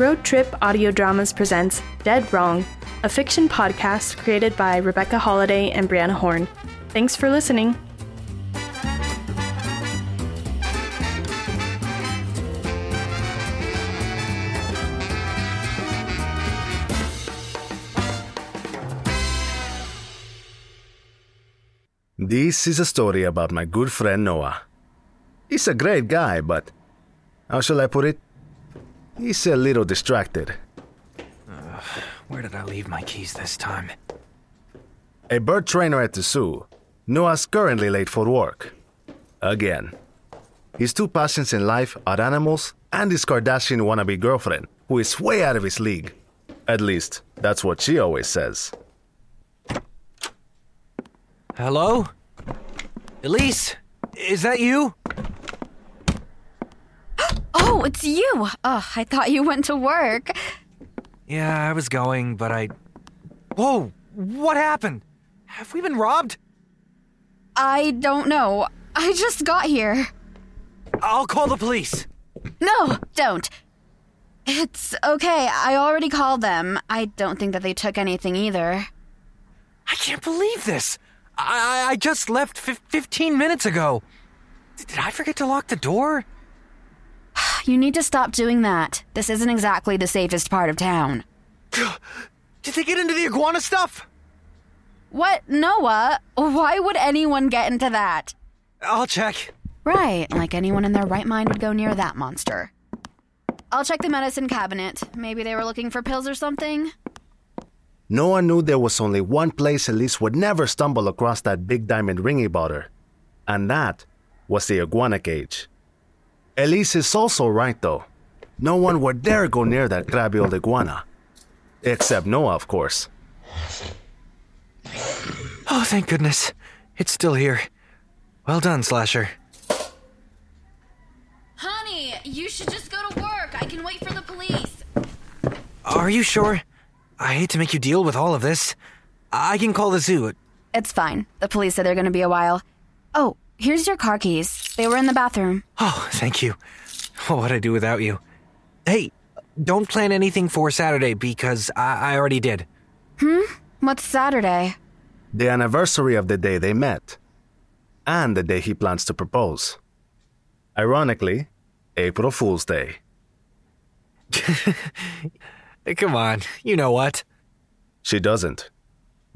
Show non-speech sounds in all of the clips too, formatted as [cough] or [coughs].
Road Trip Audio Dramas presents Dead Wrong, a fiction podcast created by Rebekah Holladay and Brianna Horne. Thanks for listening. This is a story about my good friend Noah. He's a great guy, but how shall I put it? He's a little distracted. Where did I leave my keys this time? A bird trainer at the zoo, Noah's currently late for work. Again. His two passions in life are animals and his Kardashian wannabe girlfriend, who is way out of his league. At least, that's what she always says. Hello? Elise? Is that you? Oh, it's you. Oh, I thought you went to work. Yeah, I was going, but I. Whoa! What happened? Have we been robbed? I don't know. I just got here. I'll call the police. No, don't. It's okay. I already called them. I don't think that they took anything either. I can't believe this. I, I, just left fif- 15 minutes ago. Did I forget to lock the door? [sighs] You need to stop doing that. This isn't exactly the safest part of town. Did they get into the iguana stuff? What, Noah? Why would anyone get into that? I'll check. Right, like anyone in their right mind would go near that monster. I'll check the medicine cabinet. Maybe they were looking for pills or something. Noah knew there was only one place Elise would never stumble across that big diamond ring he bought her, and that was the iguana cage. Elise is also right, though. No one would dare go near that crabby old iguana. Except Noah, of course. Oh, thank goodness. It's still here. Well done, Slasher. Honey, you should just go to work. I can wait for the police. Are you sure? I hate to make you deal with all of this. I can call the zoo. It's fine. The police said they're gonna be a while. Oh, here's your car keys. They were in the bathroom. Oh, thank you. What'd I do without you? Hey, don't plan anything for Saturday because I, I already did. Hmm? What's Saturday? The anniversary of the day they met, and the day he plans to propose. Ironically, April Fool's Day. [laughs] Come on, you know what? She doesn't.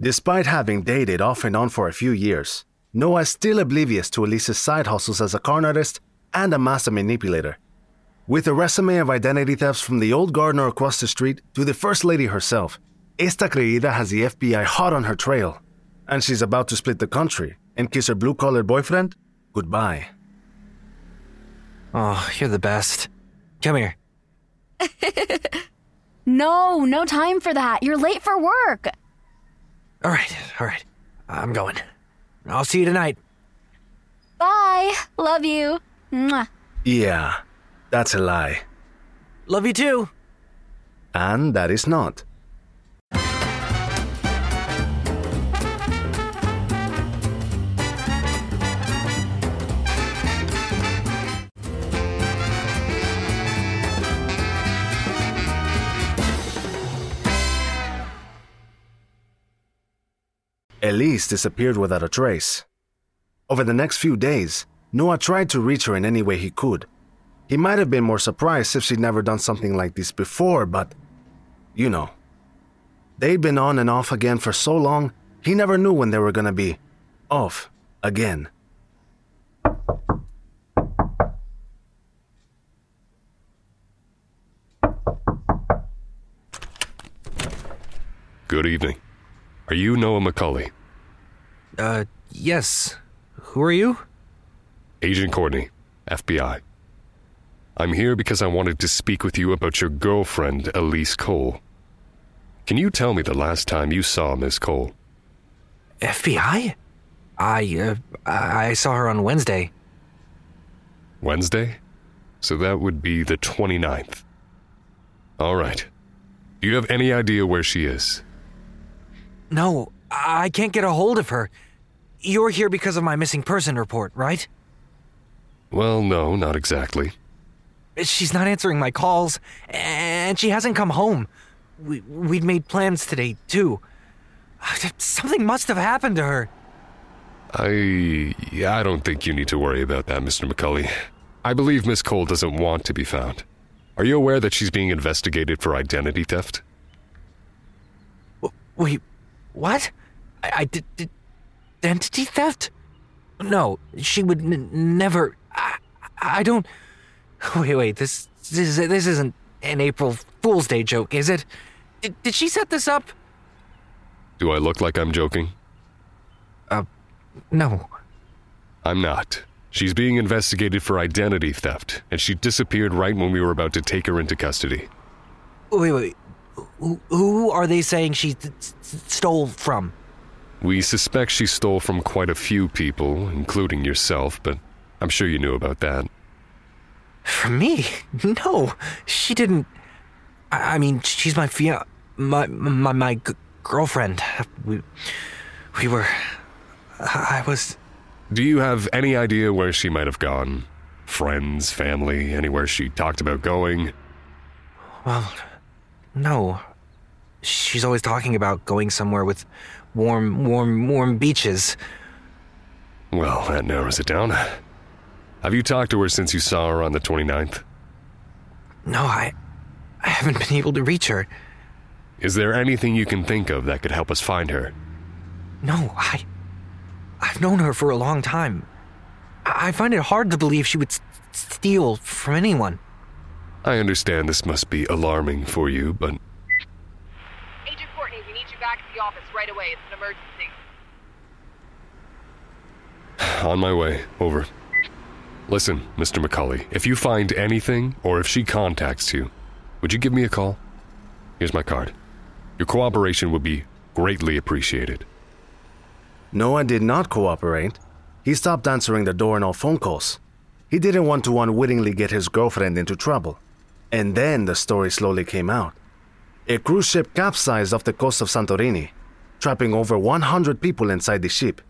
Despite having dated off and on for a few years, Noah is still oblivious to Elise's side hustles as a con artist and a master manipulator. With a resume of identity thefts from the old gardener across the street to the First Lady herself, esta creída has the FBI hot on her trail. And she's about to split the country and kiss her blue collar boyfriend goodbye. Oh, you're the best. Come here. [laughs] No, no time for that. You're late for work. All right, all right. I'm going. I'll see you tonight. Bye. Love you. Mwah. Yeah, that's a lie. Love you too. And that is not. Elise disappeared without a trace. Over the next few days, Noah tried to reach her in any way he could. He might have been more surprised if she'd never done something like this before, but you know. They'd been on and off again for so long, he never knew when they were gonna be off again. Good evening. Are you Noah McCulley? Uh, yes. Who are you? Agent Courtney, FBI. I'm here because I wanted to speak with you about your girlfriend, Elise Cole. Can you tell me the last time you saw Miss Cole? FBI? I, uh, I I saw her on Wednesday. Wednesday? So that would be the 29th. All right. Do you have any idea where she is? No, I can't get a hold of her. You're here because of my missing person report, right? Well, no, not exactly. She's not answering my calls, and she hasn't come home. We, we'd made plans today, too. Something must have happened to her. I. I don't think you need to worry about that, Mr. McCauley. I believe Miss Cole doesn't want to be found. Are you aware that she's being investigated for identity theft? Wait, what? I, I did, did identity theft? No, she would n- never. I, I don't. Wait, wait. This this this isn't an April Fool's Day joke, is it? Did, did she set this up? Do I look like I'm joking? Uh, no. I'm not. She's being investigated for identity theft, and she disappeared right when we were about to take her into custody. Wait, wait. Who, who are they saying she th- th- stole from? We suspect she stole from quite a few people, including yourself, but I'm sure you knew about that. From me? No, she didn't. I, I mean, she's my fia, my my my g- girlfriend. We we were. I was. Do you have any idea where she might have gone? Friends, family, anywhere she talked about going? Well, no. She's always talking about going somewhere with warm, warm, warm beaches. Well, that narrows it down. Have you talked to her since you saw her on the 29th? No, I, I haven't been able to reach her. Is there anything you can think of that could help us find her? No, I, I've known her for a long time. I, find it hard to believe she would s- steal from anyone. I understand this must be alarming for you, but Agent Courtney, we need you back at the office right away. It's an emergency. [sighs] on my way. Over. Listen, Mr. McCauley, if you find anything or if she contacts you, would you give me a call? Here's my card. Your cooperation would be greatly appreciated. Noah did not cooperate. He stopped answering the door and all phone calls. He didn't want to unwittingly get his girlfriend into trouble. And then the story slowly came out. A cruise ship capsized off the coast of Santorini, trapping over 100 people inside the ship.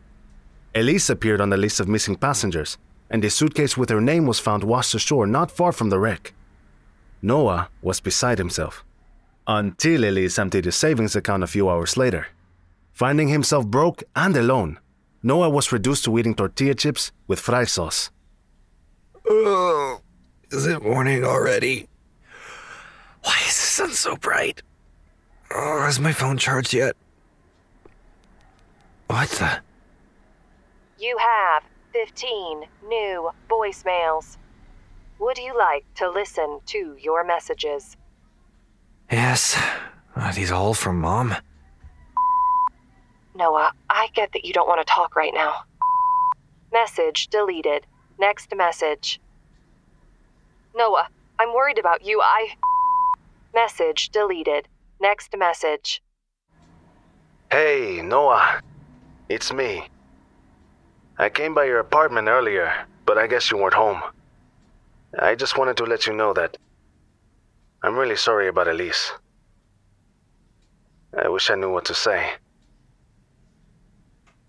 Elise appeared on the list of missing passengers, and a suitcase with her name was found washed ashore not far from the wreck. Noah was beside himself until Elise emptied his savings account a few hours later. Finding himself broke and alone, Noah was reduced to eating tortilla chips with fry sauce. Oh, is it morning already? Why is the sun so bright? Oh, has my phone charged yet? What the? You have 15 new voicemails. Would you like to listen to your messages? Yes. Are these all from mom? Noah, I get that you don't want to talk right now. Message deleted. Next message. Noah, I'm worried about you. I. Message deleted. Next message. Hey, Noah. It's me. I came by your apartment earlier, but I guess you weren't home. I just wanted to let you know that I'm really sorry about Elise. I wish I knew what to say.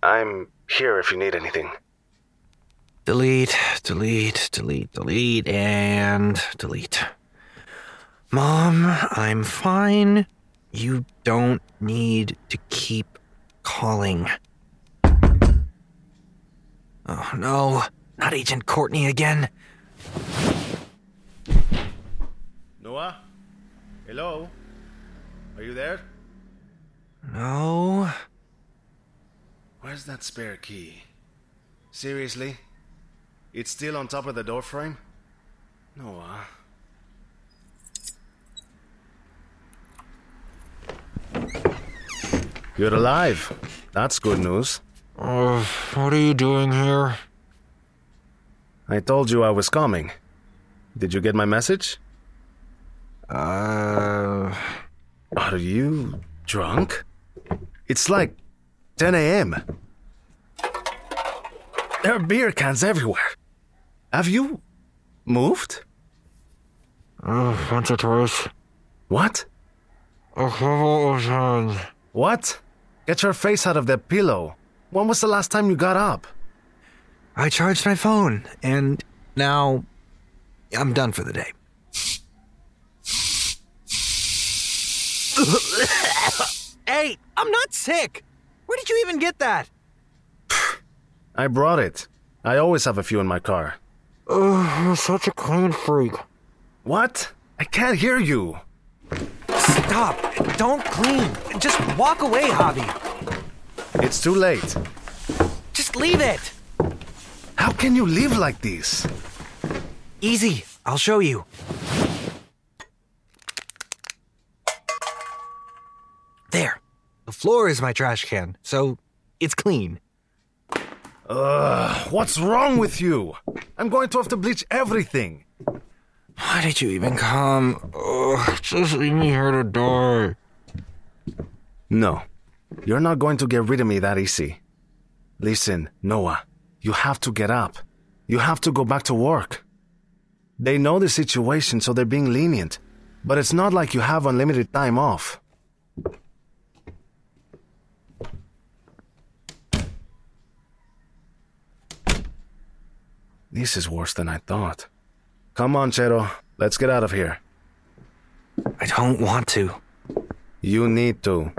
I'm here if you need anything. Delete, delete, delete, delete, and delete. Mom, I'm fine. You don't need to keep calling. Oh no, not Agent Courtney again. Noah? Hello? Are you there? No. Where's that spare key? Seriously? It's still on top of the door frame? Noah. You're alive. That's good news. Uh, what are you doing here? I told you I was coming. Did you get my message? Uh. Are you drunk? It's like 10 a.m. There are beer cans everywhere. Have you moved? Uh, once or twice. What? A couple of times. What? Get your face out of that pillow. When was the last time you got up? I charged my phone, and now I'm done for the day. hey, I'm not sick. Where did you even get that? [sighs] I brought it. I always have a few in my car. Oh, you're such a clean freak. What? I can't hear you. Stop. Don't clean. Just walk away, Hobby. It's too late. Just leave it. How can you live like this? Easy. I'll show you. There. The floor is my trash can, so it's clean. Ugh, what's wrong with you? I'm going to have to bleach everything. Why did you even come? Ugh, just leave me here to die. No, you're not going to get rid of me that easy. Listen, Noah, you have to get up. You have to go back to work. They know the situation, so they're being lenient. But it's not like you have unlimited time off. This is worse than I thought. Come on, Chero. Let's get out of here. I don't want to. You need to.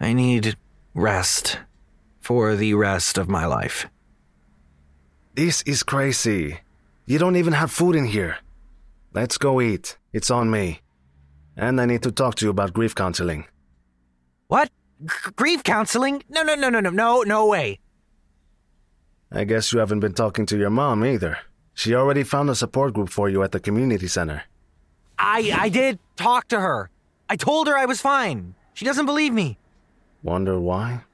I need rest for the rest of my life. This is crazy. You don't even have food in here. Let's go eat. It's on me. And I need to talk to you about grief counseling. What? G- grief counseling? No, no, no, no, no, no, no way. I guess you haven't been talking to your mom either. She already found a support group for you at the community center. I I did talk to her. I told her I was fine. She doesn't believe me. Wonder why?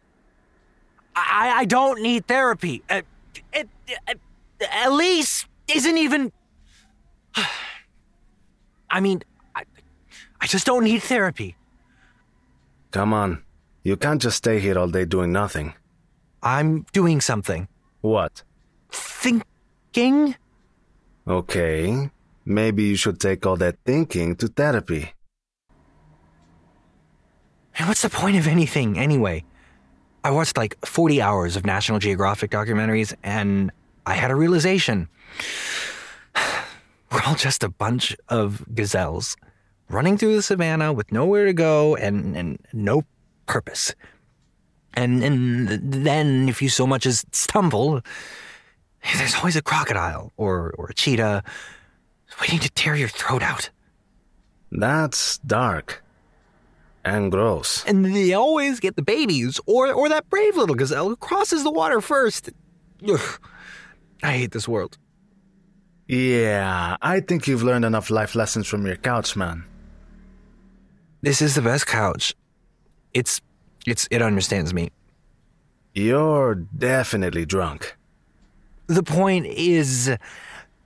I I don't need therapy. Uh, it, uh, Elise isn't even. [sighs] I mean, I, I just don't need therapy. Come on. You can't just stay here all day doing nothing. I'm doing something. What? Thinking? Okay. Maybe you should take all that thinking to therapy. And what's the point of anything anyway? I watched like 40 hours of National Geographic documentaries and I had a realization. [sighs] We're all just a bunch of gazelles running through the savannah with nowhere to go and, and no purpose. And, and then, if you so much as stumble, there's always a crocodile or, or a cheetah waiting to tear your throat out. That's dark. And gross. And they always get the babies or, or that brave little gazelle who crosses the water first. Ugh. I hate this world. Yeah, I think you've learned enough life lessons from your couch, man. This is the best couch. It's it's it understands me. You're definitely drunk. The point is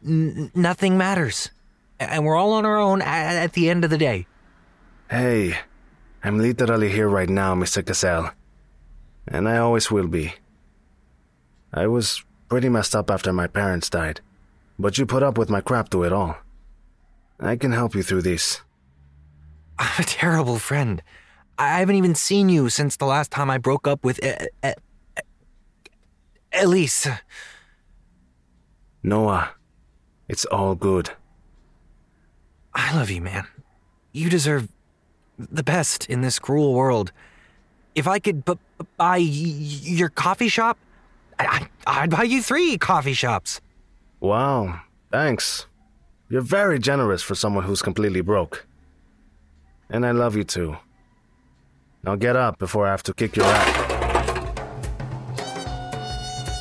n- nothing matters. And we're all on our own at, at the end of the day. Hey, I'm literally here right now, Mr. Cassell. And I always will be. I was pretty messed up after my parents died, but you put up with my crap through it all. I can help you through this. [laughs] I'm a terrible friend. I haven't even seen you since the last time I broke up with e- e- e- Elise. Noah, it's all good. I love you, man. You deserve the best in this cruel world. If I could b- b- buy y- your coffee shop, I- I- I'd buy you three coffee shops. Wow, thanks. You're very generous for someone who's completely broke. And I love you too. Now get up before I have to kick your ass.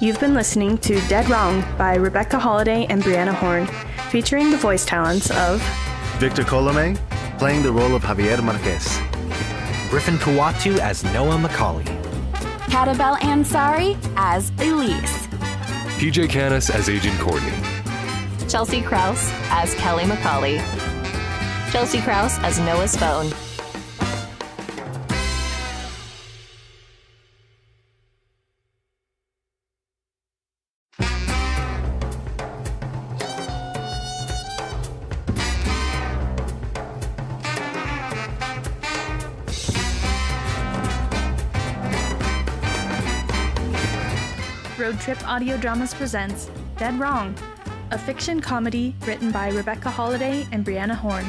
You've been listening to Dead Wrong by Rebekah Holladay and Brianna Horne, featuring the voice talents of Victor Colome, playing the role of Javier Marquez. Griffin Puatu as Noah McCauley. Catabel Ansari as Elise. PJ Canis as Agent Courtney. Chelsea Krause as Kelly McCauley. Chelsea Krause as Noah's phone. Trip Audio Dramas presents Dead Wrong, a fiction comedy written by Rebekah Holladay and Brianna Horne.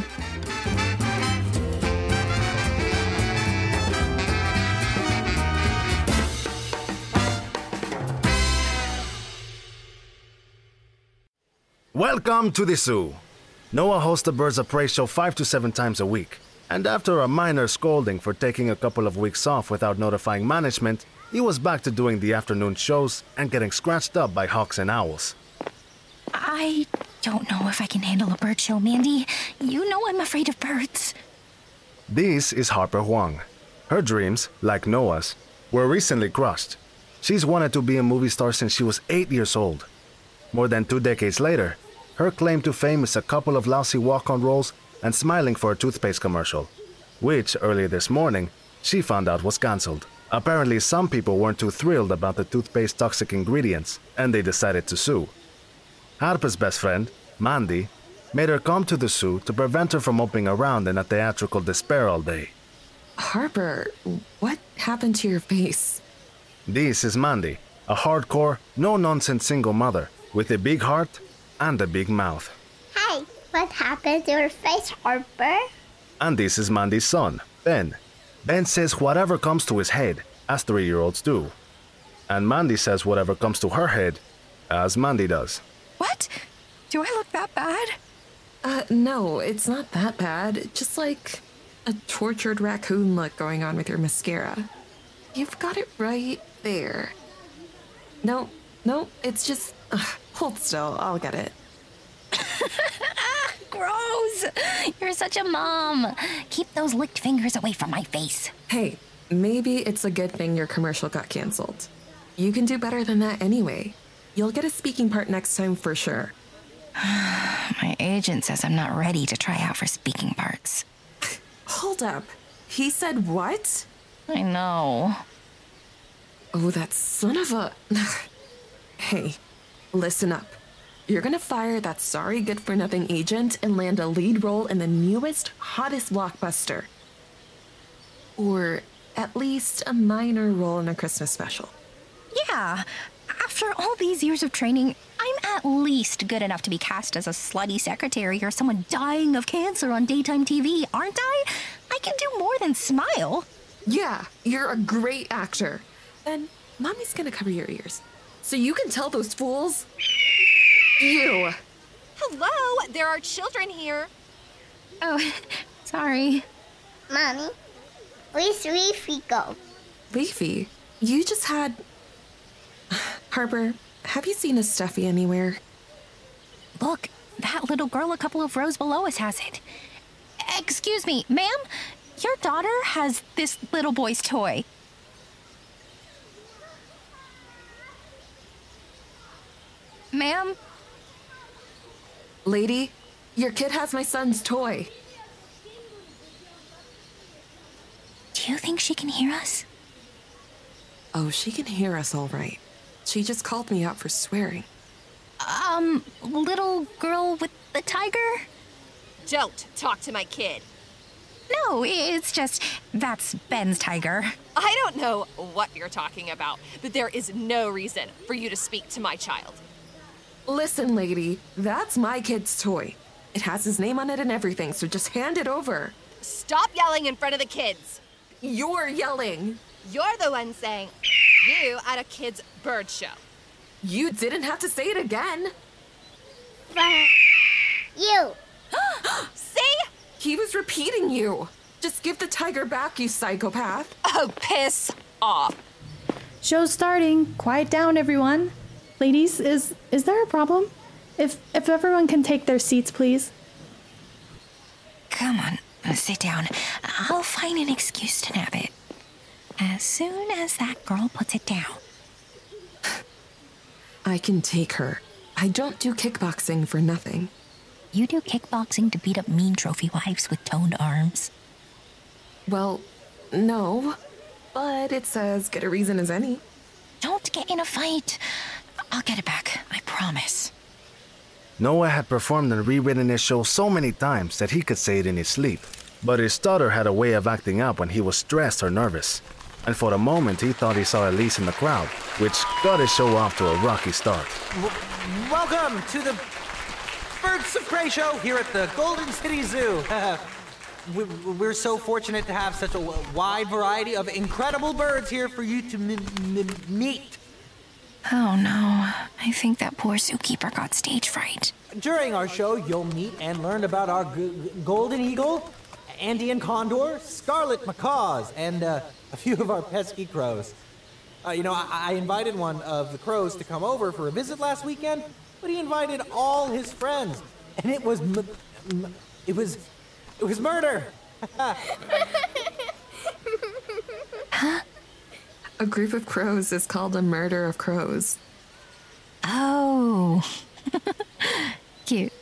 Welcome to the zoo. Noah hosts the Birds of Prey show five to seven times a week, and after a minor scolding for taking a couple of weeks off without notifying management, he was back to doing the afternoon shows and getting scratched up by hawks and owls. I don't know if I can handle a bird show, Mandy. You know I'm afraid of birds. This is Harper Huang. Her dreams, like Noah's, were recently crushed. She's wanted to be a movie star since she was eight years old. More than two decades later, her claim to fame is a couple of lousy walk on roles and smiling for a toothpaste commercial, which earlier this morning she found out was cancelled. Apparently, some people weren't too thrilled about the toothpaste's toxic ingredients and they decided to sue. Harper's best friend, Mandy, made her come to the zoo to prevent her from moping around in a theatrical despair all day. Harper, what happened to your face? This is Mandy, a hardcore, no nonsense single mother with a big heart and a big mouth. Hi, what happened to your face, Harper? And this is Mandy's son, Ben. Ben says whatever comes to his head, as three year olds do. And Mandy says whatever comes to her head, as Mandy does. What? Do I look that bad? Uh, no, it's not that bad. Just like a tortured raccoon look going on with your mascara. You've got it right there. No, no, it's just. Ugh, hold still, I'll get it. [laughs] Gross! You're such a mom. Keep those licked fingers away from my face. Hey, maybe it's a good thing your commercial got canceled. You can do better than that anyway. You'll get a speaking part next time for sure. [sighs] My agent says I'm not ready to try out for speaking parts. [laughs] Hold up. He said what? I know. Oh, that son of a. [laughs] hey, listen up. You're gonna fire that sorry good for nothing agent and land a lead role in the newest, hottest blockbuster. Or at least a minor role in a Christmas special. Yeah. After all these years of training, I'm at least good enough to be cast as a slutty secretary or someone dying of cancer on daytime TV, aren't I? I can do more than smile. Yeah, you're a great actor. Then mommy's gonna cover your ears. So you can tell those fools. You! Hello, there are children here. Oh, [laughs] sorry. Mommy, where's Leafy go? Leafy, you just had. Harper, have you seen a stuffy anywhere? Look, that little girl a couple of rows below us has it. Excuse me, ma'am? Your daughter has this little boy's toy. Ma'am? Lady, your kid has my son's toy. Do you think she can hear us? Oh, she can hear us all right. She just called me out for swearing. Um, little girl with the tiger? Don't talk to my kid. No, it's just that's Ben's tiger. I don't know what you're talking about, but there is no reason for you to speak to my child. Listen, lady, that's my kid's toy. It has his name on it and everything, so just hand it over. Stop yelling in front of the kids. You're yelling. You're the one saying you at a kid's bird show. You didn't have to say it again. You! [gasps] See? He was repeating you. Just give the tiger back, you psychopath. Oh, piss off. Show's starting. Quiet down, everyone. Ladies, is is there a problem? If if everyone can take their seats, please. Come on, sit down. I'll find an excuse to nab it. As soon as that girl puts it down. I can take her. I don't do kickboxing for nothing. You do kickboxing to beat up mean trophy wives with toned arms. Well, no. But it's as good a reason as any. Don't get in a fight. I'll get it back, I promise. Noah had performed and rewritten his show so many times that he could say it in his sleep. But his stutter had a way of acting up when he was stressed or nervous. And for a moment, he thought he saw Elise in the crowd, which got his show off to a rocky start. Welcome to the Birds of Prey show here at the Golden City Zoo. [laughs] We- We're so fortunate to have such a wide variety of incredible birds here for you to m- m- meet. Oh no, I think that poor zookeeper got stage fright. During our show, you'll meet and learn about our golden eagle, Andean condor, scarlet macaws, and uh, a few of our pesky crows. Uh, you know, I-, I invited one of the crows to come over for a visit last weekend, but he invited all his friends, and it was, m- m- it was, it was murder. [laughs] A group of crows is called a murder of crows. Oh. [laughs] Cute.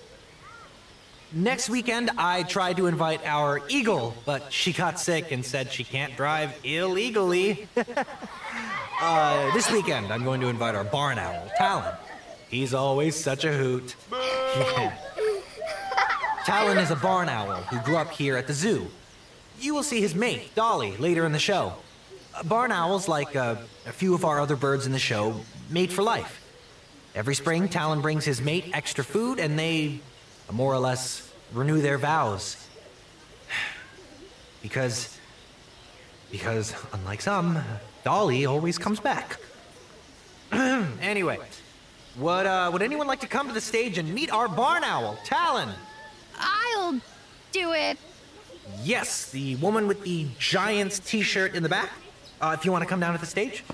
Next weekend, I tried to invite our eagle, but she got sick and said she can't drive illegally. [laughs] uh, this weekend, I'm going to invite our barn owl, Talon. He's always such a hoot. Yeah. [laughs] Talon is a barn owl who grew up here at the zoo. You will see his mate, Dolly, later in the show. Barn owls, like uh, a few of our other birds in the show, mate for life. Every spring, Talon brings his mate extra food, and they more or less renew their vows. [sighs] Because, because unlike some, Dolly always comes back. [clears throat] anyway, would uh, would anyone like to come to the stage and meet our barn owl, Talon? I'll do it. Yes, the woman with the Giants T-shirt in the back. Uh, if you want to come down to the stage.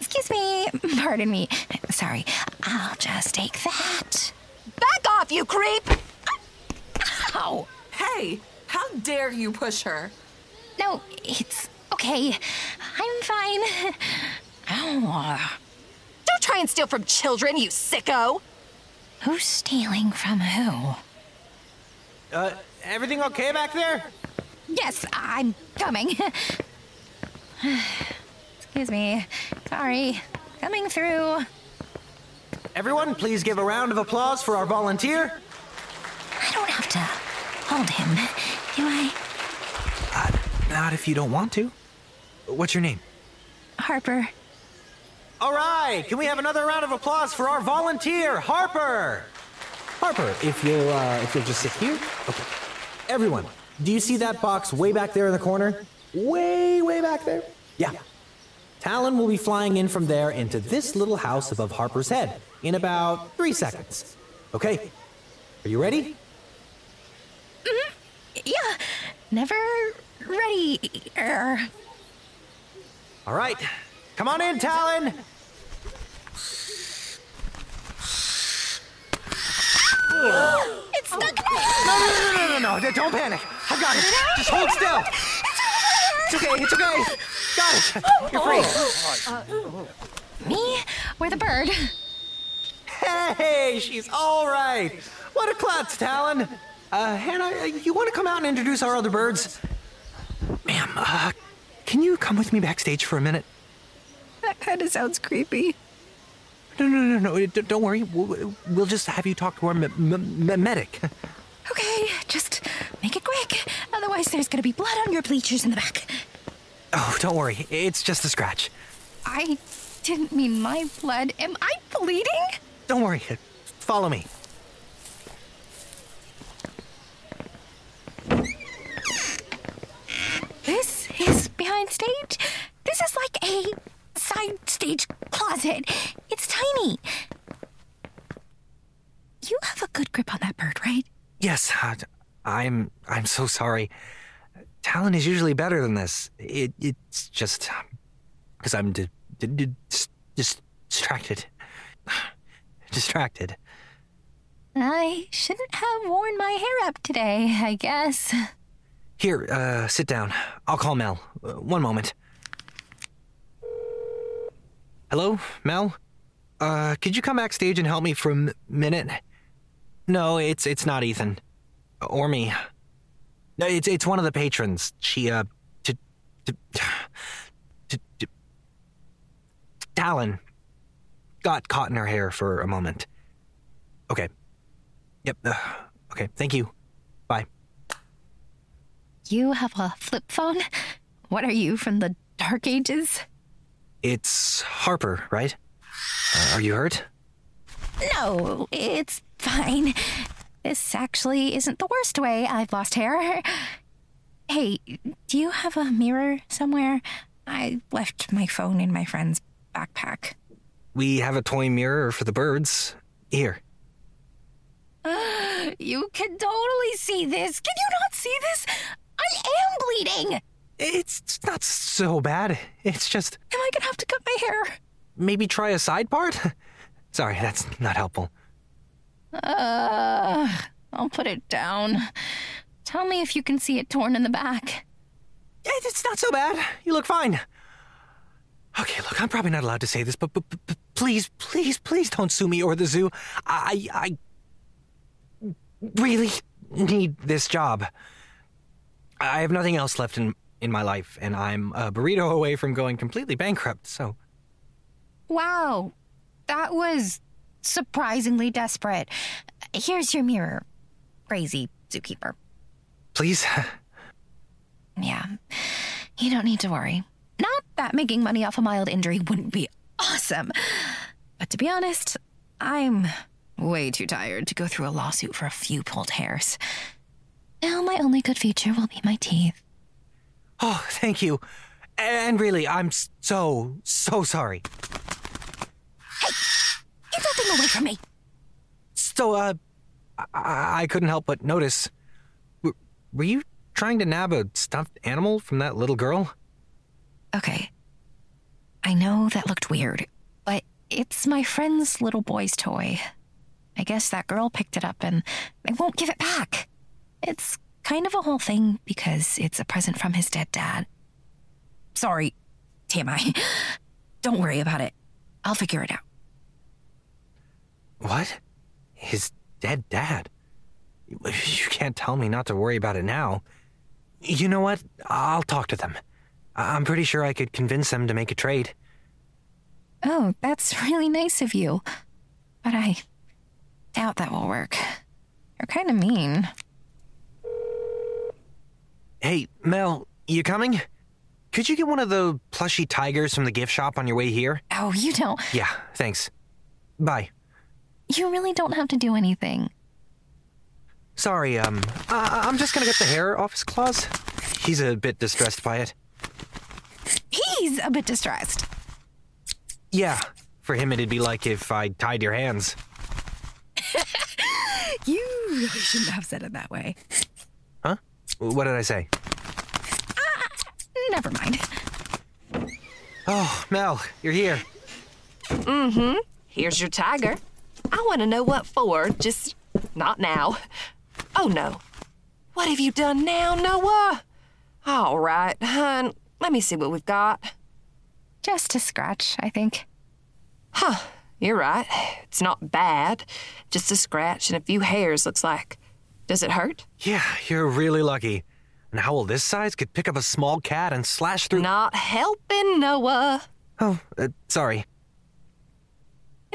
Excuse me. Pardon me. Sorry. I'll just take that. Back off, you creep! Ow. Hey, how dare you push her? No, it's okay. I'm fine. Ow. Don't try and steal from children, you sicko! Who's stealing from who? Uh, everything okay back there? Yes, I'm coming. [sighs] Excuse me. Sorry. Coming through. Everyone, please give a round of applause for our volunteer. I don't have to hold him, do I? Not if you don't want to. What's your name? Harper. All right, can we have another round of applause for our volunteer, Harper? Harper, if you'll uh, if you'll just sit here. Okay. Everyone, do you see that box way back there in the corner? Way, way back there. Yeah. Talon will be flying in from there into this little house above Harper's head in about three seconds. Okay. Are you ready? Hmm. Yeah, never ready. Er, All right. Come on in, Talon. [gasps] it's stuck in my [gasps] No, no, no, no, no, no, no, don't panic. I got it. Just hold still. It's okay, it's okay. Got it. You're free. Me or the bird? Hey, she's all right. What a klutz, Talon. Uh, Hannah, uh, you want to come out and introduce our other birds? Ma'am, uh, can you come with me backstage for a minute? That kind of sounds creepy. No, no, no, no. Don't worry. We'll, we'll just have you talk to our me- me- me- medic. Okay, just make it quick. Otherwise, there's gonna be blood on your bleachers in the back. Oh, don't worry. It's just a scratch. I didn't mean my blood. Am I bleeding? Don't worry. Follow me. This is behind stage. This is like a side stage closet. It's tiny. You have a good grip on that bird, right? Yes, I'm. I'm so sorry. Talon is usually better than this. It, it's just because I'm di- di- di- dis- dis- distracted. [sighs] distracted. I shouldn't have worn my hair up today, I guess. Here, uh, sit down. I'll call Mel. Uh, one moment. Hello, Mel. Uh, could you come backstage and help me for a m- minute? No, it's it's not Ethan, or me. No, it's it's one of the patrons. She uh, t- t- t- t- Talon got caught in her hair for a moment. Okay. Yep. Uh, okay. Thank you. Bye. You have a flip phone? What are you, from the Dark Ages? It's Harper, right? Uh, are you hurt? No, it's fine. This actually isn't the worst way I've lost hair. Hey, do you have a mirror somewhere? I left my phone in my friend's backpack. we have a toy mirror for the birds. Here. [gasps] You can totally see this. Can you not see this? I am bleeding. It's not so bad. It's just Am I gonna have to cut my hair? maybe try a side part? Sorry, that's not helpful. Uh, I'll put it down. Tell me if you can see it torn in the back. It's not so bad. You look fine. Okay, look, I'm probably not allowed to say this, but, but, but, but please, please, please don't sue me or the zoo. I, I really need this job. I have nothing else left in, in my life, and I'm a burrito away from going completely bankrupt, so. Wow, that was surprisingly desperate. Here's your mirror, crazy zookeeper. Please? [laughs] Yeah, you don't need to worry. Not that making money off a mild injury wouldn't be awesome, but to be honest, I'm way too tired to go through a lawsuit for a few pulled hairs. Now, my only good feature will be my teeth. Oh, thank you. And really, I'm so, so sorry. Get that thing away from me! So, uh, I, I couldn't help but notice. W- were you trying to nab a stuffed animal from that little girl? Okay. I know that looked weird, but it's my friend's little boy's toy. I guess that girl picked it up and I won't give it back. It's kind of a whole thing because it's a present from his dead dad. Sorry, TMI. [laughs] Don't worry about it. I'll figure it out. What? His dead dad? You can't tell me not to worry about it now. You know what? I'll talk to them. I'm pretty sure I could convince them to make a trade. Oh, that's really nice of you. But I doubt that will work. You're kind of mean. Hey, Mel, you coming? Could you get one of the plushy tigers from the gift shop on your way here? Oh, you don't. Yeah, thanks. Bye. You really don't have to do anything. Sorry, um, I- I'm just gonna get the hair off his claws. He's a bit distressed by it. He's a bit distressed. Yeah, for him it'd be like if I tied your hands. [laughs] You really shouldn't have said it that way. Huh? What did I say? Never mind. Oh, Mel, you're here. Mm-hmm. Here's your tiger. I want to know what for, just not now. Oh no. What have you done now, Noah? All right, hun. Let me see what we've got. Just a scratch, I think. Huh. You're right. It's not bad. Just a scratch and a few hairs, looks like. Does it hurt? Yeah, you're really lucky. An owl this size could pick up a small cat and slash through. Not helping, Noah. Oh, uh, sorry.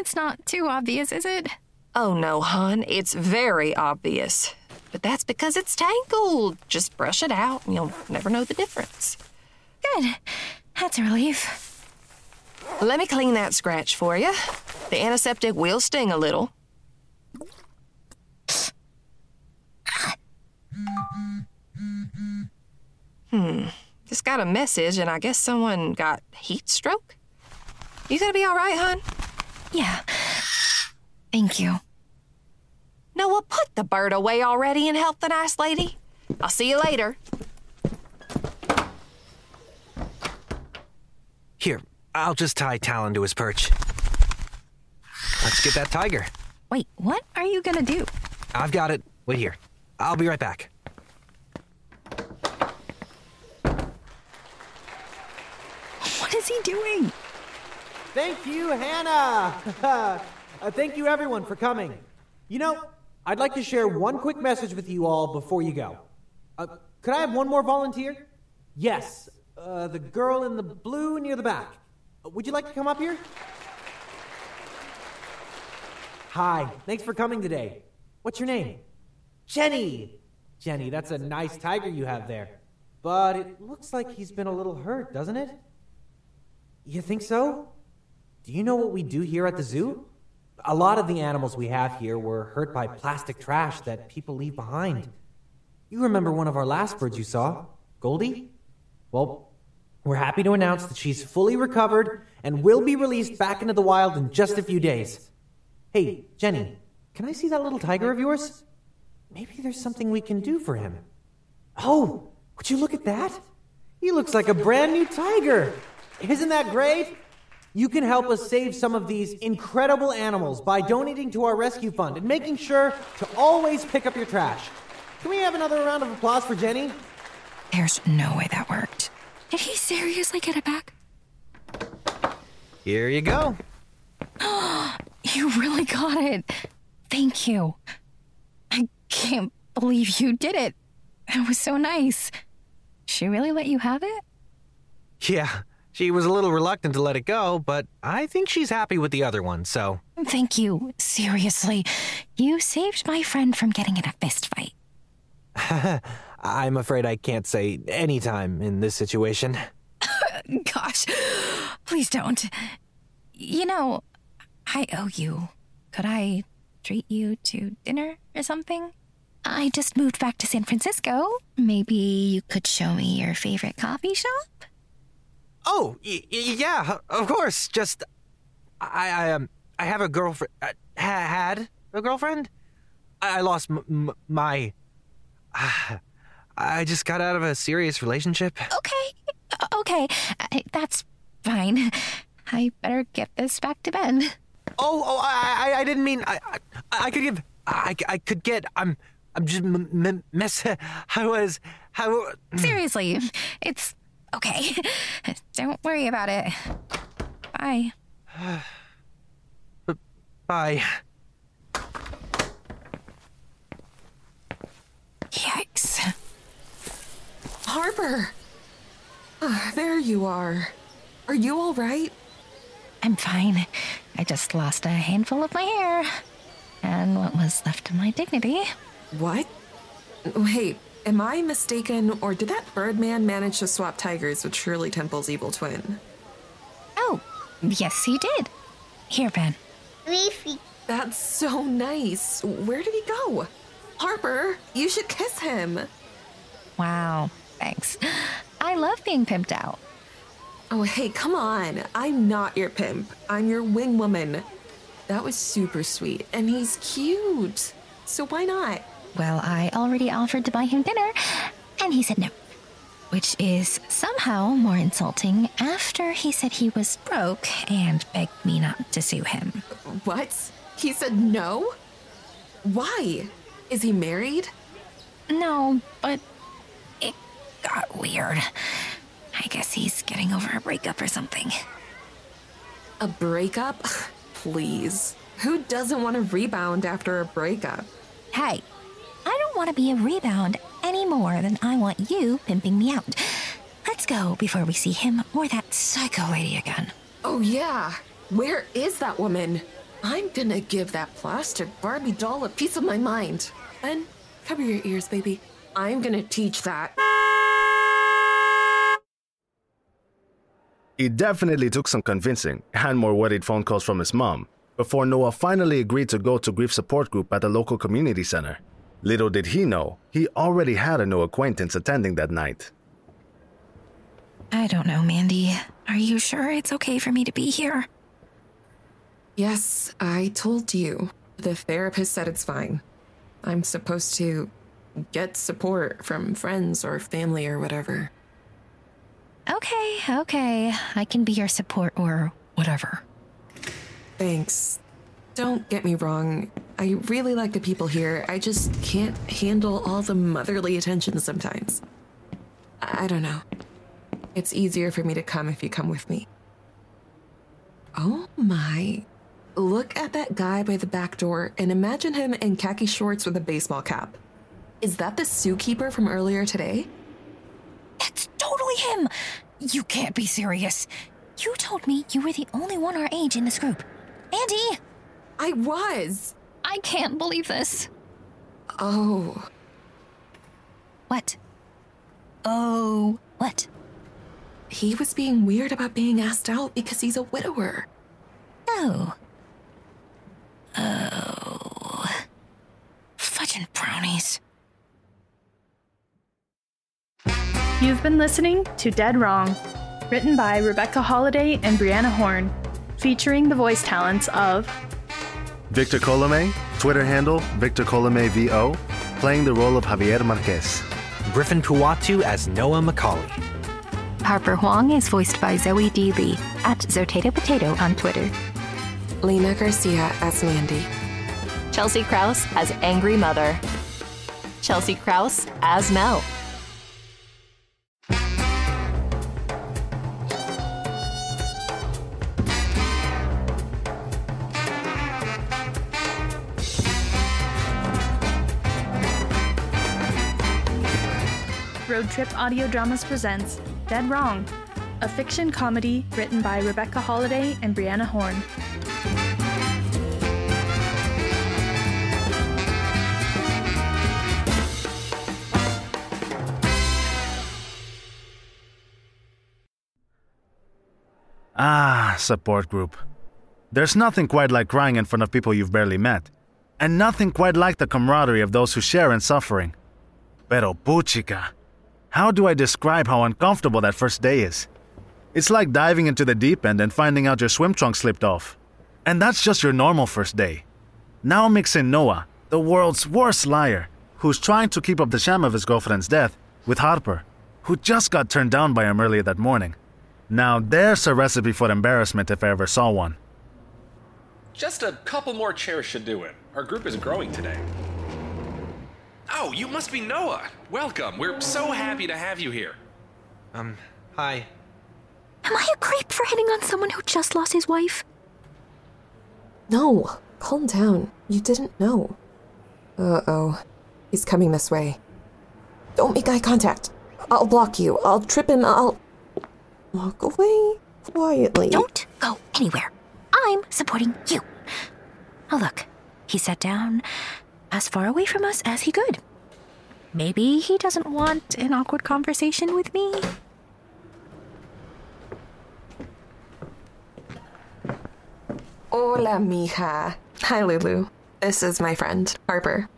It's not too obvious, is it? Oh no, hon, It's very obvious. But that's because it's tangled. Just brush it out and you'll never know the difference. Good. That's a relief. Let me clean that scratch for you. The antiseptic will sting a little. Hmm. Just got a message, and I guess someone got heat stroke. You gonna be all right, hon? Yeah. Thank you. Noah, put the bird away already and help the nice lady. I'll see you later. Here, I'll just tie Talon to his perch. Let's get that tiger. Wait, what are you gonna do? I've got it. Wait here. I'll be right back. What is he doing? Thank you, Hannah. [laughs] uh, thank you, everyone, for coming. You know, I'd like to share one quick message with you all before you go. Uh, could I have one more volunteer? Yes, uh, the girl in the blue near the back. Uh, would you like to come up here? Hi, thanks for coming today. What's your name? Jenny. Jenny, that's a nice tiger you have there. But it looks like he's been a little hurt, doesn't it? You think so? Do you know what we do here at the zoo? A lot of the animals we have here were hurt by plastic trash that people leave behind. You remember one of our last birds you saw, Goldie? Well, we're happy to announce that she's fully recovered and will be released back into the wild in just a few days. Hey, Jenny, can I see that little tiger of yours? Maybe there's something we can do for him. Oh, would you look at that? He looks like a brand new tiger. Isn't that great? You can help us save some of these incredible animals by donating to our rescue fund and making sure to always pick up your trash. Can we have another round of applause for Jenny? There's no way that worked. Did he seriously get it back? Here you go. [gasps] you really got it. Thank you. I can't believe you did it. That was so nice. She really let you have it? Yeah, she was a little reluctant to let it go, but I think she's happy with the other one, so. Thank you. Seriously. You saved my friend from getting in a fist fight. [laughs] I'm afraid I can't say any time in this situation. [laughs] Gosh, please don't. You know, I owe you. Could I treat you to dinner or something? I just moved back to San Francisco. Maybe you could show me your favorite coffee shop? Oh, y- yeah, of course. Just, I, I, um, I have a girlfriend. Uh, ha- had a girlfriend. I, I lost m- m- my. [sighs] I just got out of a serious relationship. Okay, uh, okay, uh, that's fine. I better get this back to Ben. Oh, oh, I, I, I didn't mean. I, I, I could give. I, I could get. I'm, I'm just m- m- mess. [laughs] I was. How? Seriously, it's okay. [laughs] Don't worry about it. Bye. Bye. Yikes. Harper! Ah, there you are. Are you all right? I'm fine. I just lost a handful of my hair. And what was left of my dignity. What? Wait, am I mistaken, or did that Birdman manage to swap tigers with Shirley Temple's evil twin? Oh, yes, he did. Here, Ben. Leafy. That's so nice. Where did he go? Harper, you should kiss him. Wow, thanks. I love being pimped out. Oh, hey, come on. I'm not your pimp. I'm your wing woman. That was super sweet, and he's cute. So why not? Well, I already offered to buy him dinner, and he said no. Which is somehow more insulting after he said he was broke and begged me not to sue him. What? He said no? Why? Is he married? No, but it got weird. I guess he's getting over a breakup or something. A breakup? [sighs] Please. Who doesn't want to rebound after a breakup? Hey, I don't want to be a rebound any more than I want you pimping me out. Let's go before we see him or that psycho lady again. Oh, yeah. Where is that woman? I'm gonna give that plastic Barbie doll a piece of my mind. Ben, cover your ears, baby. I'm gonna teach that. It definitely took some convincing and more worried phone calls from his mom before Noah finally agreed to go to grief support group at the local community center. Little did he know, he already had a new acquaintance attending that night. I don't know, Mandy. Are you sure it's okay for me to be here? Yes, I told you. The therapist said it's fine. I'm supposed to get support from friends or family or whatever. Okay, okay. I can be your support or whatever. Thanks. Don't get me wrong. I really like the people here. I just can't handle all the motherly attention sometimes. I don't know. It's easier for me to come if you come with me. Oh my. Look at that guy by the back door and imagine him in khaki shorts with a baseball cap. Is that the zookeeper from earlier today? That's totally him! You can't be serious. You told me you were the only one our age in this group. Andy! I was! I can't believe this. Oh. What? Oh, what? He was being weird about being asked out because he's a widower. Oh. Oh. Fudge and brownies. You've been listening to Dead Wrong. written by Rebekah Holladay and Brianna Horne, featuring the voice talents of Victor Colome, Twitter handle Victor Colome VO, playing the role of Javier Marquez. Griffin Puatu as Noah McCauley. Harper Huang is voiced by Zoe D. Lee at Zotato Potato on Twitter. Lena Garcia as Mandy. Chelsea Krause as Angry Mother. Chelsea Krause as Mel. Road Trip Audio Dramas presents Dead Wrong, a fiction comedy written by Rebekah Holladay and Brianna Horne. Ah, support group. There's nothing quite like crying in front of people you've barely met, and nothing quite like the camaraderie of those who share in suffering. Pero puchica, how do I describe how uncomfortable that first day is? It's like diving into the deep end and finding out your swim trunk slipped off. And that's just your normal first day. Now mix in Noah, the world's worst liar, who's trying to keep up the sham of his girlfriend's death, with Harper, who just got turned down by him earlier that morning. Now there's a recipe for embarrassment if I ever saw one. Just a couple more chairs should do it. Our group is growing today. Oh, you must be Noah. Welcome. We're so happy to have you here. Um, hi. Am I a creep for hitting on someone who just lost his wife? No, calm down. You didn't know. Uh oh. He's coming this way. Don't make eye contact. I'll block you. I'll trip him. I'll. Walk away quietly. Don't go anywhere. I'm supporting you. Oh, look. He sat down as far away from us as he could. Maybe he doesn't want an awkward conversation with me. Hola, mija. Hi, Lulu. This is my friend, Harper.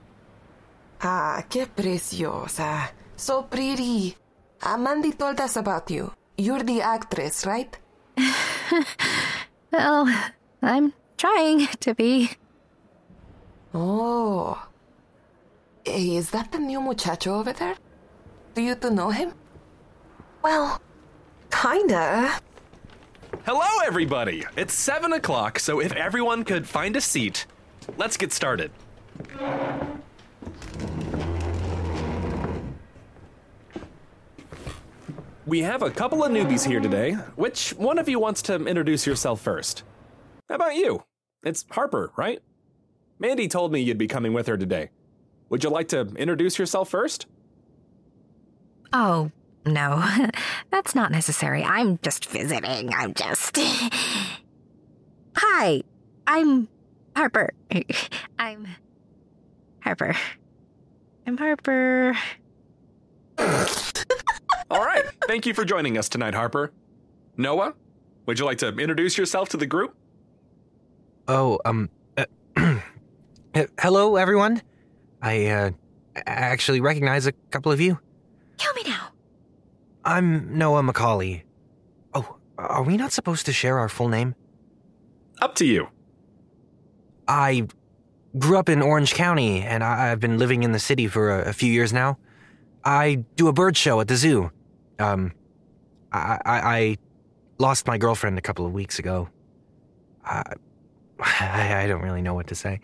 Ah, qué preciosa. So pretty. Amanda told us about you. You're the actress, right? [laughs] Well, I'm trying to be. Oh. Hey, is that the new muchacho over there? Do you two know him? Well, kinda. Hello, everybody. It's 7 o'clock, so if everyone could find a seat, let's get started. We have a couple of newbies here today. Which one of you wants to introduce yourself first? How about you? It's Harper, right? Mandy told me you'd be coming with her today. Would you like to introduce yourself first? Oh, no. [laughs] That's not necessary. I'm just visiting. I'm just. [laughs] Hi, I'm Harper. [laughs] I'm Harper. I'm Harper. All right. Thank you for joining us tonight, Harper. Noah, would you like to introduce yourself to the group? Oh, um. uh, [clears throat] hello, everyone. I, uh, actually recognize a couple of you. Kill me now. I'm Noah McCauley. Oh, are we not supposed to share our full name? Up to you. I grew up in Orange County, and I- I've been living in the city for a, a few years now. I do a bird show at the zoo. Um, I, I, I lost my girlfriend a couple of weeks ago. I, [sighs] I, I don't really know what to say.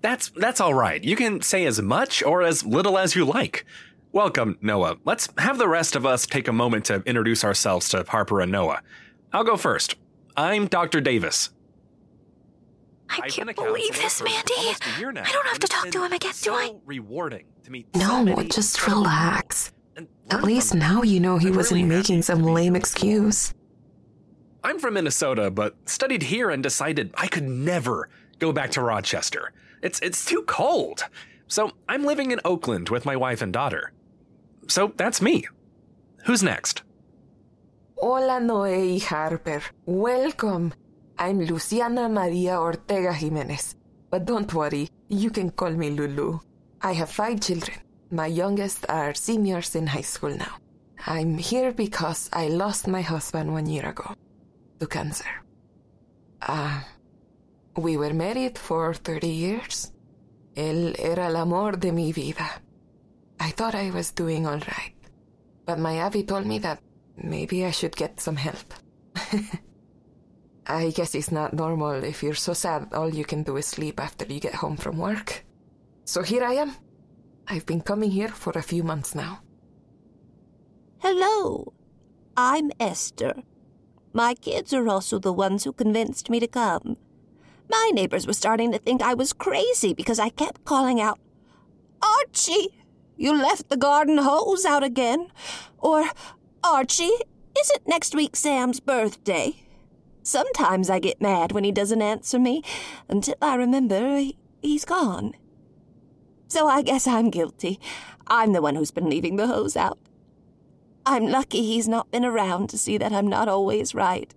That's that's all right. You can say as much or as little as you like. Welcome, Noah. Let's have the rest of us take a moment to introduce ourselves to Harper and Noah. I'll go first. I'm Dr. Davis. I can't believe this, Mandy. I don't have to talk to him again, do I? Rewarding to meet No, just relax. At least now you know he wasn't making some lame excuse. I'm from Minnesota, but studied here and decided I could never go back to Rochester. It's it's too cold. So I'm living in Oakland with my wife and daughter. So that's me. Who's next? Hola, Noe y Harper. Welcome. I'm Luciana Maria Ortega Jimenez. But don't worry, you can call me Lulu. I have five children. My youngest are seniors in high school now. I'm here because I lost my husband one year ago to cancer. Ah, we were married for 30 years. Él era el amor de mi vida. I thought I was doing all right, but my Abby told me that maybe I should get some help. [laughs] I guess it's not normal if you're so sad all you can do is sleep after you get home from work. So here I am. I've been coming here for a few months now. Hello, I'm Esther. My kids are also the ones who convinced me to come. My neighbors were starting to think I was crazy because I kept calling out, Archie, you left the garden hose out again. Or, Archie, isn't next week Sam's birthday? Sometimes I get mad when he doesn't answer me until I remember he, he's gone. So I guess I'm guilty. I'm the one who's been leaving the hose out. I'm lucky he's not been around to see that I'm not always right.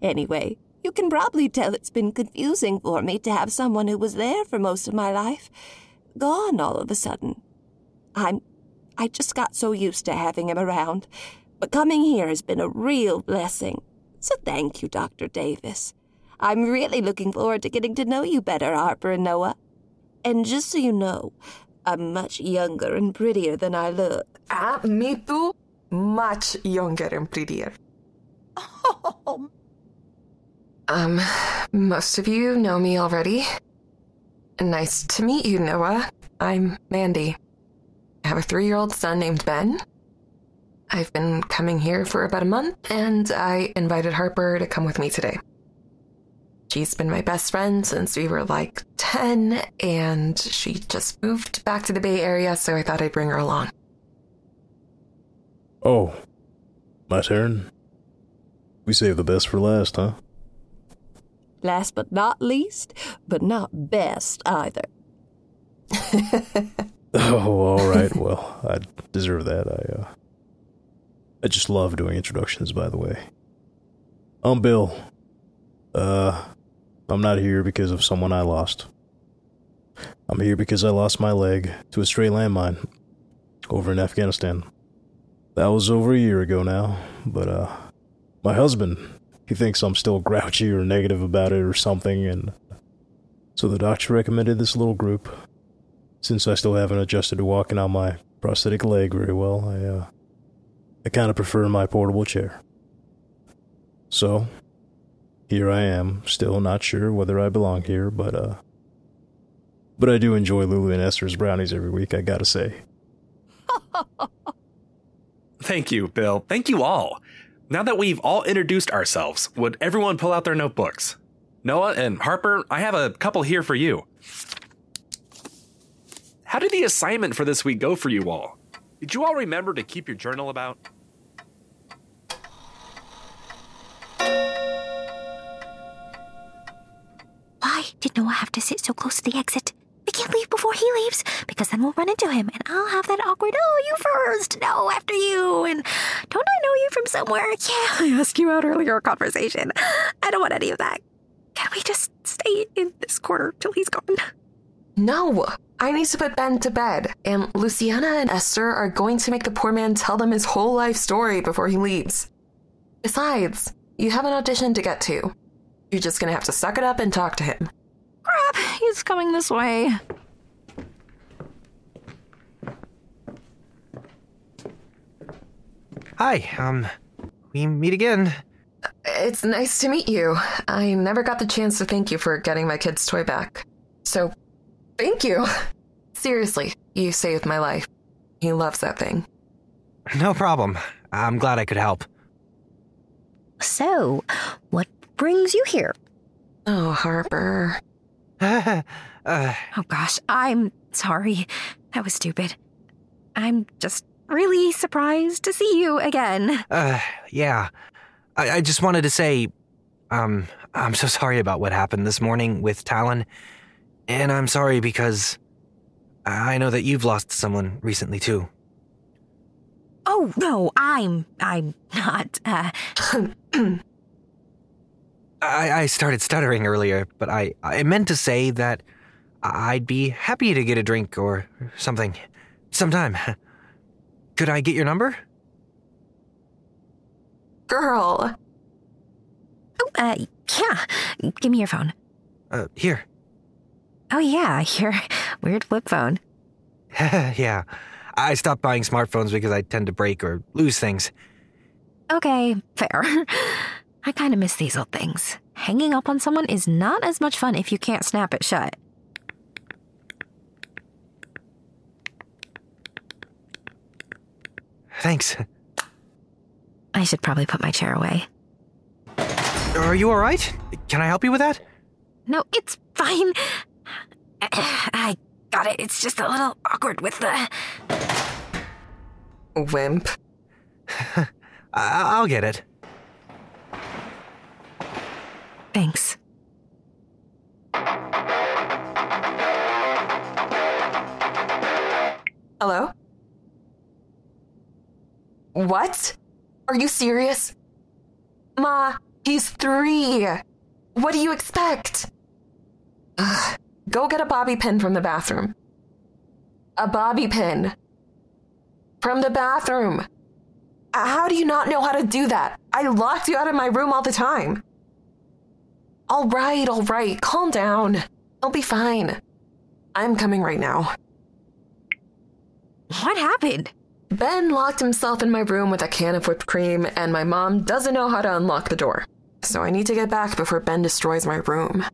Anyway, you can probably tell it's been confusing for me to have someone who was there for most of my life gone all of a sudden. I'm. I just got so used to having him around. But coming here has been a real blessing. So thank you, Dr. Davis. I'm really looking forward to getting to know you better, Harper and Noah. And just so you know, I'm much younger and prettier than I look. Ah, me too. Much younger and prettier. [laughs] Um, most of you know me already. Nice to meet you, Noah. I'm Mandy. I have a three year old son named Ben. I've been coming here for about a month, and I invited Harper to come with me today. She's been my best friend since we were like 10, and she just moved back to the Bay Area, so I thought I'd bring her along. Oh, my turn. We saved the best for last, huh? Last but not least, but not best either. [laughs] Oh, all right. well, I deserve that. I uh, I just love doing introductions. By the way, I'm Bill. Uh, I'm not here because of someone I lost. I'm here because I lost my leg to a stray landmine over in Afghanistan. That was over a year ago now, but uh, my husband, he thinks I'm still grouchy or negative about it or something, and so the doctor recommended this little group. Since I still haven't adjusted to walking on my prosthetic leg very well, I uh, I kind of prefer my portable chair. So, here I am, still not sure whether I belong here, but uh, but I do enjoy Lulu and Esther's brownies every week. I gotta say. [laughs] Thank you, Bill. Thank you all. Now that we've all introduced ourselves, would everyone pull out their notebooks? Noah and Harper, I have a couple here for you. How did the assignment for this week go for you all? Did you all remember to keep your journal about? Why did Noah have to sit so close to the exit? We can't leave before he leaves, because then we'll run into him, and I'll have that awkward, oh, you first, no, after you, and don't I know you from somewhere? Yeah, I asked you out earlier conversation. I don't want any of that. Can we just stay in this corner till he's gone? No, I need to put Ben to bed, and Luciana and Esther are going to make the poor man tell them his whole life story before he leaves. Besides, you have an audition to get to. You're just gonna have to suck it up and talk to him. Crap, he's coming this way. Hi, um, we meet again. It's nice to meet you. I never got the chance to thank you for getting my kid's toy back. So, thank you. [laughs] Seriously, you saved my life. He loves that thing. No problem. I'm glad I could help. So, what brings you here? Oh, Harper. Uh, [sighs] oh gosh, I'm sorry. That was stupid. I'm just really surprised to see you again. [sighs] Uh, yeah. I, I just wanted to say, um, I'm so sorry about what happened this morning with Talon. And I'm sorry because I know that you've lost someone recently too. Oh no, I'm I'm not. Uh... [clears throat] I, I started stuttering earlier, but I, I meant to say that I'd be happy to get a drink or something sometime. [laughs] Could I get your number? Girl. Oh, uh, yeah. Give me your phone. Uh, here. Oh, yeah, your weird flip phone. [laughs] yeah. I stopped buying smartphones because I tend to break or lose things. Okay, fair. [laughs] I kind of miss these old things. Hanging up on someone is not as much fun if you can't snap it shut. Thanks. I should probably put my chair away. Are you alright? Can I help you with that? No, it's fine. [clears throat] I got it. It's just a little awkward with the. Wimp. [laughs] I'll get it. Thanks. Hello? What? Are you serious? Ma, he's three. What do you expect? Ugh. Go get a bobby pin from the bathroom. A bobby pin. From the bathroom. How do you not know how to do that? I locked you out of my room all the time. All right, all right, calm down. I'll be fine. I'm coming right now. What happened? Ben locked himself in my room with a can of whipped cream, and my mom doesn't know how to unlock the door. So I need to get back before Ben destroys my room.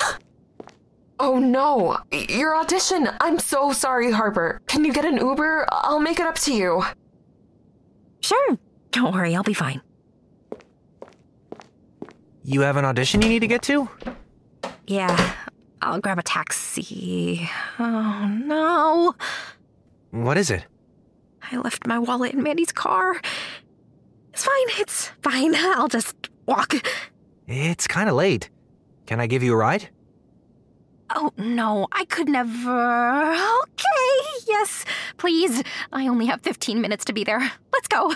[gasps] Oh no! Your audition! I'm so sorry, Harper. Can you get an Uber? I'll make it up to you. Sure. Don't worry, I'll be fine. You have an audition you need to get to? Yeah, I'll grab a taxi. Oh no. What is it? I left my wallet in Mandy's car. It's fine, it's fine. [laughs] I'll just walk. It's kind of late. Can I give you a ride? Oh no, I could never. Okay, yes, please. I only have 15 minutes to be there. Let's go.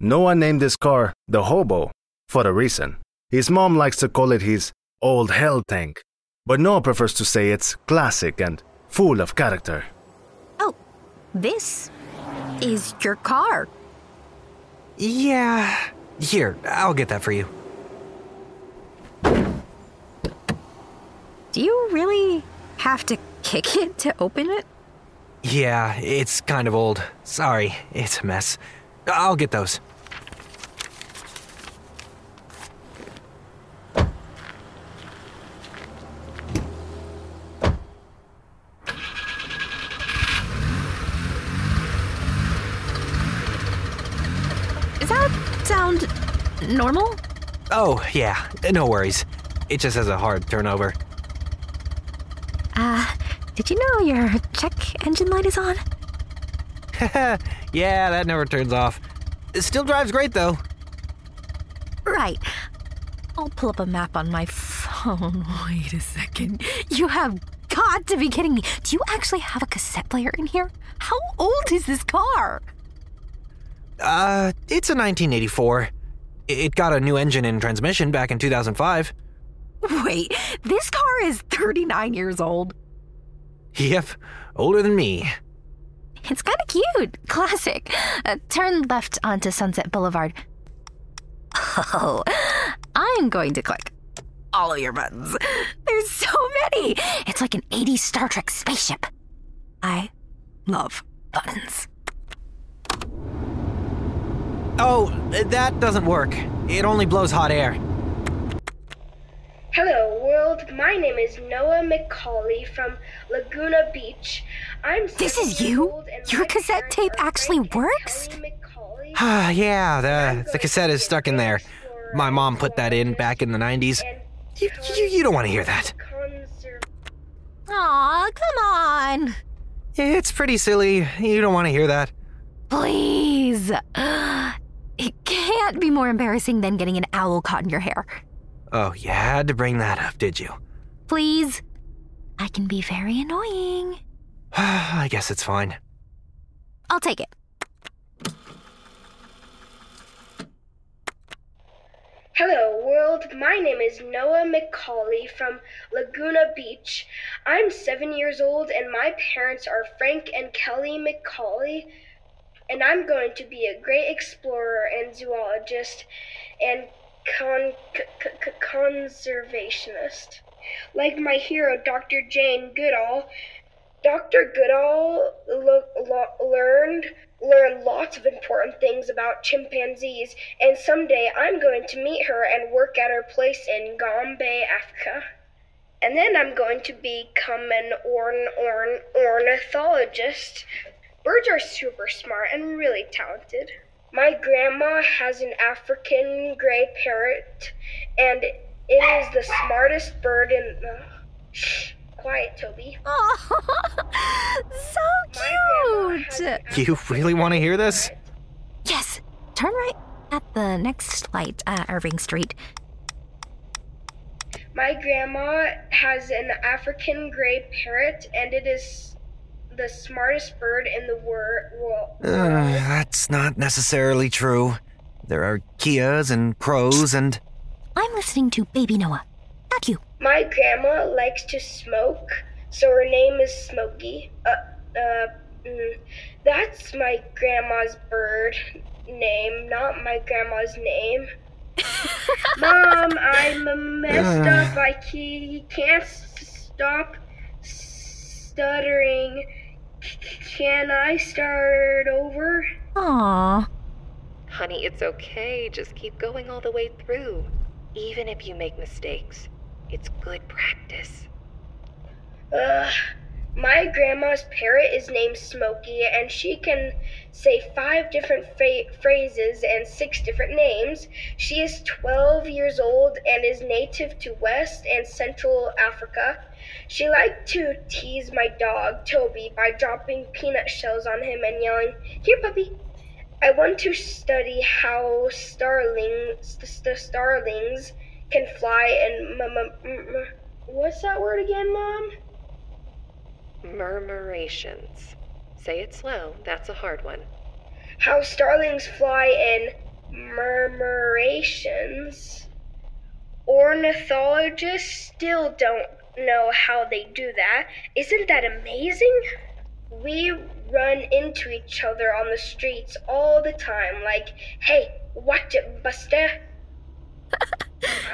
Noah named his car the Hobo for a reason. His mom likes to call it his old hell tank, but Noah prefers to say it's classic and full of character. Oh, this is your car. Yeah. Here, I'll get that for you. Do you really have to kick it to open it? Yeah, it's kind of old. Sorry, it's a mess. I'll get those. Does that sound normal? Oh, yeah, no worries. It just has a hard turnover. Uh, did you know your check engine light is on? [laughs] yeah, that never turns off. It still drives great, though. Right. I'll pull up a map on my phone. [laughs] Wait a second. You have got to be kidding me. Do you actually have a cassette player in here? How old is this car? Uh, it's a 1984. It got a new engine and transmission back in 2005. Wait, this car is 39 years old. Yep, older than me. It's kind of cute. Classic. Uh, turn left onto Sunset Boulevard. Oh, I'm going to click all of your buttons. There's so many. It's like an 80s Star Trek spaceship. I love buttons. Oh, that doesn't work. It only blows hot air. Hello, world. My name is Noah McCauley from Laguna Beach. I'm. This is you? Your cassette tape actually works? Ah, [sighs] yeah, the, the cassette is stuck in there. My mom put that in back in the 90s. You, you, you don't want to hear that. Aw, come on. It's pretty silly. You don't want to hear that. Please. [gasps] It can't be more embarrassing than getting an owl caught in your hair. Oh, you had to bring that up, did you? Please. I can be very annoying. [sighs] I guess it's fine. I'll take it. Hello, world. My name is Noah McCauley from Laguna Beach. I'm seven years old, and my parents are Frank and Kelly McCauley. And I'm going to be a great explorer and zoologist and con- c- c- conservationist. Like my hero, Dr. Jane Goodall. Dr. Goodall lo- lo- learned learn lots of important things about chimpanzees, and someday I'm going to meet her and work at her place in Gombe, Africa. And then I'm going to become an orn, orn, ornithologist. Birds are super smart and really talented. My grandma has an African gray parrot, and it is the smartest bird in the. Shh, [sighs] quiet, Toby. Oh, [laughs] so cute. You really want to hear this? Yes. Turn right at the next light, uh, Irving Street. My grandma has an African gray parrot, and it is the smartest bird in the wor- world. Uh, that's not necessarily true. There are Keas and crows and. I'm listening to Baby Noah. Not you. My grandma likes to smoke, so her name is Smokey. Uh, uh, mm, that's my grandma's bird name, not my grandma's name. [laughs] Mom, I'm messed up. I can't stop stuttering. C- Can I start over? Aww. Honey, it's okay. Just keep going all the way through. Even if you make mistakes, it's good practice. Ugh. My grandma's parrot is named Smokey, and she can say five different fa- phrases and six different names. She is 12 years old and is native to West and Central Africa. She liked to tease my dog, Toby, by dropping peanut shells on him and yelling, Here, puppy! I want to study how starlings, st- st- starlings can fly and m- m- m- what's that word again, Mom? Murmurations. Say it slow, that's a hard one. How starlings fly in murmurations. Ornithologists still don't know how they do that. Isn't that amazing? We run into each other on the streets all the time, like, hey, watch it, Buster. [laughs]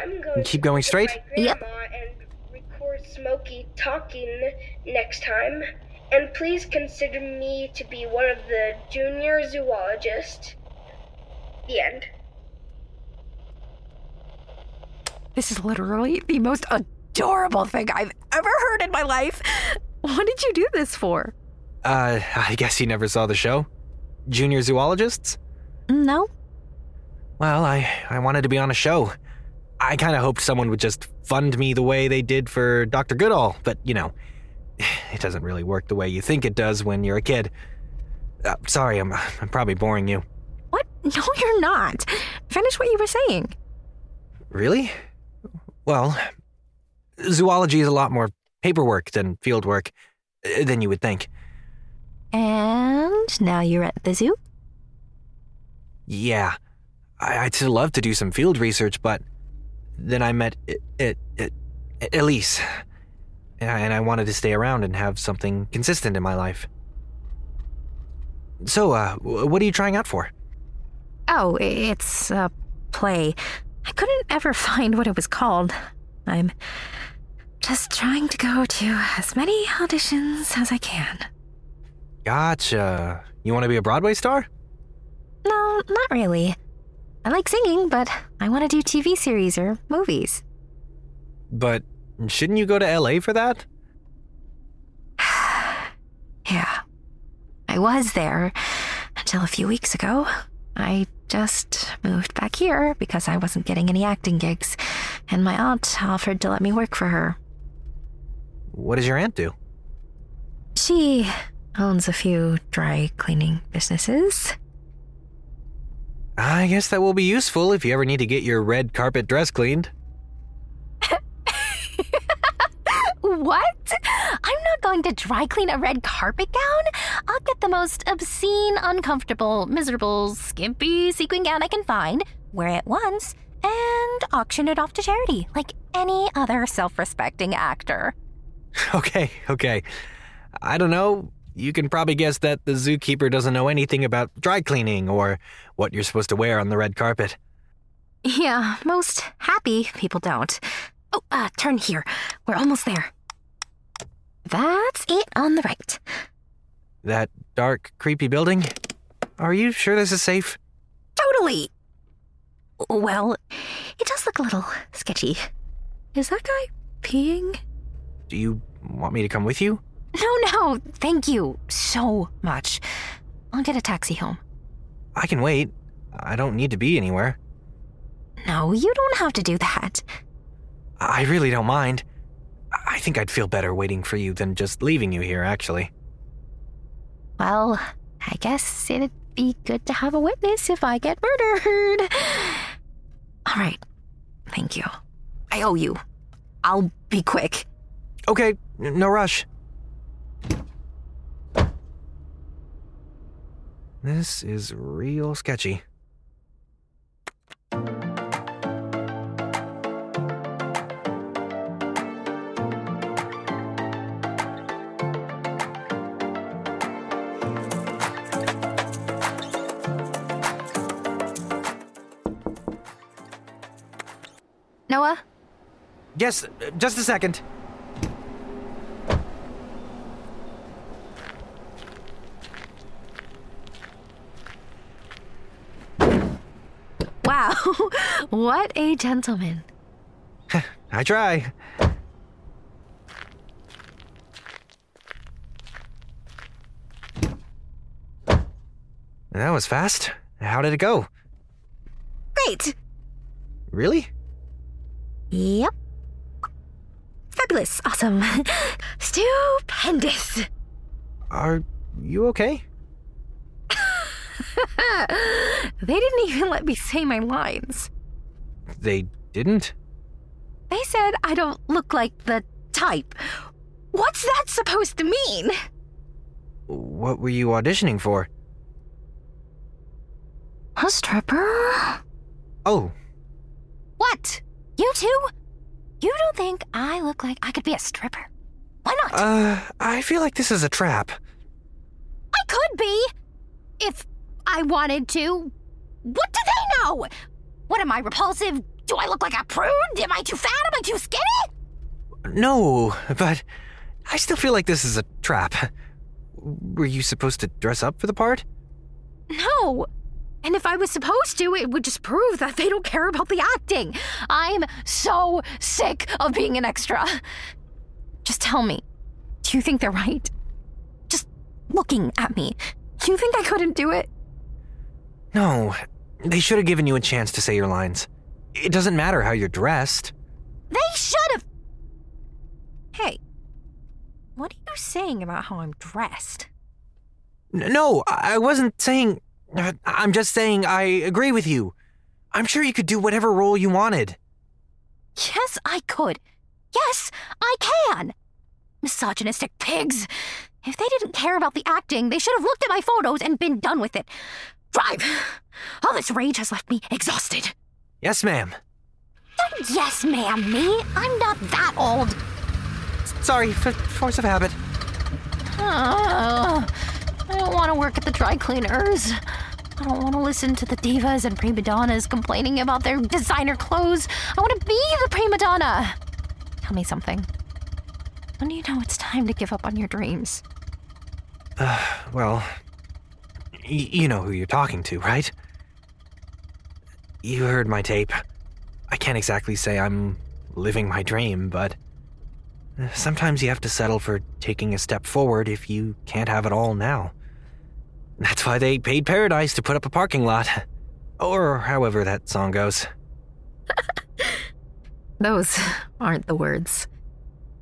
I'm going Keep to going visit straight? my grandma and record Smokey talking next time. And please consider me to be one of the junior zoologists. The end. This is literally the most adorable thing I've ever heard in my life. What did you do this for? Uh, I guess you never saw the show? Junior zoologists? No. Well, I, I wanted to be on a show. I kind of hoped someone would just fund me the way they did for Dr. Goodall, but you know, [sighs] it doesn't really work the way you think it does when you're a kid. Uh, sorry, I'm, [sighs] I'm probably boring you. What? [laughs] No, you're not. Finish what you were saying. Really? Well, zoology is a lot more paperwork than field work uh, than you would think. And now you're at the zoo? Yeah, I, I'd still love to do some field research, but then I met it, it, it, Elise, and I, and I wanted to stay around and have something consistent in my life. So, uh, what are you trying out for? Oh, it's a play. I couldn't ever [laughs] find what it was called. I'm just trying to go to as many auditions as I can. Gotcha. You want to be a Broadway star? No, not really. I like singing, but I want to do TV series or movies. But shouldn't you go to LA for that? [sighs] Yeah. I was there until a few weeks ago. I just moved back here because I wasn't getting any acting gigs, and my aunt offered to let me work for her. What does your aunt do? She owns a few dry cleaning businesses. I guess that will be useful if you ever need to get your red carpet dress cleaned. What? I'm not going to dry clean a red carpet gown. I'll get the most obscene, uncomfortable, miserable, skimpy sequin gown I can find, wear it once, and auction it off to charity, like any other self respecting actor. [laughs] Okay, okay. I don't know. You can probably guess that the zookeeper doesn't know anything about dry cleaning or what you're supposed to wear on the red carpet. Yeah, most happy people don't. Oh, uh, turn here. We're almost there. That's it on the right. That dark, creepy building? Are you sure this is safe? Totally. Well, it does look a little sketchy. Is that guy peeing? Do you want me to come with you? No, no, thank you so much. I'll get a taxi home. I can wait. I don't need to be anywhere. No, you don't have to do that. I really don't mind. I think I'd feel better waiting for you than just leaving you here, actually. Well, I guess it'd be good to have a witness if I get murdered. All right. Thank you. I owe you. I'll be quick. Okay, no rush. This is real sketchy. Noah? Yes, uh, just a second. Wow. What a gentleman. [laughs] I try. That was fast. How did it go? Great. Really? Yep. Fabulous. Awesome. [laughs] Stupendous. Are you okay? [laughs] they didn't even let me say my lines. They didn't? They said I don't look like the type. What's that supposed to mean? What were you auditioning for? A stripper? Oh, What? You too? You don't think I look like I could be a stripper? Why not? uh, I feel like this is a trap. I could be. If I wanted to. What do they know? What am I repulsive? Do I look like a prude? Am I too fat? Am I too skinny? No, but I still feel like this is a trap. Were you supposed to dress up for the part? No. And if I was supposed to, it would just prove that they don't care about the acting. I'm so sick of being an extra. Just tell me, do you think they're right? Just looking at me, do you think I couldn't do it? No, they should have given you a chance to say your lines. It doesn't matter how you're dressed. They should have. Hey, what are you saying about how I'm dressed? N- No, I I wasn't saying. uh, I'm just saying I agree with you. I'm sure you could do whatever role you wanted. Yes, I could. Yes, I can. Misogynistic pigs. If they didn't care about the acting, they should have looked at my photos and been done with it. Drive. All this rage has left me exhausted. Yes, ma'am. Don't yes, ma'am, me. I'm not that old. Sorry, for force of habit. Oh, I don't want to work at the dry cleaners. I don't want to listen to the divas and prima donnas complaining about their designer clothes. I want to be the prima donna. Tell me something. When do you know it's time to give up on your dreams? Uh, well, y- you know who you're talking to, right? You heard my tape. I can't exactly say I'm living my dream, but uh, sometimes you have to settle for taking a step forward if you can't have it all now. That's why they paid Paradise to put up a parking lot. Or however that song goes. [laughs] Those aren't the words.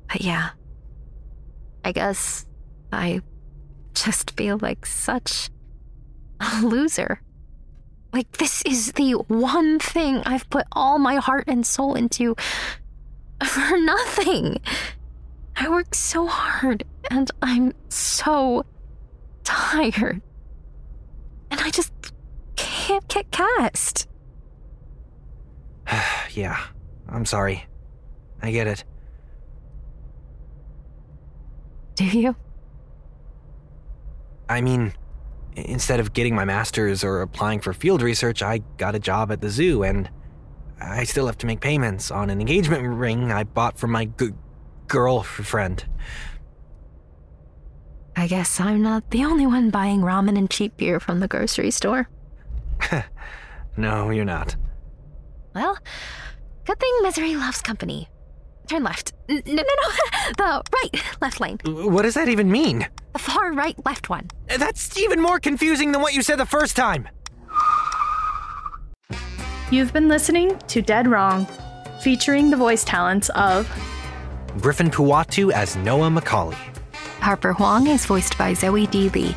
But yeah. I guess I just feel like such a loser. Like, this is the one thing I've put all my heart and soul into [laughs] for nothing. I work so hard and I'm so tired. And I just can't get cast. [sighs] yeah. I'm sorry. I get it. Do you? I mean, instead of getting my master's or applying for field research, I got a job at the zoo, and I still have to make payments on an engagement ring I bought from my g- girlfriend. I guess I'm not the only one buying ramen and cheap beer from the grocery store. [laughs] [laughs] No, you're not. Well, good thing misery loves company. Turn left. N- no, no, no. [laughs] The right, left lane. What does that even mean? The far right, left one. That's even more confusing than what you said the first time. You've been listening to Dead Wrong, featuring the voice talents of Griffin Puatu as Noah McCauley. Harper Huang is voiced by Zoe D. Lee.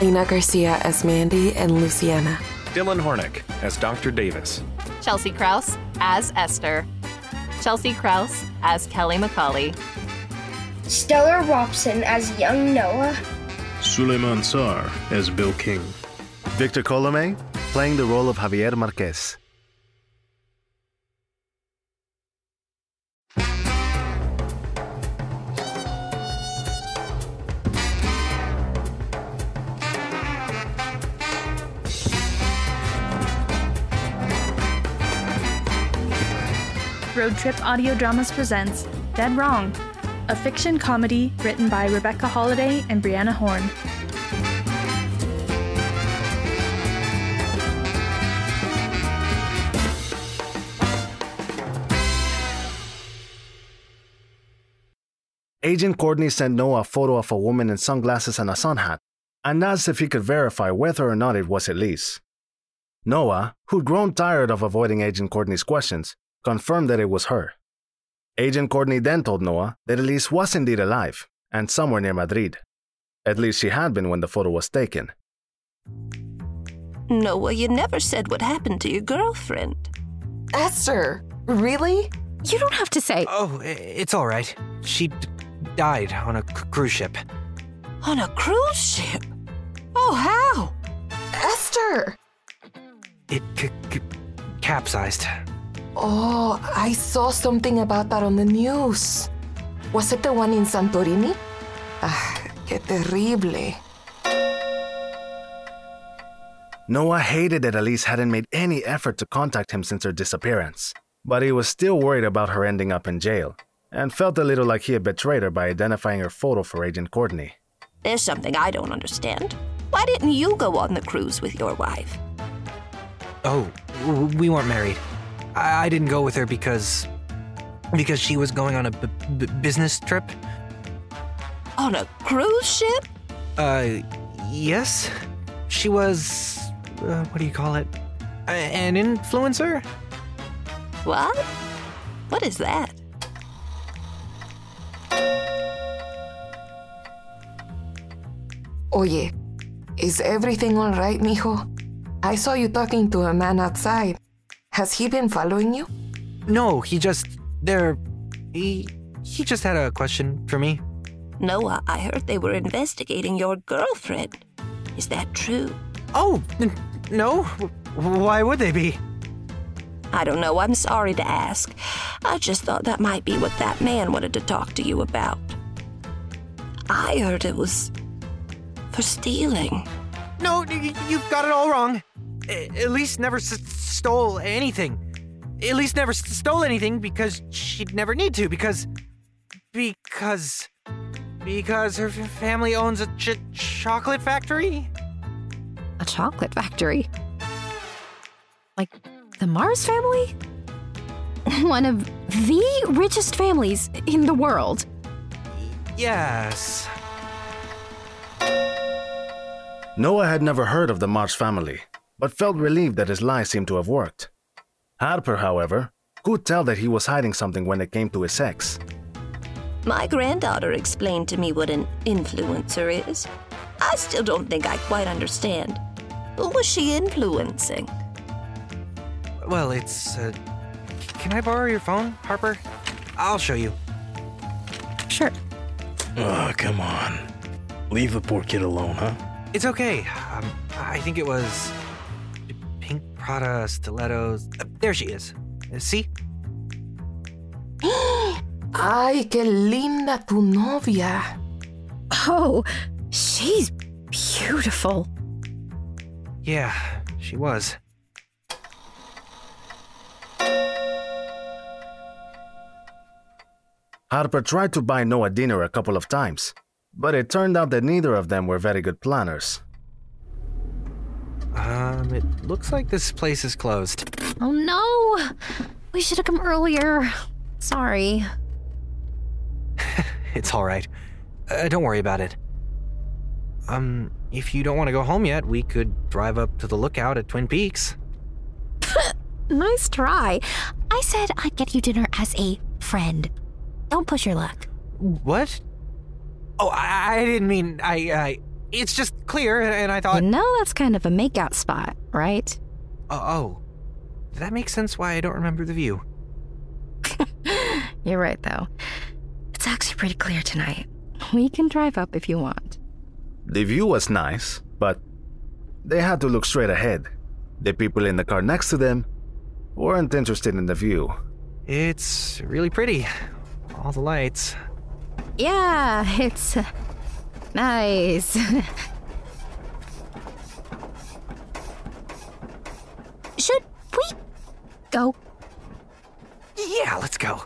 Lena Garcia as Mandy and Luciana. Dillon Horinek as Dr. Davis. Chelsea Krause as Esther. Chelsea Krause as Kelly McCauley. Stellar Robson as young Noah. Souleymane Sarr as Bill King. Victor Colome playing the role of Javier Marquez. Road Trip Audio Dramas presents Dead Wrong, a fiction comedy written by Rebekah Holladay and Brianna Horne. Agent Courtney sent Noah a photo of a woman in sunglasses and a sun hat, and asked if he could verify whether or not it was Elise. Noah, who'd grown tired of avoiding Agent Courtney's questions, confirmed that it was her. Agent Courtney then told Noah that Elise was indeed alive and somewhere near Madrid. At least she had been when the photo was taken. Noah, you never said what happened to your girlfriend. Esther, really? You don't have to say. Oh, it's all right. She d- died on a c- cruise ship. On a cruise ship? Oh, how? Esther! It c- c- capsized. Oh, I saw something about that on the news. Was it the one in Santorini? Ah, qué terrible. Noah hated that Elise hadn't made any effort to contact him since her disappearance, but he was still worried about her ending up in jail, and felt a little like he had betrayed her by identifying her photo for Agent Courtney. There's something I don't understand. Why didn't you go on the cruise with your wife? Oh, we weren't married. I, I didn't go with her because. because she was going on a b- b- business trip. On a cruise ship? Uh, yes. She was. Uh, what do you call it? A- an influencer? What? What is that? Oye, is everything all right, mijo? I saw you talking to a man outside. Has he been following you? No, he just. There. He. He just had a question for me. Noah, I heard they were investigating your girlfriend. Is that true? Oh, n- no. Why would they be? I don't know. I'm sorry to ask. I just thought that might be what that man wanted to talk to you about. I heard it was for stealing. No, you've got it all wrong. A- least never s- stole anything. Elise never s- stole anything because she'd never need to, because. Because. Because her f- family owns a ch- chocolate factory? A chocolate factory. Like the Mars family? [laughs] One of the richest families in the world. Yes. Noah had never heard of the Mars family, but felt relieved that his lie seemed to have worked. Harper, however, could tell that he was hiding something when it came to his sex. My granddaughter explained to me what an influencer is. I still don't think I quite understand. Who was she influencing? Well, it's. Uh, can I borrow your phone, Harper? I'll show you. Sure. Oh, come on. Leave the poor kid alone, huh? It's okay. Um, I think it was pink Prada stilettos. Uh, there she is. See? Ay, qué linda tu novia. Oh, she's beautiful. Yeah, she was. Harper tried to buy Noah dinner a couple of times, but it turned out that neither of them were very good planners. Um, it looks like this place is closed. Oh no! We should have come earlier. Sorry. [laughs] It's all right. Uh, don't worry about it. Um, if you don't want to go home yet, we could drive up to the lookout at Twin Peaks. [laughs] Nice try. I said I'd get you dinner as a friend. Don't push your luck. What? Oh, I, I didn't mean I. I. It's just clear, and I thought. You know that's kind of a makeout spot, right? Oh, oh, that makes sense. Why I don't remember the view. [laughs] You're right, though. It's actually pretty clear tonight. We can drive up if you want. The view was nice, but they had to look straight ahead. The people in the car next to them weren't interested in the view. It's really pretty. All the lights. Yeah, [laughs] it's uh, nice. [laughs] Should we go? Yeah, let's go.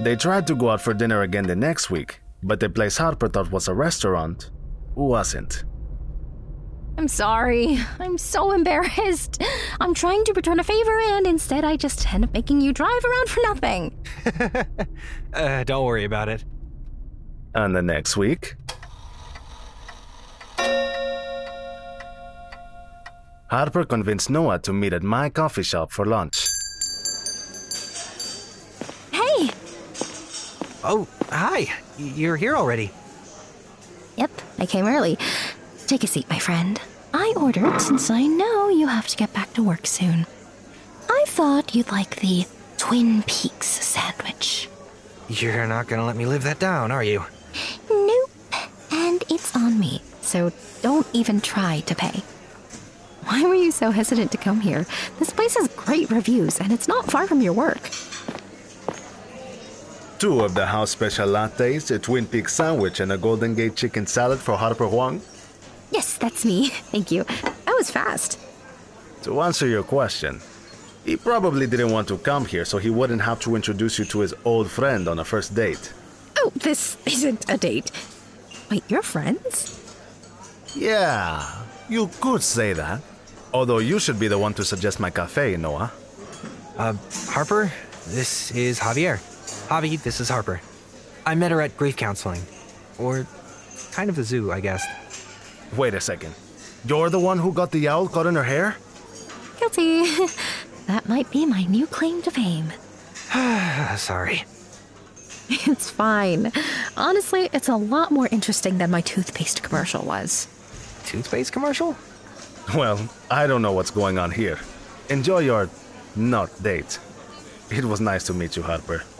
They tried to go out for dinner again the next week, but the place Harper thought was a restaurant wasn't. I'm sorry. I'm so embarrassed. I'm trying to return a favor, and instead I just end up making you drive around for nothing. [laughs] Uh, don't worry about it. On the next week, Harper convinced Noah to meet at my coffee shop for lunch. Hey! Oh, hi. You're here already. Yep, I came early. Take a seat, my friend. I ordered since I know you have to get back to work soon. I thought you'd like the Twin Peaks sandwich. You're not gonna let me live that down, are you? Nope. And it's on me, so don't even try to pay. Why were you so hesitant to come here? This place has great reviews, and it's not far from your work. Two of the house special lattes, a Twin Peaks sandwich, and a Golden Gate chicken salad for Harper Huang. Yes, that's me. [laughs] Thank you. That was fast. To answer your question, he probably didn't want to come here so he wouldn't have to introduce you to his old friend on a first date. Oh, this isn't a date. Wait, you're friends? Yeah, you could say that. Although you should be the one to suggest my cafe, Noah. Uh, Harper, this is Javier. Javi, this is Harper. I met her at grief counseling. Or kind of the zoo, I guess. Wait a second. You're the one who got the owl caught in her hair? Guilty. [laughs] that might be my new claim to fame. [sighs] Sorry. [laughs] It's fine. Honestly, it's a lot more interesting than my toothpaste commercial was. Toothpaste commercial? Well, I don't know what's going on here. Enjoy your not date. It was nice to meet you, Harper. [laughs]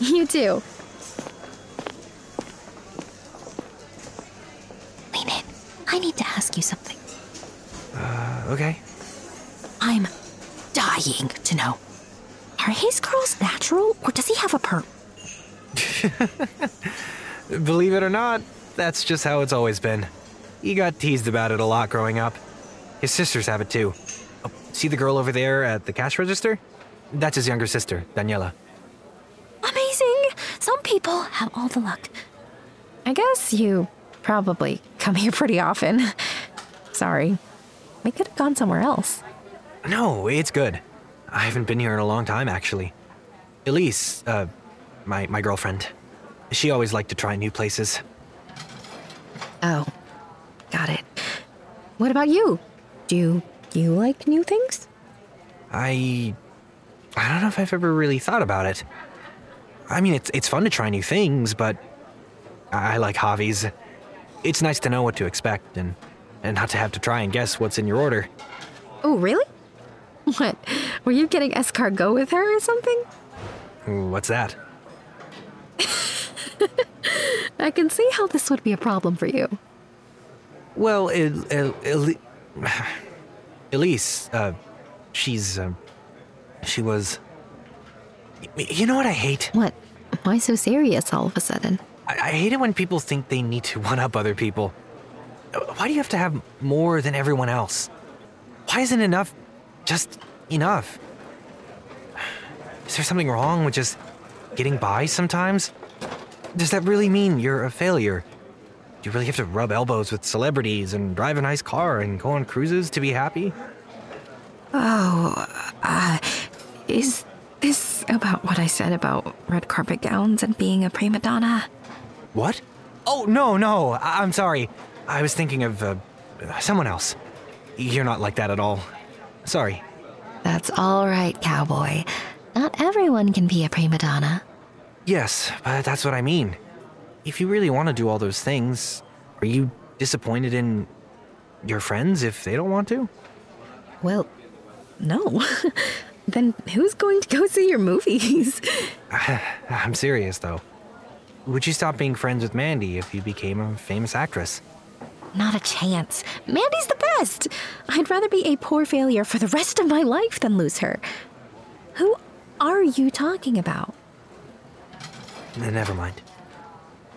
You too. Need to ask you something. Uh, okay. I'm dying to know. Are his curls natural, or does he have a perm? [laughs] Believe it or not, that's just how it's always been. He got teased about it a lot growing up. His sisters have it too. Oh, see the girl over there at the cash register? That's his younger sister, Daniela. Amazing! Some people have all the luck. I guess you probably come here pretty often. [laughs] Sorry. We could have gone somewhere else. No, it's good. I haven't been here in a long time, actually. Elise, uh, my, my girlfriend, she always liked to try new places. Oh, got it. What about you? Do you like new things? I. I don't know if I've ever really thought about it. I mean, it's, it's fun to try new things, but I, I like hobbies. It's nice to know what to expect and, and not to have to try and guess what's in your order. Oh, really? [laughs] What? Were you getting escargot with her or something? What's that? [laughs] I can see how this would be a problem for you. Well, it, it, it, Elise, uh, she's, uh, she was. You know what I hate? What? Why so serious all of a sudden? I, hate it when people think they need to [laughs] one up other people. Why do you have to have more than everyone else? Why isn't enough just enough? Is there something wrong with just getting by sometimes? Does that really mean you're a failure? Do you really have to rub elbows with celebrities and drive a nice car and go on cruises to be happy? Oh, uh, is this about what I said about red carpet gowns and being a prima donna? What? Oh, no, no, I- I'm sorry. I was thinking of uh, someone else. You're not like that at all. Sorry. That's all right, cowboy. Not everyone can be a prima donna. Yes, but that's what I mean. If you really want to do all those things, are you disappointed in your friends if they don't want to? Well, no. [laughs] then who's going to go see your movies? [laughs] [sighs] I'm serious, though. Would you stop being friends with Mandy if you became a famous actress? Not a chance. Mandy's the best. I'd rather be a poor failure for the rest of my life than lose her. Who are you talking about? Never mind.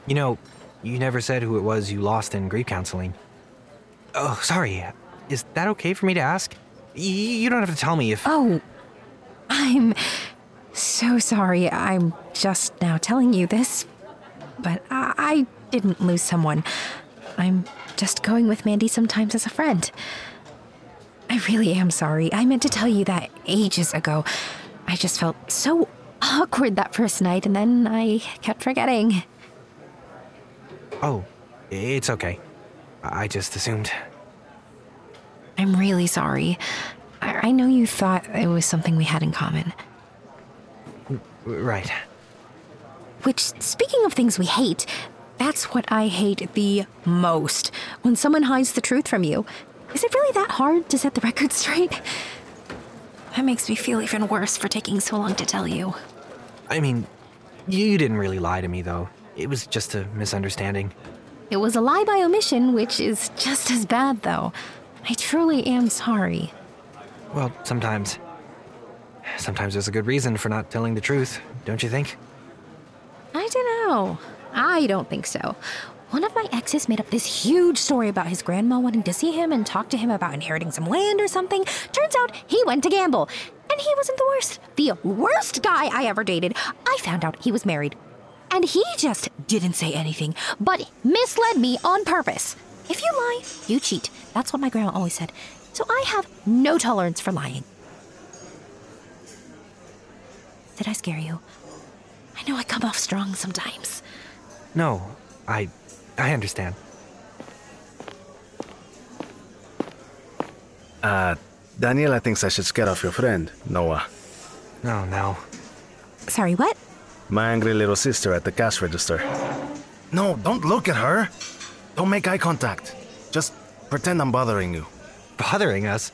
You know, you never said who it was you lost in grief counseling. Oh, sorry. Is that okay for me to ask? Y- you don't have to tell me if. Oh, I'm so sorry. I'm just now telling you this, but I, I didn't lose someone. I'm just going with Mandy sometimes as a friend. I really am sorry. I meant to tell you that ages ago. I just felt so awkward that first night, and then I kept forgetting. Oh, it's okay. I just assumed. I'm really sorry. I, I know you thought it was something we had in common. Right. Which, speaking of things we hate, that's what I hate the most. When someone hides the truth from you. Is it really that hard to set the record [laughs] straight? That makes me feel even worse for taking so long to tell you. I mean, you didn't really lie to me, though. It was just a misunderstanding. It was a lie by omission, which is just as bad, though. I truly am sorry. Well, sometimes. Sometimes there's a good reason for not telling the truth, don't you think? I don't know. I don't think so. One of my exes made up this huge story about his grandma wanting to see him and talk to him about inheriting some land or something. Turns out he went to gamble. And he wasn't the worst. The worst guy I ever dated. I found out he was married. And he just didn't say anything, but misled me on purpose. If you lie, you cheat. That's what my grandma always said. So I have no tolerance for lying. Did I scare you? I know I come off strong sometimes. No, I. I understand. Uh, Daniela thinks I should scare off your friend, Noah. No, no. Sorry, what? My angry little sister at the cash register. No, don't look at her. Don't make eye contact. Just pretend I'm bothering you. Bothering us?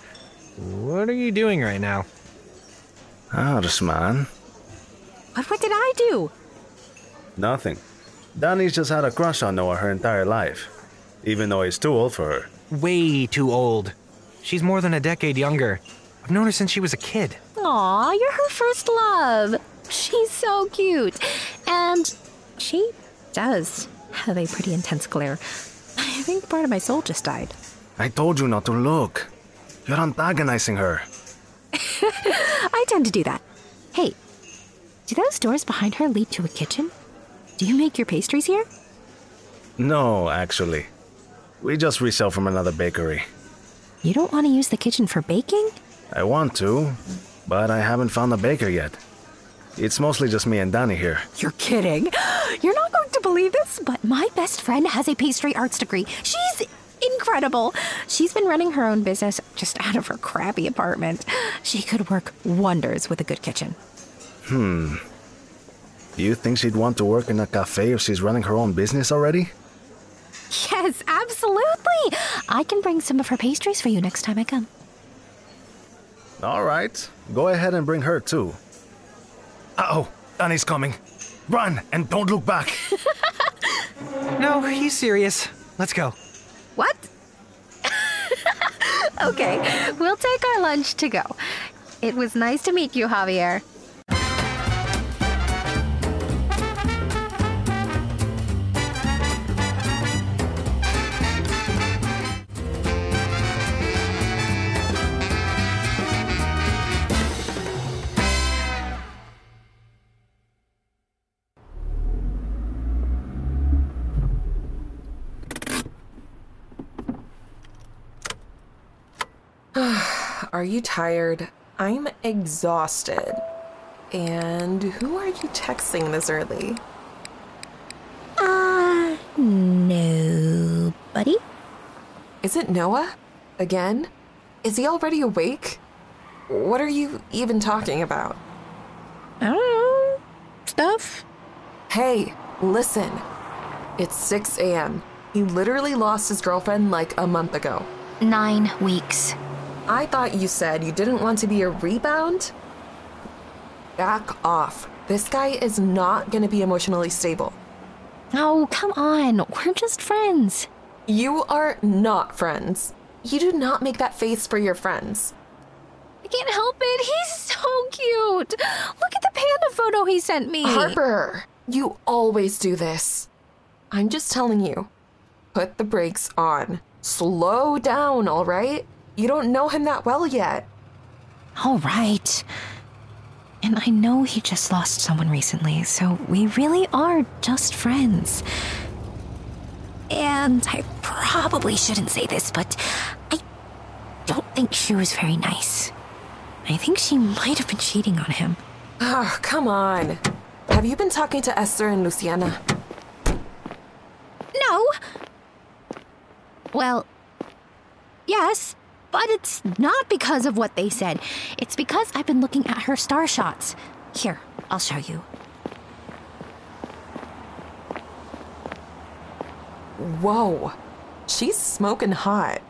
What are you doing right now? Ars, man. What, what did I do? Nothing. Danny's just had a crush on Noah her entire life, even though he's too old for her. Way too old. She's more than a decade younger. I've known her since she was a kid. Aw, you're her first love. She's so cute. And she does have a pretty intense glare. I think part of my soul just died. I told you not to look. You're antagonizing her. [laughs] I tend to do that. Hey, do those doors behind her lead to a kitchen? Do you make your pastries here? No, actually. We just resell from another bakery. You don't want to use the kitchen for baking? I want to, but I haven't found a baker yet. It's mostly just me and Danny here. You're kidding. [gasps] You're not going to believe this, but my best friend has a pastry arts degree. She's incredible. She's been running her own business just out of her crappy apartment. She could work wonders with a good kitchen. Hmm. You think she'd want to work in a cafe if she's running her own business already? Yes, absolutely. I can bring some of her pastries for you next time I come. All right. Go ahead and bring her too. Uh oh, Danny's coming. Run and don't look back. [laughs] No, he's serious. Let's go. What? [laughs] okay, we'll take our lunch to go. It was nice to meet you, Javier. Are you tired? I'm exhausted. And who are you texting this early? Uh, nobody. Is it Noah? Again? Is he already awake? What are you even talking about? I don't know. Stuff. Hey, listen. It's 6 a.m. He literally lost his girlfriend like a month ago. Nine weeks. I thought you said you didn't want to be a rebound? Back off. This guy is not going to be emotionally stable. Oh, come on. We're just friends. You are not friends. You do not make that face for your friends. I can't help it. He's so cute. Look at the panda photo he sent me. Harper, you always do this. I'm just telling you. Put the brakes on. Slow down, all right? You don't know him that well yet. All right. And I know he just lost someone recently, so we really are just friends. And I probably shouldn't say this, but I don't think she was very nice. I think she might have been cheating on him. Oh, come on. Have you been talking to Esther and Luciana? No. Well, yes, but it's not because of what they said. It's because I've been looking at her star shots. Here, I'll show you. Whoa. She's smoking hot.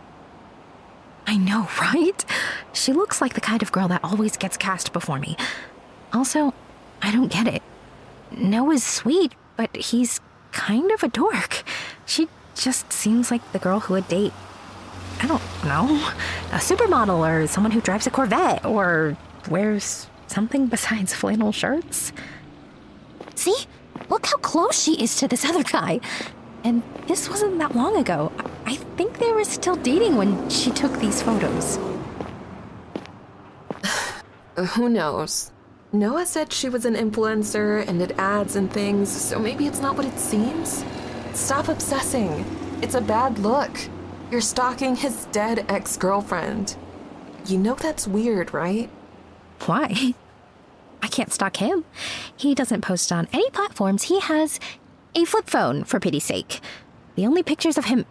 I know, [laughs] right? She looks like the kind of girl that always gets cast before me. Also, I don't get it. Noah's sweet, but he's kind of a dork. She just seems like the girl who would date, I don't know, a supermodel or someone who drives a Corvette or wears something besides flannel shirts. See? Look how close she is to this other guy. And this wasn't that long ago. I think they were still dating when she took these photos. [sighs] Who knows? Noah said she was an influencer and did ads and things, so maybe it's not what it seems. Stop obsessing. It's a bad look. You're stalking his dead ex girlfriend. You know that's weird, right? Why? [laughs] I can't stalk him. He doesn't post on any platforms. He has a flip phone, for pity's sake. The only pictures of him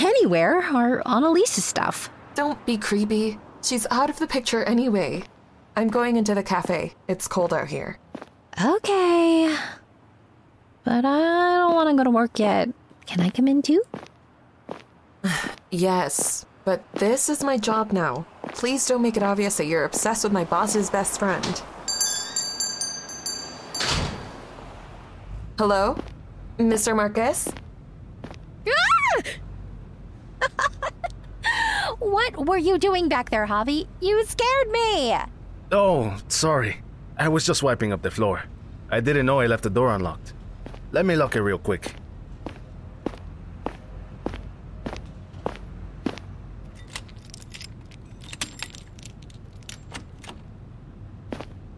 anywhere are on Elise's stuff. Don't be creepy. She's out of the picture anyway. I'm going into the cafe. It's cold out here. Okay. But I don't want to go to work yet. Can I come in too? Yes, but this is my job now. Please don't make it obvious that you're obsessed with my boss's best friend. Hello? Mr. Marquez? [laughs] what were you doing back there, Javi? You scared me! Oh, sorry. I was just wiping up the floor. I didn't know I left the door unlocked. Let me lock it real quick.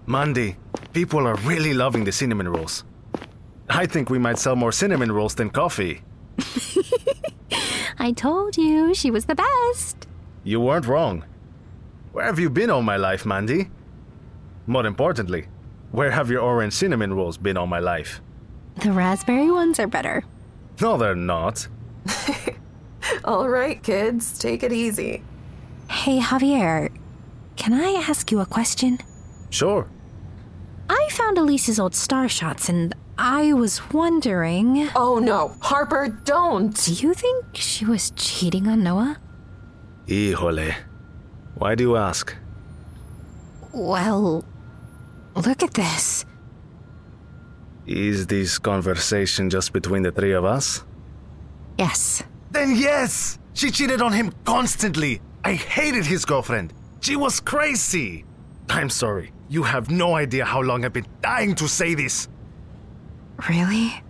Mandy, people are really loving the cinnamon rolls. I think we might sell more cinnamon rolls than coffee. [laughs] I told you she was the best. You weren't wrong. Where have you been all my life, Mandy? More importantly, where have your orange cinnamon rolls been all my life? The raspberry ones are better. No, they're not. [laughs] all right, kids, take it easy. Hey, Javier, can I ask you a question? Sure. I found Elise's old star shots and I was wondering. Oh no, Harper, don't! Do you think she was cheating on Noah? Híjole. Why do you ask? Well, look at this. Is this conversation just between the three of us? Yes. Then yes! She cheated on him constantly! I hated his girlfriend. She was crazy. I'm sorry. You have no idea how long I've been dying to say this. Really?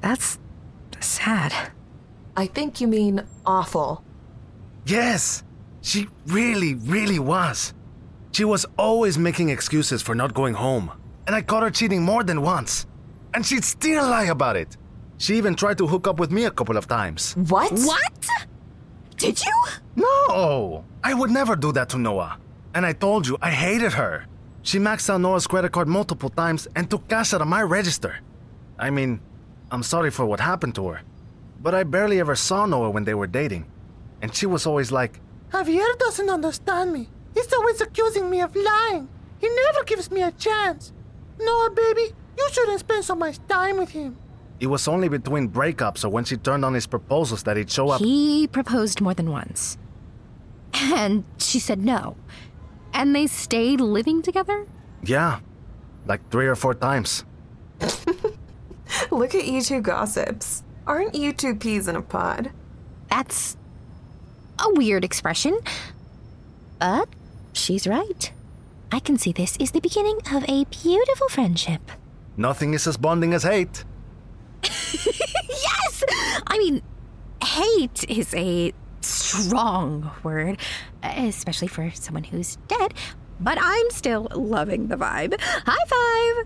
That's sad. I think you mean awful. Yes, she really, really was. She was always making excuses for not going home, and I caught her cheating more than once. And she'd still lie about it. She even tried to hook up with me a couple of times. What? What? Did you? No! I would never do that to Noah. And I told you, I hated her. She maxed out Noah's credit card multiple times and took cash out of my register. I mean, I'm sorry for what happened to her. But I barely ever saw Noah when they were dating. And she was always like, Javier doesn't understand me. He's always accusing me of lying. He never gives me a chance. Noah, baby, you shouldn't spend so much time with him. It was only between breakups or when she turned on his proposals that he'd show up. He proposed more than once. And she said no. And they stayed living together? Yeah, like three or four times. [laughs] Look at you two gossips. Aren't you two peas in a pod? That's a weird expression. But she's right. I can see this is the beginning of a beautiful friendship. Nothing is as bonding as hate. [laughs] yes! I mean, hate is a strong word, especially for someone who's dead, but I'm still loving the vibe. High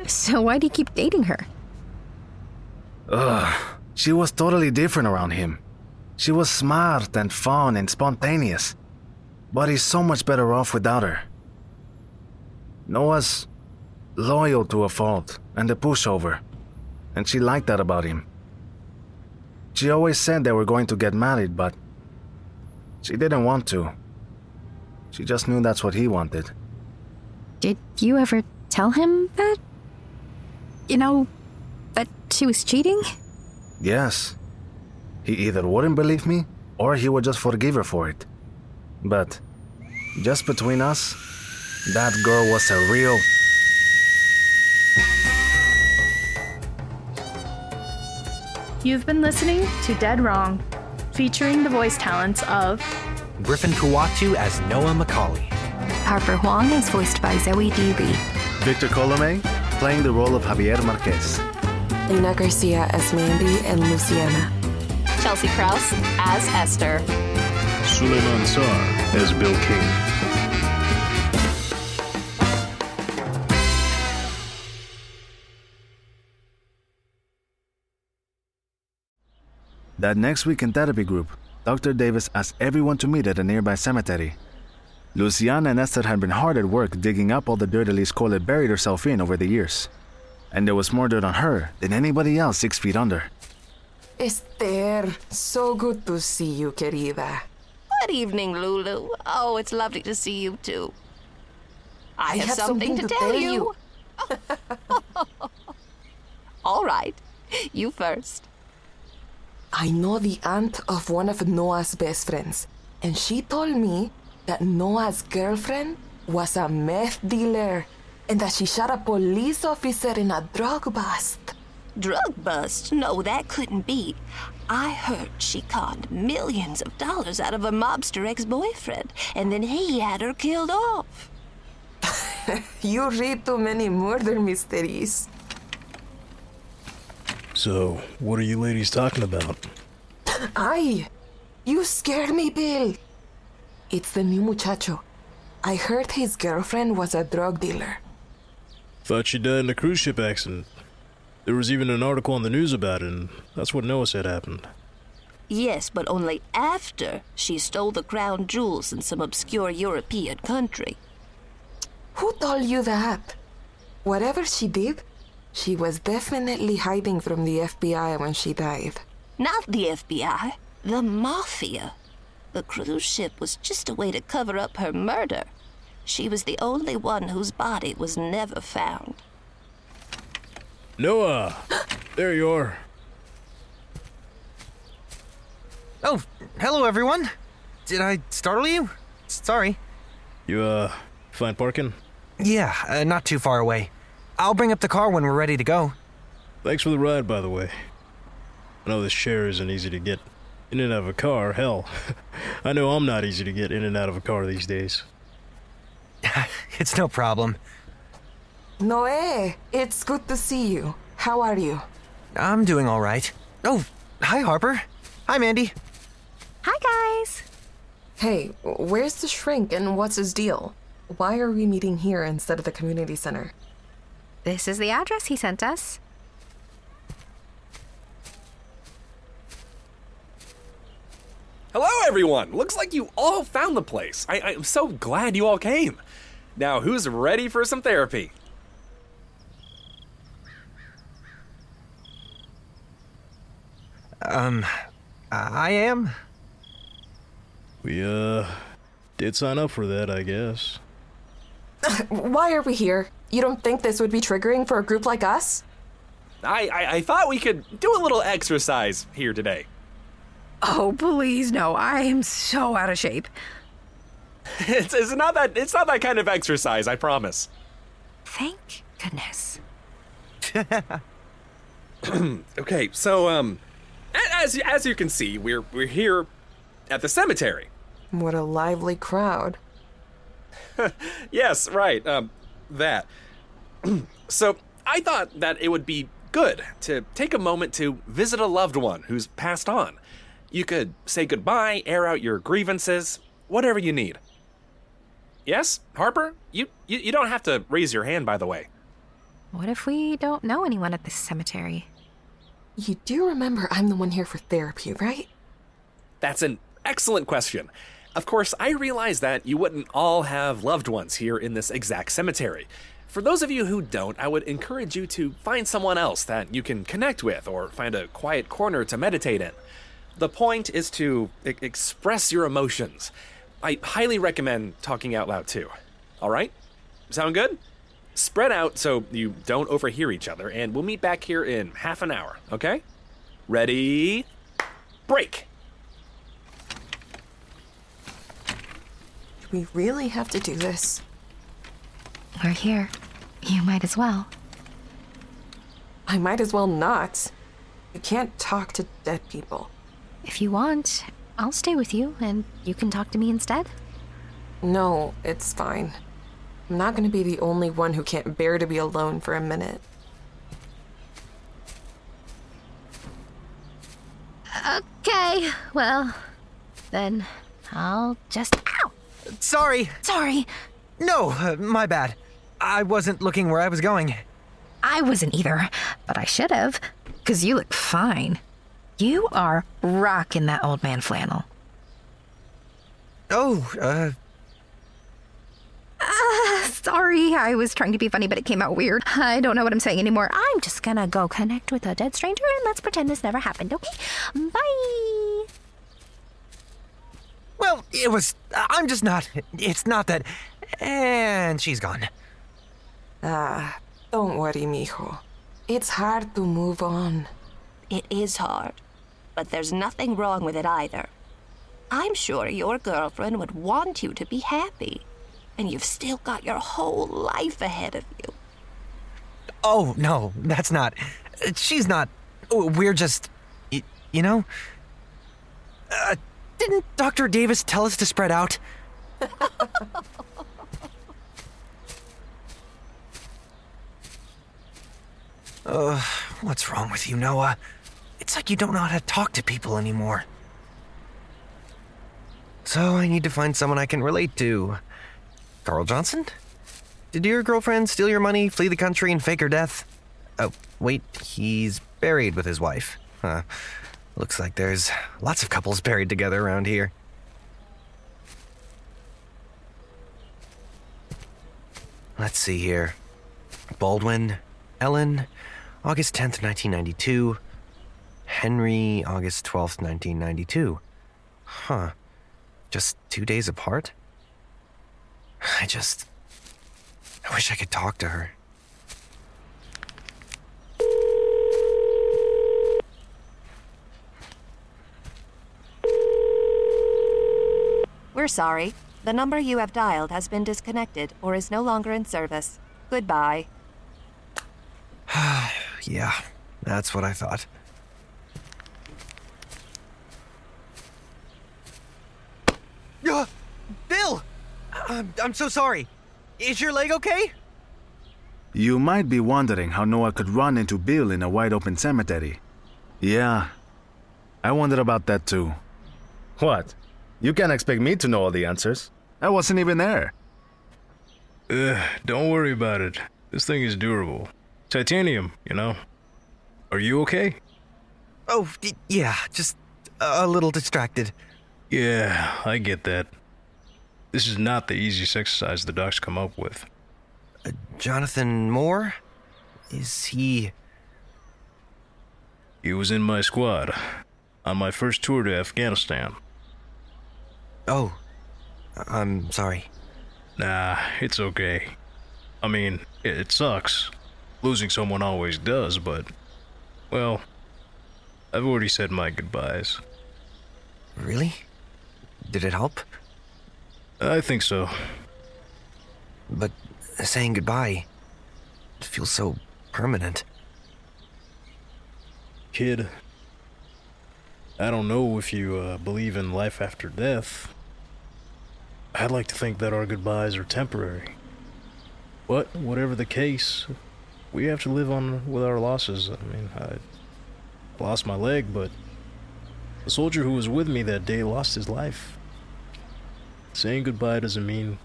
five! So, why do you keep dating her? Ugh, she was totally different around him. She was smart and fun and spontaneous, but he's so much better off without her. Noah's loyal to a fault and a pushover, and she liked that about him. She always said they were going to get married, but she didn't want to. She just knew that's what he wanted. Did you ever tell him that? You know, that she was cheating? Yes. He either wouldn't believe me or he would just forgive her for it. But just between us, that girl was a real. You've been listening to Dead Wrong, featuring the voice talents of Griffin Puatu as Noah McCauley. Harper Huang is voiced by Zoe D. Lee. Victor Colome, playing the role of Javier Marquez. Lena Garcia as Mandy and Luciana. Chelsea Krause as Esther. Souleymane Sarr as Bill King. That next week in therapy group, Dr. Davis asked everyone to meet at a nearby cemetery. Luciana and Esther had been hard at work digging up all the dirt Elise Cole had buried herself in over the years. And there was more dirt on her than anybody else six feet under. Esther, so good to see you, querida. Good evening, Lulu. Oh, it's lovely to see you too. I, I have, have something, something to, to tell tell you. [laughs] All right, you first. I know the aunt of one of Noah's best friends, and she told me that Noah's girlfriend was a meth dealer and that she shot a police officer in a drug bust. Drug bust? No, that couldn't be. I heard she conned millions of dollars out of a mobster ex boyfriend, and then he had her killed off. [laughs] you read too many murder mysteries. So, what are you ladies talking about? I. you scared me, Bill. It's the new muchacho. I heard his girlfriend was a drug dealer. Thought she died in a cruise ship accident. There was even an article on the news about it, and that's what Noah said happened. Yes, but only after she stole the crown jewels in some obscure European country. Who told you that? Whatever she did, she was definitely hiding from the FBI when she died. Not the FBI, the Mafia. The cruise ship was just a way to cover up her murder. She was the only one whose body was never found. Noah! there you are. Oh, hello everyone. Did I startle you? Sorry. You, uh, find parking? Yeah, uh, not too far away. I'll bring up the car when we're ready to go. Thanks for the ride, by the way. I know this share isn't easy to get. In and out of a car, hell. [laughs] I know I'm not easy to get in and out of a car these days. [laughs] it's no problem. Noe, it's good to see you. How are you? I'm doing all right. Oh, hi, Harper. Hi, Mandy. Hi, guys. Hey, where's the shrink and what's his deal? Why are we meeting here instead of the community center? This is the address he sent us. Hello, everyone! Looks like you all found the place. I, I'm so glad you all came. Now, who's ready for some therapy? Um, I am. We, uh, did sign up for that, I guess. [laughs] Why are we here? You don't think this would be triggering for a group like us? I, I, I thought we could do a little exercise here today. Oh, please, no. I am so out of shape. [laughs] It's, it's not that it's not that kind of exercise, I promise. Thank goodness. [laughs] okay, so um, as as you can see, we're we're here at the cemetery. What a lively crowd. [laughs] yes, right. Um, that. [clears throat] so I thought that it would be good to take a moment to visit a loved one who's passed on. You could say goodbye, air out your grievances, whatever you need. Yes, Harper? You, you you don't have to raise your hand, by the way. What if we don't know anyone at this cemetery? You do remember I'm the one here for therapy, right? That's an excellent question. Of course, I realize that you wouldn't all have loved ones here in this exact cemetery. For those of you who don't, I would encourage you to find someone else that you can connect with or find a quiet corner to meditate in. The point is to e- express your emotions. I highly recommend talking out loud too. All right? Sound good? Spread out so you don't overhear each other, and we'll meet back here in half an hour, okay? Ready? Break! We really have to do this? We're here. You might as well. I might as well not. You can't talk to dead people. If you want, I'll stay with you and you can talk to me instead. No, it's fine. I'm not gonna be the only one who can't bear to be alone for a minute. Okay, well, then I'll just. Ow! Sorry. Sorry. No, uh, my bad. I wasn't looking where I was going. I wasn't either, but I should have, because you look fine. You are rocking that old man flannel. Oh, uh, Ah, sorry, I was trying to be funny, but it came out weird. I don't know what I'm saying anymore. I'm just gonna go connect with a dead stranger and let's pretend this never happened, okay? Bye! Well, it was. I'm just not. It's not that. And she's gone. Ah, don't worry, mijo. It's hard to move on. It is hard, but there's nothing wrong with it either. I'm sure your girlfriend would want you to be happy, and you've still got your whole life ahead of you. Oh, no, that's not. She's not. We're just. You know? Uh, didn't Dr. Davis tell us to spread out? Ugh, [laughs] uh, what's wrong with you, Noah? It's like you don't know how to talk to people anymore. So I need to find someone I can relate to. Carl Johnson? Did your girlfriend steal your money, flee the country, and fake her death? Oh, wait, he's buried with his wife. Huh. Looks like there's lots of couples buried together around here. Let's see here. Baldwin, Ellen, August 10th, 1992. Henry, August 12th, 1992. Huh. Just two days apart? [sighs] I just. I wish I could talk to her. We're sorry. The number you have dialed has been disconnected or is no longer in service. Goodbye. [sighs] yeah, that's what I thought. Uh, Bill! I'm, I'm so sorry. Is your leg okay? You might be wondering how Noah could run into Bill in a wide open cemetery. Yeah, I wondered about that too. What? You can't expect me to know all the answers. I wasn't even there. Ugh, don't worry about it. This thing is durable. Titanium, you know. Are you okay? Oh, y- yeah, just a little distracted. Yeah, I get that. This is not the easiest exercise the docs come up with. Uh, Jonathan Moore? Is he. He was in my squad on my first tour to Afghanistan. Oh, I'm sorry. Nah, it's okay. I mean, it, it sucks. Losing someone always does, but. Well, I've already said my goodbyes. Really? Did it help? I think so. But saying goodbye feels so permanent. Kid, I don't know if you uh, believe in life after death. I'd like to think that our goodbyes are temporary. But whatever the case, we have to live on with our losses. I mean, I lost my leg, but the soldier who was with me that day lost his life. Saying goodbye doesn't mean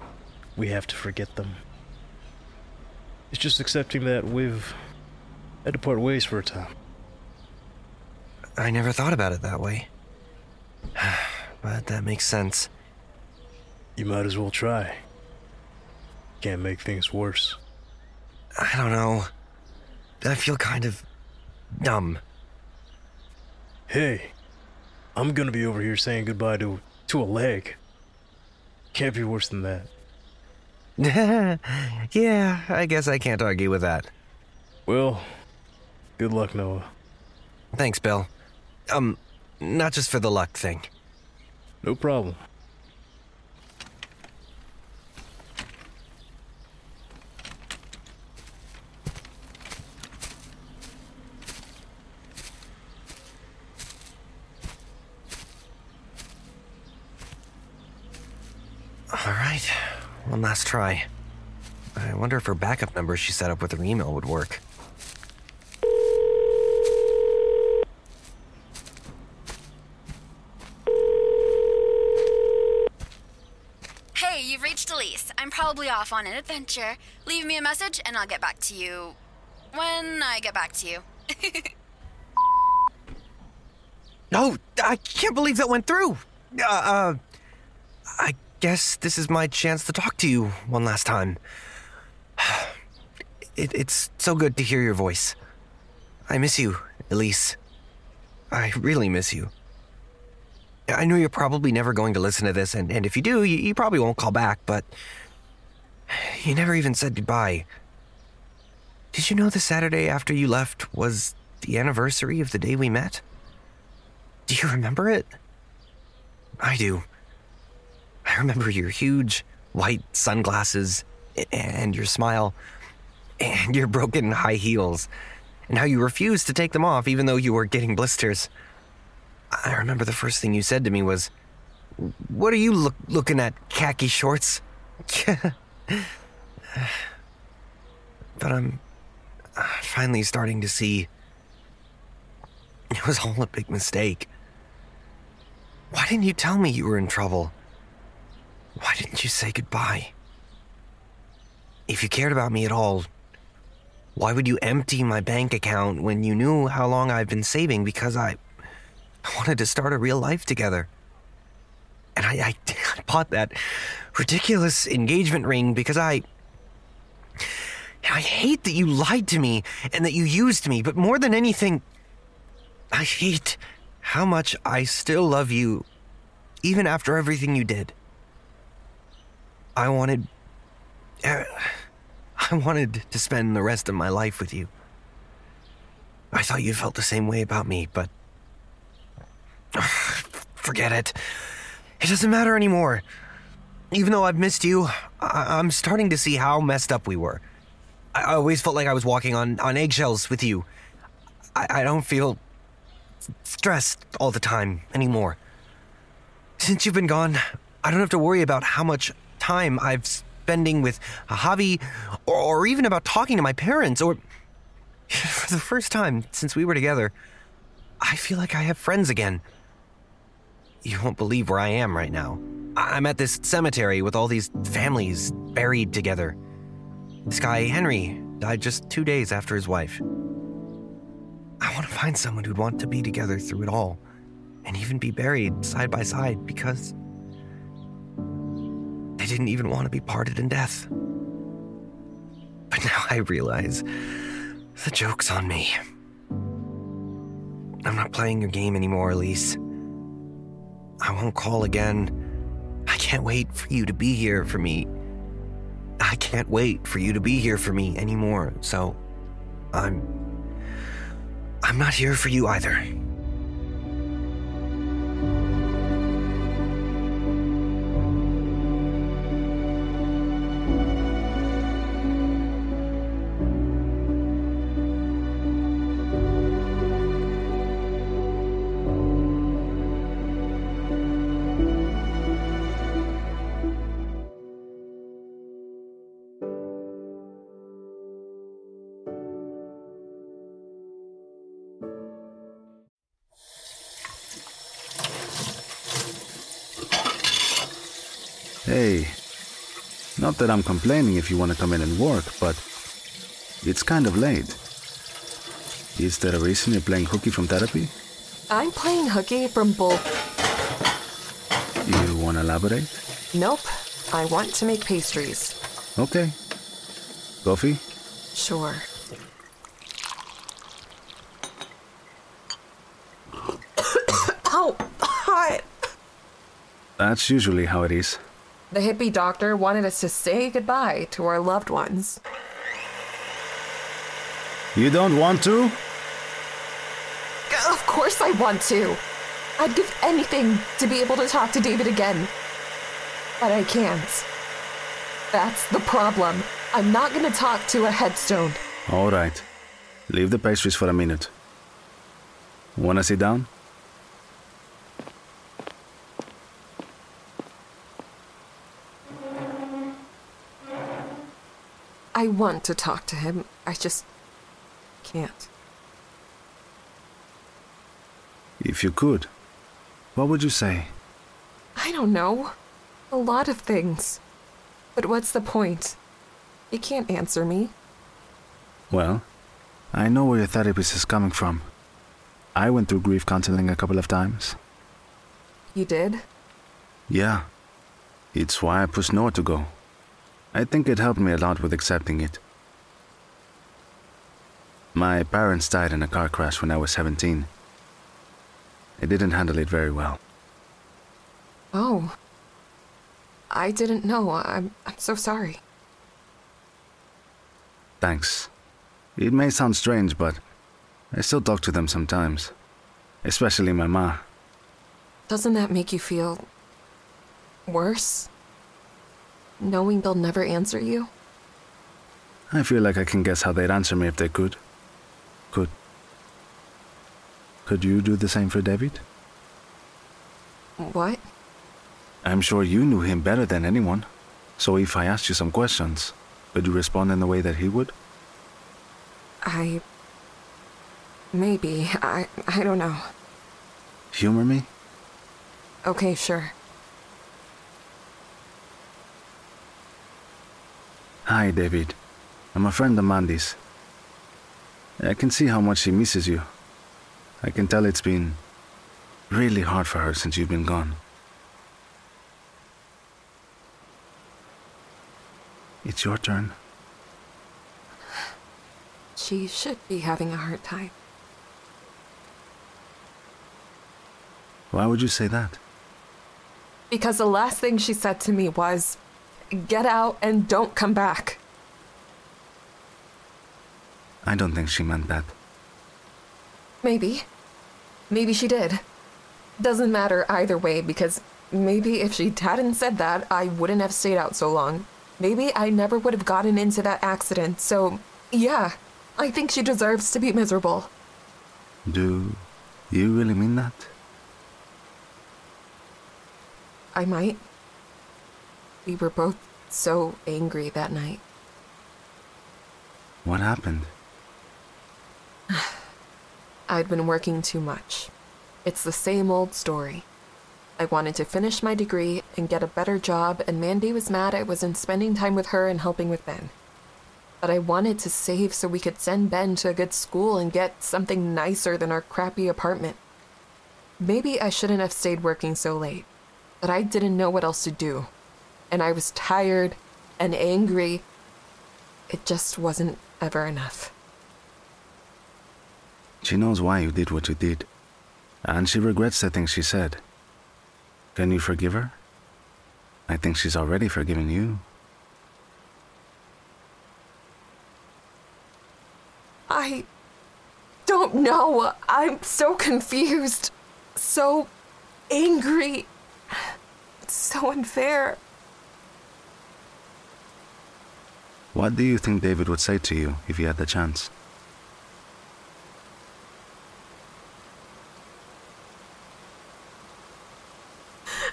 we have to forget them. It's just accepting that we've had to part ways for a time. I never thought about it that way. [sighs] but that makes sense. You might as well try. Can't make things worse. I don't know. I feel kind of dumb. Hey, I'm gonna be over here saying goodbye to to a leg. Can't be worse than that. [laughs] yeah, I guess I can't argue with that. Well, good luck, Noah. Thanks, Bill. Um, not just for the luck thing. No problem. All right, one last try. I wonder if her backup number she set up with her email would work. Hey, you've reached Elise. I'm probably off on an adventure. Leave me a message and I'll get back to you when I get back to you. [laughs] No, I can't believe that went through. Uh, uh, I guess this is my chance to talk to you one last time. [sighs] It, it's so good to hear your voice. I miss you, Elise. I really miss you. I know you're probably never going to listen to this, and, and if you do, you, you probably won't call back, but [sighs] you never even said goodbye. Did you know the Saturday after you left was the anniversary of the day we met? Do you remember it? I do. I remember your huge white sunglasses and your smile and your broken high heels and how you refused to take them off even though you were getting blisters. I remember the first thing you said to me was, What are you look- looking at, khaki shorts? [laughs] but I'm finally starting to see it was all a big mistake. Why didn't you tell me you were in trouble? Why didn't you say goodbye? If you cared about me at all, why would you empty my bank account when you knew how long I've been saving because I, I wanted to start a real life together? And I, I, [laughs] I bought that ridiculous engagement ring because I. I hate that you lied to me and that you used me, but more than anything, I hate how much I still love you, even after everything you did. I wanted. uh, I wanted to spend the rest of my life with you. I thought you felt the same way about me, but. [sighs] Forget it. It doesn't matter anymore. Even though I've missed you, I- I'm starting to see how messed up we were. I, I always felt like I was walking on, on eggshells with you. I, I don't feel stressed all the time anymore. Since you've been gone, I don't have to worry about how much time I've spending with Javi, or, or even about talking to my parents, or for [sighs] the first time since we were together, I feel like I have friends again. You won't believe where I am right now. I'm at this cemetery with all these families buried together. This guy, Henry, died just two days after his wife. I want to find someone who'd want to be together through it all and even be buried side by side because they didn't even want to be parted in death. But now I realize the joke's on me. I'm not playing your game anymore, Elise. I won't call again. I can't wait for you to be here for me. I can't wait for you to be here for me anymore. So I'm. I'm not here for you either. Not that I'm complaining if you want to come in and work, but it's kind of late. Is there a reason you're playing hooky from therapy? I'm playing hooky from both. You want to elaborate? Nope. I want to make pastries. Okay. Coffee? Sure. [coughs] oh, [coughs] hot. That's usually how it is. The hippie doctor wanted us to say goodbye to our loved ones. You don't want to? Of course I want to. I'd give anything to be able to talk to David again. But I can't. That's the problem. I'm not gonna talk to a headstone. All right. Leave the pastries for a minute. Wanna sit down? I want to talk to him. I just can't. If you could, what would you say? I don't know. A lot of things. But what's the point? He can't answer me. Well, I know where your therapist is coming from. I went through grief counseling a couple of times. You did? Yeah. It's why I pushed Noah to go. I think it helped me a lot with accepting it. My parents died in a car crash when I was 17. I didn't handle it very well. Oh. I didn't know. I'm, I'm so sorry. Thanks. It may sound strange, but I still talk to them sometimes. Especially my ma. Doesn't that make you feel worse? Knowing they'll never answer you? I feel like I can guess how they'd answer me if they could. Could. Could you do the same for David? What? I'm sure you knew him better than anyone. So if I asked you some questions, would you respond in the way that he would? I. Maybe. I. I don't know. Humor me? Okay, sure. Hi, David. I'm a friend of Mandy's. I can see how much she misses you. I can tell it's been really hard for her since you've been gone. It's your turn. She should be having a hard time. Why would you say that? Because the last thing she said to me was, get out and don't come back. I don't think she meant that. Maybe. Maybe she did. Doesn't matter either way because maybe if she hadn't said that, I wouldn't have stayed out so long. Maybe I never would have gotten into that accident, so yeah, I think she deserves to be miserable. Do you really mean that? I might. We were both so angry that night. What happened? [sighs] I'd been working too much. It's the same old story. I wanted to finish my degree and get a better job, and Mandy was mad I wasn't spending time with her and helping with Ben. But I wanted to save so we could send Ben to a good school and get something nicer than our crappy apartment. Maybe I shouldn't have stayed working so late, but I didn't know what else to do. And I was tired and angry. It just wasn't ever enough. She knows why you did what you did. And she regrets the things she said. Can you forgive her? I think she's already forgiven you. I don't know. I'm so confused. So angry. It's so unfair. What do you think David would say to you if he had the chance?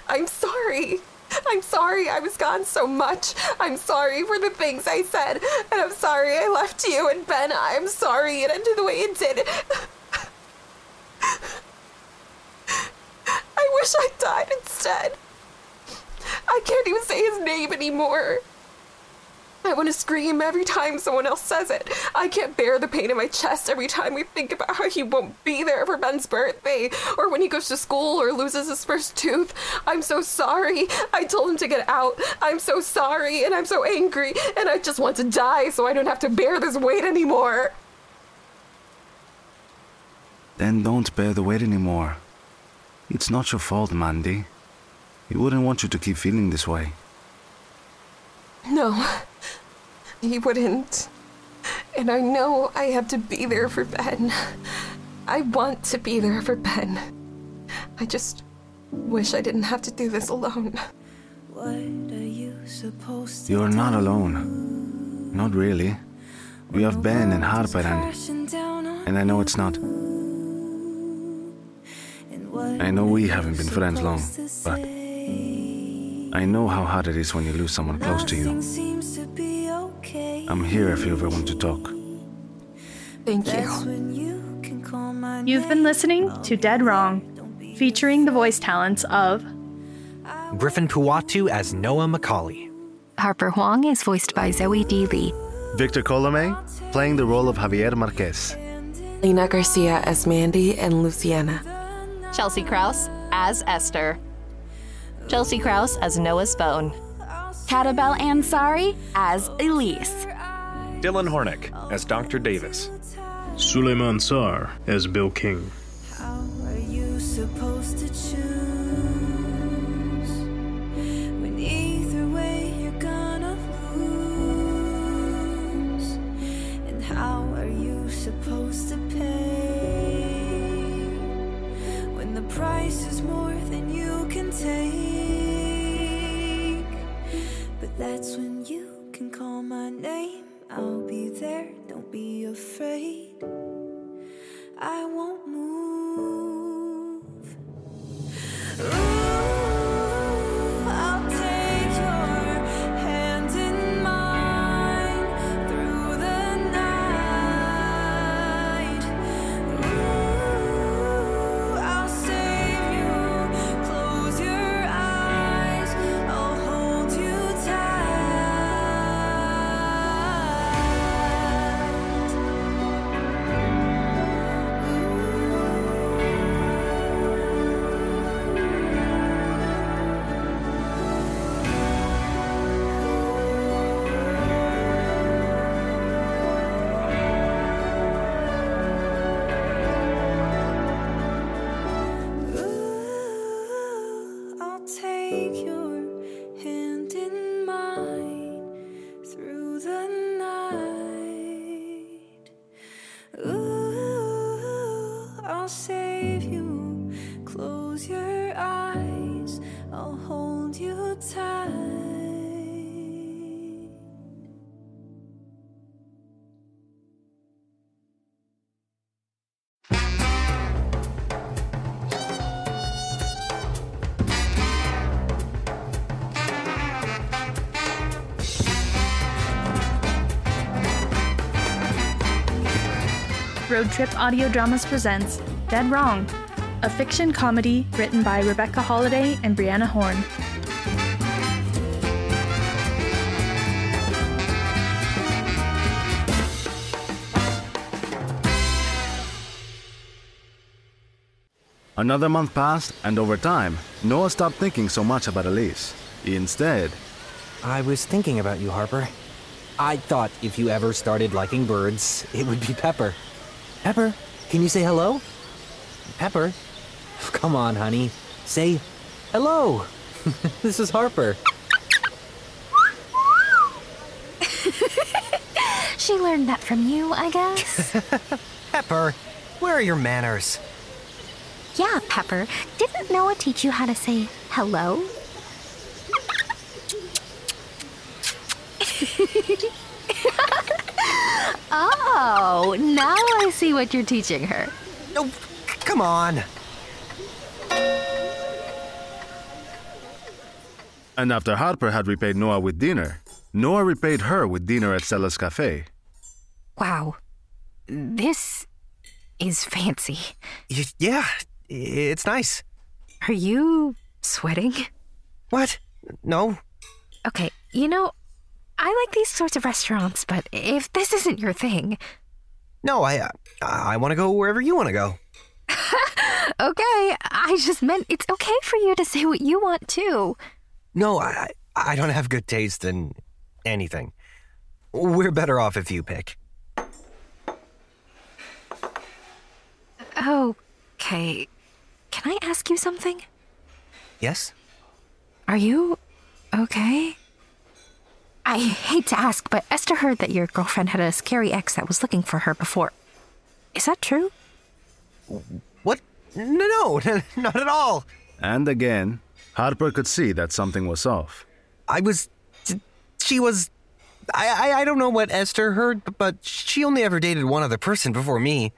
I'm sorry. I'm sorry I was gone so much. I'm sorry for the things I said. And I'm sorry I left you and Ben. I'm sorry it ended the way it did. I wish I died instead. I can't even say his name anymore. I want to scream every time someone else says it. I can't bear the pain in my chest every time we think about how he won't be there for Ben's birthday, or when he goes to school or loses his first tooth. I'm so sorry. I told him to get out. I'm so sorry, and I'm so angry, and I just want to die so I don't have to bear this weight anymore. Then don't bear the weight anymore. It's not your fault, Mandy. He wouldn't want you to keep feeling this way. No, he wouldn't. And I know I have to be there for Ben. I want to be there for Ben. I just wish I didn't have to do this alone. You're not alone. Not really. We have Ben and Harper and... And I know it's not... I know we haven't been friends long, but... I know how hard it is when you lose someone close to you. I'm here if you ever want to talk. Thank you. You've been listening to Dead Wrong, featuring the voice talents of Griffin Puatu as Noah McCauley. Harper Huang is voiced by Zoe D. Lee. Victor Colome, playing the role of Javier Marquez. Lena Garcia as Mandy and Luciana. Chelsea Krause as Esther. Chelsea Krause as Noah's Bone. Katabel Ansari as Elise. Dillon Horinek as Dr. Davis. Souleymane Sarr as Bill King. Are you supposed to choose? When either way you're gonna lose. And how are you supposed to pay? When the price is more than you can take. But that's when you can call my name. I'll be there, don't be afraid. I won't move. Ooh, Road Trip Audio Dramas presents Dead Wrong, a fiction comedy written by Rebekah Holladay and Brianna Horne. Another month passed, and over time, Noah stopped thinking so much about Elise. Instead, I was thinking about you, Harper. I thought if you ever started liking birds, it would be Pepper. Pepper, can you say hello? Pepper? [laughs] Come on, honey. Say hello. [laughs] this is Harper. [laughs] she learned that from you, I guess. Pepper, where are your manners? yeah, Pepper. Didn't Noah teach you how to say hello? Oh, now I see what you're teaching her. No, come on. and after Harper had repaid Noah with dinner, Noah repaid her with dinner at Stella's Cafe. Wow. This is fancy. Y- yeah, it's nice. Are you sweating? What? No. Okay, you know, I like these sorts of restaurants, but if this isn't your thing. No, I uh, I want to go wherever you want to go. [laughs] Okay, I just meant it's okay for you to say what you want too. No, I I don't have good taste in anything. We're better off if you pick. Okay. Can I ask you something? Yes? Are you okay? I hate to ask, but Esther heard that your girlfriend had a scary ex that was looking for her before. Is that true? What? No, no, [laughs] not at all. And again, Harper could see that something was off. I was. She was. I, I, I don't know what Esther heard, but she only ever dated one other person before me.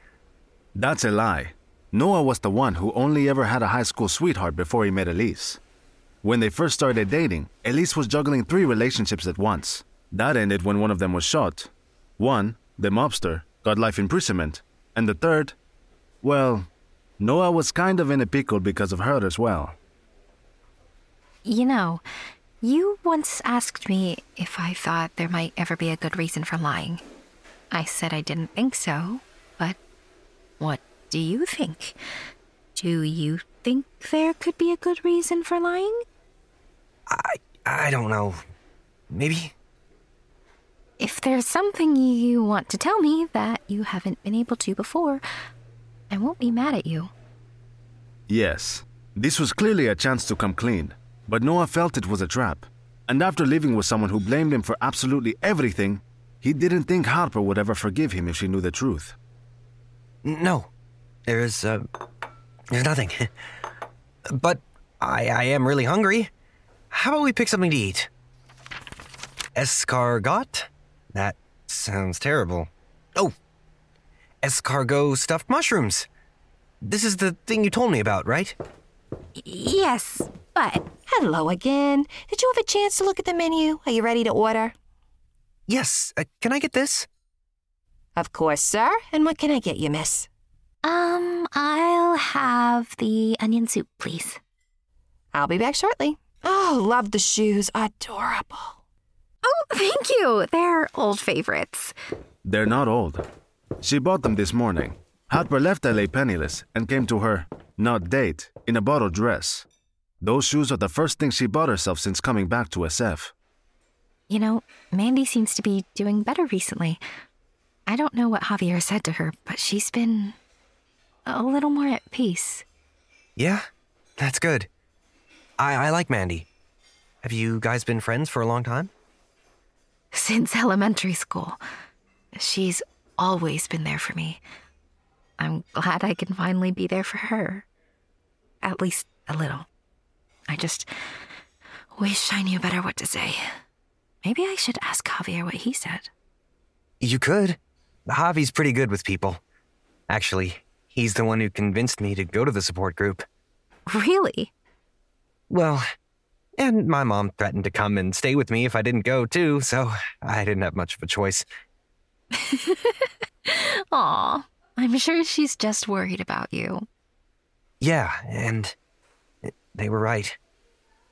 That's a lie. Noah was the one who only ever had a high school sweetheart before he met Elise. When they first started dating, Elise was juggling three relationships at once. That ended when one of them was shot. One, the mobster, got life imprisonment. And the third, well, Noah was kind of in a pickle because of her as well. You know, you once asked me if I thought there might ever be a good reason for lying. I said I didn't think so, but what do you think? Do you think there could be a good reason for lying? I I don't know. Maybe. If there's something you want to tell me that you haven't been able to before, I won't be mad at you. Yes, this was clearly a chance to come clean, but Noah felt it was a trap. And after living with someone who blamed him for absolutely everything, he didn't think Harper would ever forgive him if she knew the truth. No, there's uh, there's nothing. but I I am really hungry. How about we pick something to eat? Escargot? That sounds terrible. Oh, escargot stuffed mushrooms. This is the thing you told me about, right? Yes, but hello again. Did you have a chance to look at the menu? Are you ready to order? Yes. Uh, can I get this? Of course, sir. And what can I get you, miss? Um, I'll have the onion soup, please. I'll be back shortly. Oh, love the shoes. Adorable. Oh, thank you. They're old favorites. They're not old. She bought them this morning. Harper left LA penniless and came to her, not date, in a bottle dress. Those shoes are the first thing she bought herself since coming back to SF. You know, Mandy seems to be doing better recently. I don't know what Javier said to her, but she's been a little more at peace. Yeah, that's good. I I like Mandy. Have you guys been friends for a long time? Since elementary school. She's always been there for me. I'm glad I can finally be there for her. At least a little. I just wish I knew better what to say. Maybe I should ask Javier what he said. You could. Javi's pretty good with people. Actually, he's the one who convinced me to go to the support group. Really? Well, and my mom threatened to come and stay with me if I didn't go, too, so I didn't have much of a choice. [laughs] Aw, I'm sure she's just worried about you. Yeah, and they were right.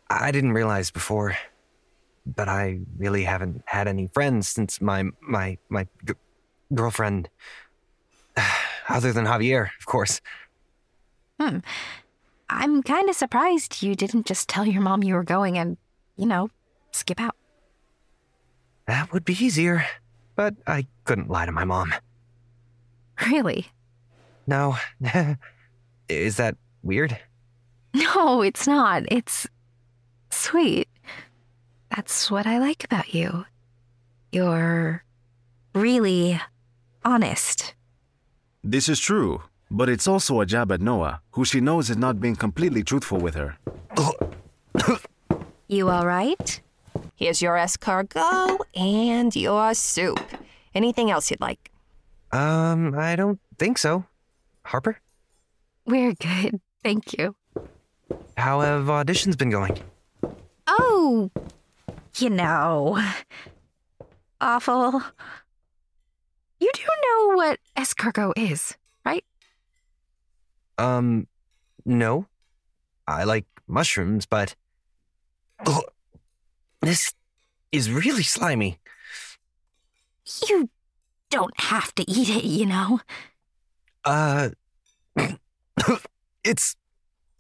I didn't realize before, but I really haven't had any friends since my my my g- girlfriend, [sighs] other than Javier, of course. Hmm. I'm kind of surprised you didn't just tell your mom you were going and, you know, skip out. That would be easier, but I couldn't lie to my mom. Really? No, [laughs] is that weird? No, it's not. It's sweet. That's what I like about you. You're really honest. This is true, but it's also a jab at Noah, who she knows is not being completely truthful with her. You all right? Here's your escargot and your soup. Anything else you'd like? Um, I don't think so. Harper, We're good. Thank you. how have auditions been going? Oh, you know, awful. You do know what escargot is, right? Um, no. I like mushrooms, but. Ugh. this is really slimy. You don't have to eat it, you know. Uh, [coughs] it's.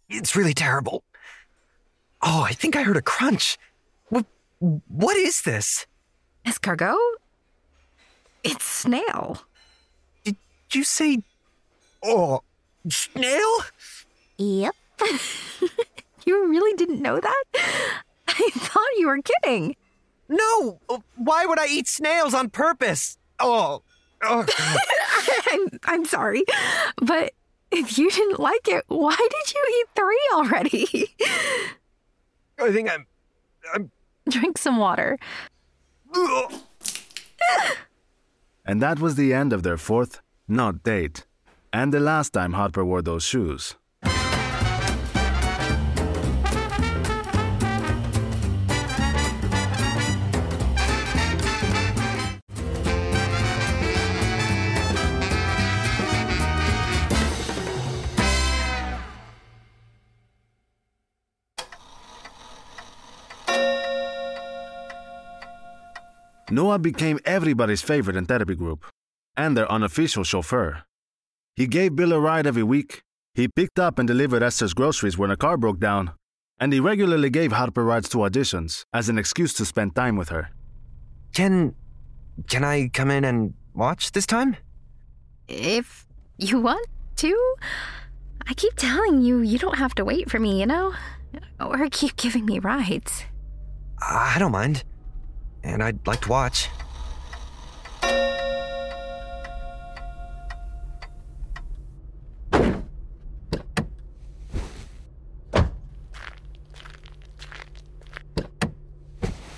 It's really terrible. Oh, I think I heard a crunch. What, what is this? Escargot? It's snail. Did you say. Oh, snail? Yep. [laughs] you really didn't know that? [laughs] I thought you were kidding. No! Uh, why would I eat snails on purpose? Oh. oh. [laughs] I'm, I'm sorry, but if you didn't like it, why did you eat three already? I think I'm. I'm. Drink some water. And that was the end of their fourth, not date, and the last time Harper wore those shoes. Noah became everybody's favorite in therapy group and their unofficial chauffeur. He gave Bill a ride every week. He picked up and delivered Esther's groceries when a car broke down, and he regularly gave Harper rides to auditions as an excuse to spend time with her. Can. Can I come in and watch this time? If you want to, I keep telling you you don't have to wait for me, you know? Or keep giving me rides. I don't mind. And I'd like to watch.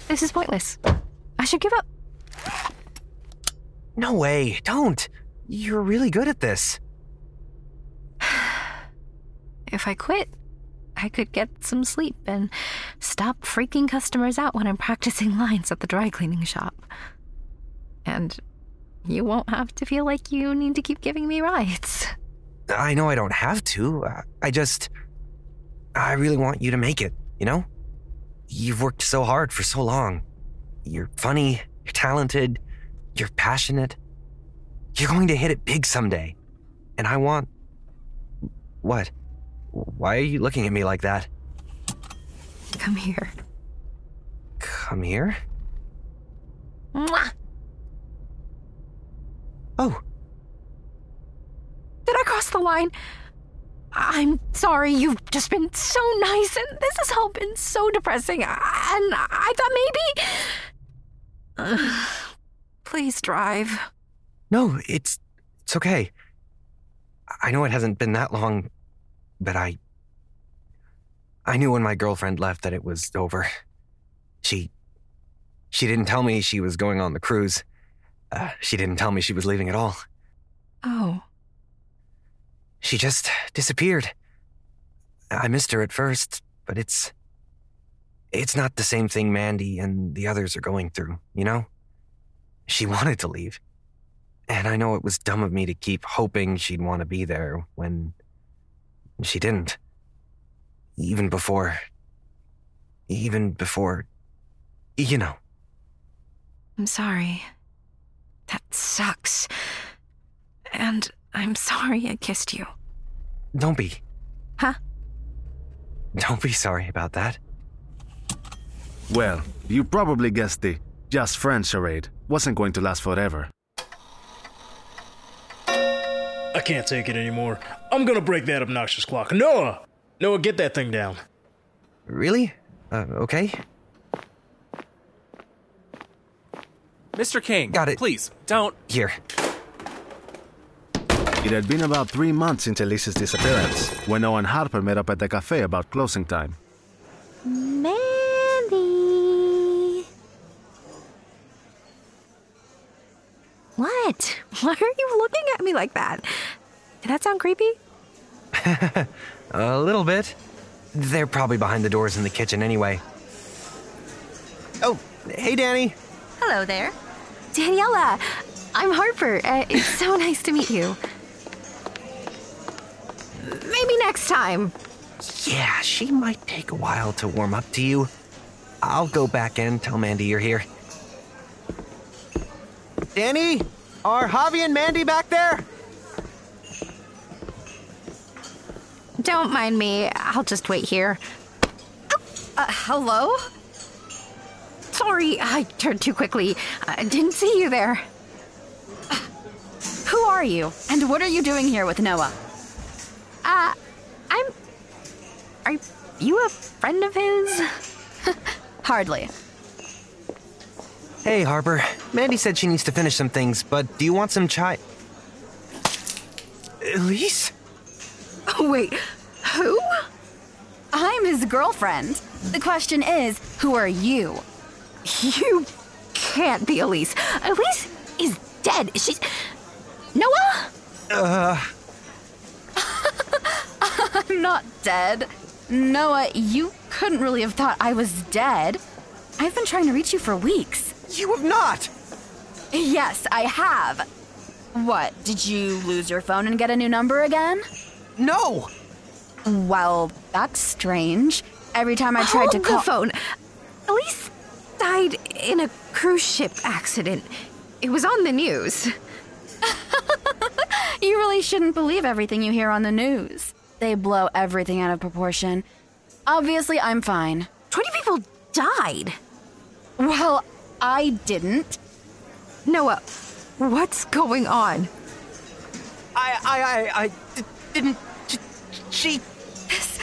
This is pointless. I should give up. No way, don't. You're really good at this. [sighs] If I quit, I could get some sleep and stop freaking customers out when I'm practicing [laughs] lines at the dry cleaning shop. And you won't have to feel like you need to keep giving me rides. I know I don't have to. I- I just. I really want you to make it, you know? You've worked so hard for so long. You're funny, you're talented, you're passionate. You're going to hit it big someday. And I want. What? Why are you looking at me like that? Come here. Come here? Mwah! Oh. Did I cross the line? I'm sorry, you've just been so nice, and this has all been so depressing. And I thought maybe. [sighs] Please drive. No, it's. It's okay. I know it hasn't been that long, but I. I knew when my girlfriend left that it was over. She. She didn't tell me she was going on the cruise. Uh, she didn't tell me she was leaving at all. Oh. She just disappeared. I missed her at first, but it's. It's not the same thing Mandy and the others are going through, you know? She wanted to leave. And I know it was dumb of me to keep hoping she'd want to be there when she didn't. Even before. Even before. You know. I'm sorry. That sucks. And I'm sorry I kissed you. Don't be. Huh? Don't be sorry about that. Well, you probably guessed the just friends charade wasn't going to last forever. I can't take it anymore. I'm gonna break that obnoxious clock. Noah! Noah, get that thing down. Really? Uh, okay. Mr. King, Got it. please, don't. Here. It had been about three months since Elise's disappearance when Noah and Harper met up at the cafe about closing time. Mandy. What? [laughs] Why are you looking at me like that? Did that sound creepy? [laughs] A little bit. They're probably behind the doors in the kitchen anyway. Oh, hey, Danny. Hello there. Daniela, I'm Harper. Uh, it's so [laughs] nice to meet you. Maybe next time. Yeah, she might take a while to warm up to you. I'll go back in, tell Mandy you're here. Danny? Are Javi and Mandy back there? Don't mind me. I'll just wait here. Uh, hello? Sorry, I turned too quickly. I didn't see you there. Who are you? And what are you doing here with Noah? Uh, I'm. Are you a friend of his? [laughs] Hardly. Hey, Harper. Mandy said she needs to finish some things, but do you want some chai? Elise? Wait, who? I'm his girlfriend. The question is, who are you? You can't be Elise. Elise is dead. She's. Noah? Uh. [laughs] I'm not dead. Noah, you couldn't really have thought I was dead. I've been trying to reach you for weeks. You have not! Yes, I have. What, did you lose your phone and get a new number again? No! Well, that's strange. Every time I tried Hold to call. the phone. Elise died in a cruise ship accident. It was on the news. [laughs] You really shouldn't believe everything you hear on the news. They blow everything out of proportion. Obviously, I'm fine. 20 people died. Well, I didn't. Noah, what's going on? I, I, I, I d- didn't. She. This.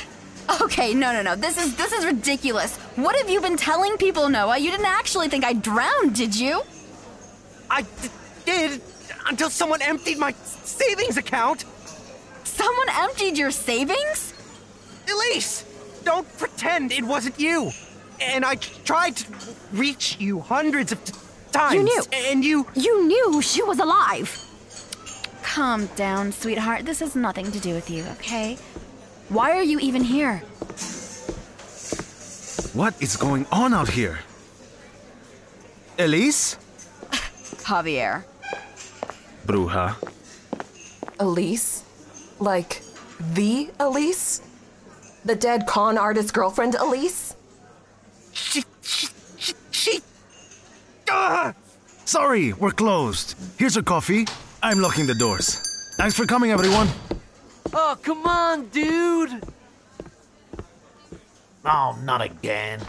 Okay, no, no, no. This is this is ridiculous. What have you been telling people, Noah? You didn't actually think I drowned, did you? I d- did until someone emptied my savings account. Someone emptied your savings? Elise, don't pretend it wasn't you. And I tried to reach you hundreds of t- times. You knew. And you. You knew she was alive. Calm down, sweetheart. This has nothing to do with you, okay? Why are you even here? What is going on out here? Elise? [sighs] Javier. Bruja. Elise? Like, the Elise? The dead con artist girlfriend Elise? She. She. She. she uh, Sorry, we're closed. Here's a coffee. I'm locking the doors. Thanks for coming, everyone. Oh, come on, dude! Oh, not again.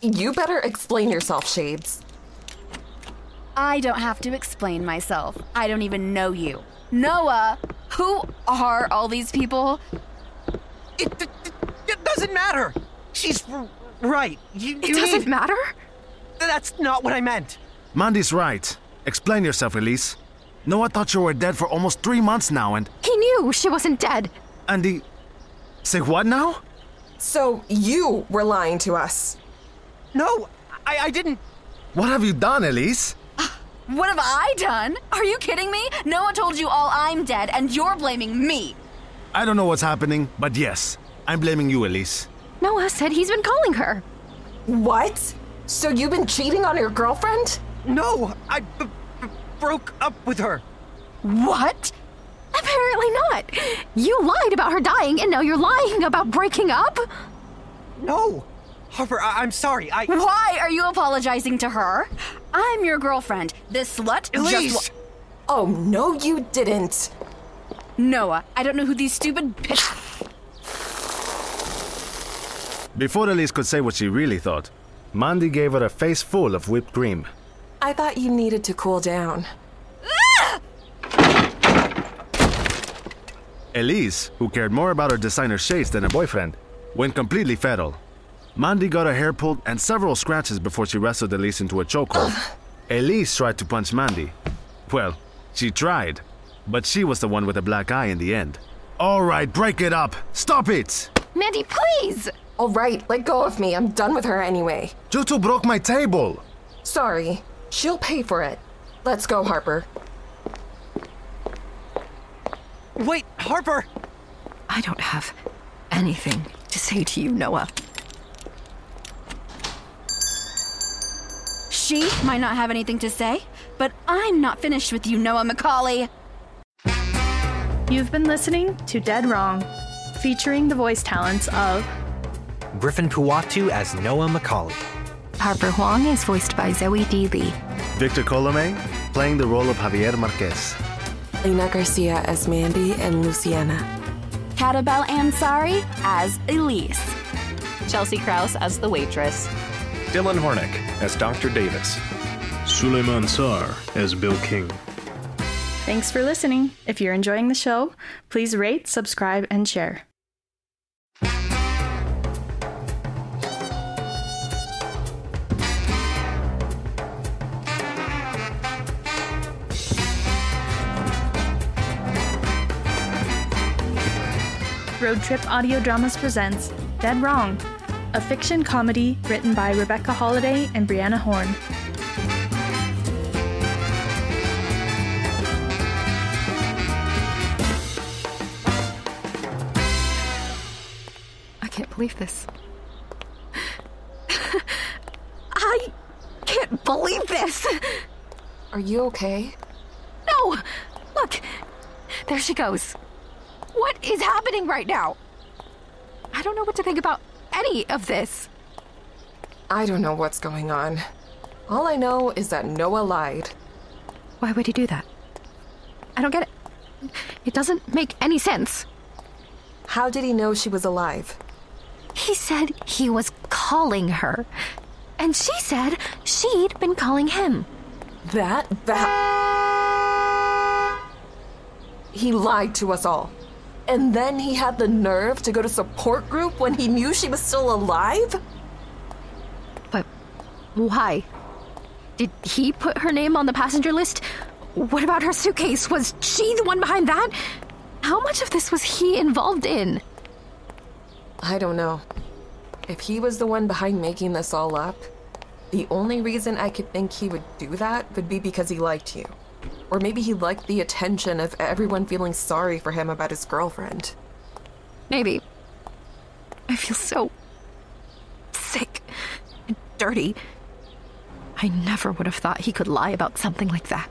You better explain yourself, Shades. I don't have to explain myself. I don't even know you. Noah, who are all these people? It, it, it doesn't matter. She's r- right. You, It you doesn't need- matter? That's not what I meant. Mandy's right. Explain yourself, Elise. Noah thought you were dead for almost three months now, and. He knew she wasn't dead. And the. Say what now? So you were lying to us. No, I, I didn't. What have you done, Elise? [sighs] What have I done? Are you kidding me? Noah told you all I'm dead, and you're blaming me. I don't know what's happening, but yes, I'm blaming you, Elise. Noah said he's been calling her. What? So you've been cheating on your girlfriend? No, I b- b- broke up with her. What? Apparently not. You lied about her dying, and now you're lying about breaking up? No. Harper, I- am sorry. I. Why are you apologizing to her? I'm your girlfriend. This slut Elise! just. Oh, no, you didn't. Noah, I don't know who these stupid bitch. Before Elise could say what she really thought, Mandy gave her a face full of whipped cream. I thought you needed to cool down. Elise, who cared more about her designer shades than her boyfriend, went completely feral. Mandy got her hair pulled and several scratches before she wrestled Elise into a chokehold. [sighs] Elise tried to punch Mandy. Well, she tried, but she was the one with a black eye in the end. All right, break it up. Stop it. Mandy, please! All right, let go of me. I'm done with her anyway. You two broke my table. Sorry. She'll pay for it. Let's go, Harper. Wait, Harper! I don't have anything to say to you, Noah. She might not have anything to say, but I'm not finished with you, Noah McCauley. You've been listening to Dead Wrong, featuring the voice talents of Griffin Puatu as Noah McCauley. Harper Huang is voiced by Zoe D. Lee. Victor Colome, playing the role of Javier Marquez. Lena Garcia as Mandy and Luciana. Catabel Ansari as Elise. Chelsea Krause as the waitress. Dillon Horinek as Dr. Davis. Souleymane Sarr as Bill King. Thanks for listening. If you're enjoying the show, please rate, subscribe, and share. Road Trip Audio Dramas presents Dead Wrong, a fiction comedy written by Rebekah Holladay and Brianna Horne. I can't believe this. [laughs] I can't believe this. Are you okay? No! Look! There she goes. What is happening right now? I don't know what to think about any of this. I don't know what's going on. All I know is that Noah lied. Why would he do that? I don't get it. It doesn't make any sense. How did he know she was alive? He said he was calling her. And she said she'd been calling him. That, that. He lied to us all. And then he had the nerve to go to support group when he knew she was still alive? But why? Did he put her name on the passenger list? What about her suitcase? Was she the one behind that? How much of this was he involved in? I don't know. If he was the one behind making this all up, the only reason I could think he would do that would be because he liked you. Or maybe he liked the attention of everyone feeling sorry for him about his girlfriend. Maybe. I feel so sick and dirty. I never would have thought he could lie about something like that.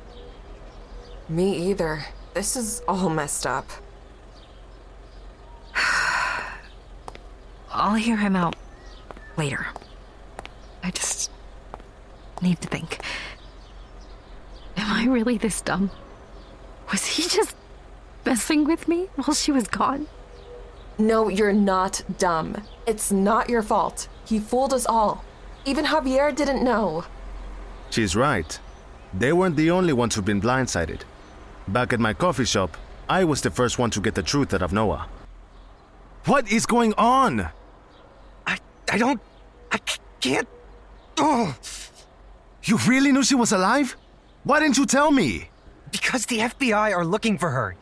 Me either. This is all messed up. [sighs] I'll hear him out later. I just need to think. Am I really this dumb? Was he just messing with me while she was gone? No, you're not dumb. It's not your fault. He fooled us all. Even Javier didn't know. She's right. They weren't the only ones who've been blindsided. Back at my coffee shop, I was the first one to get the truth out of Noah. What is going on? I I don't I can't Oh. You really knew she was alive? Why didn't you tell me? Because the FBI are looking for her.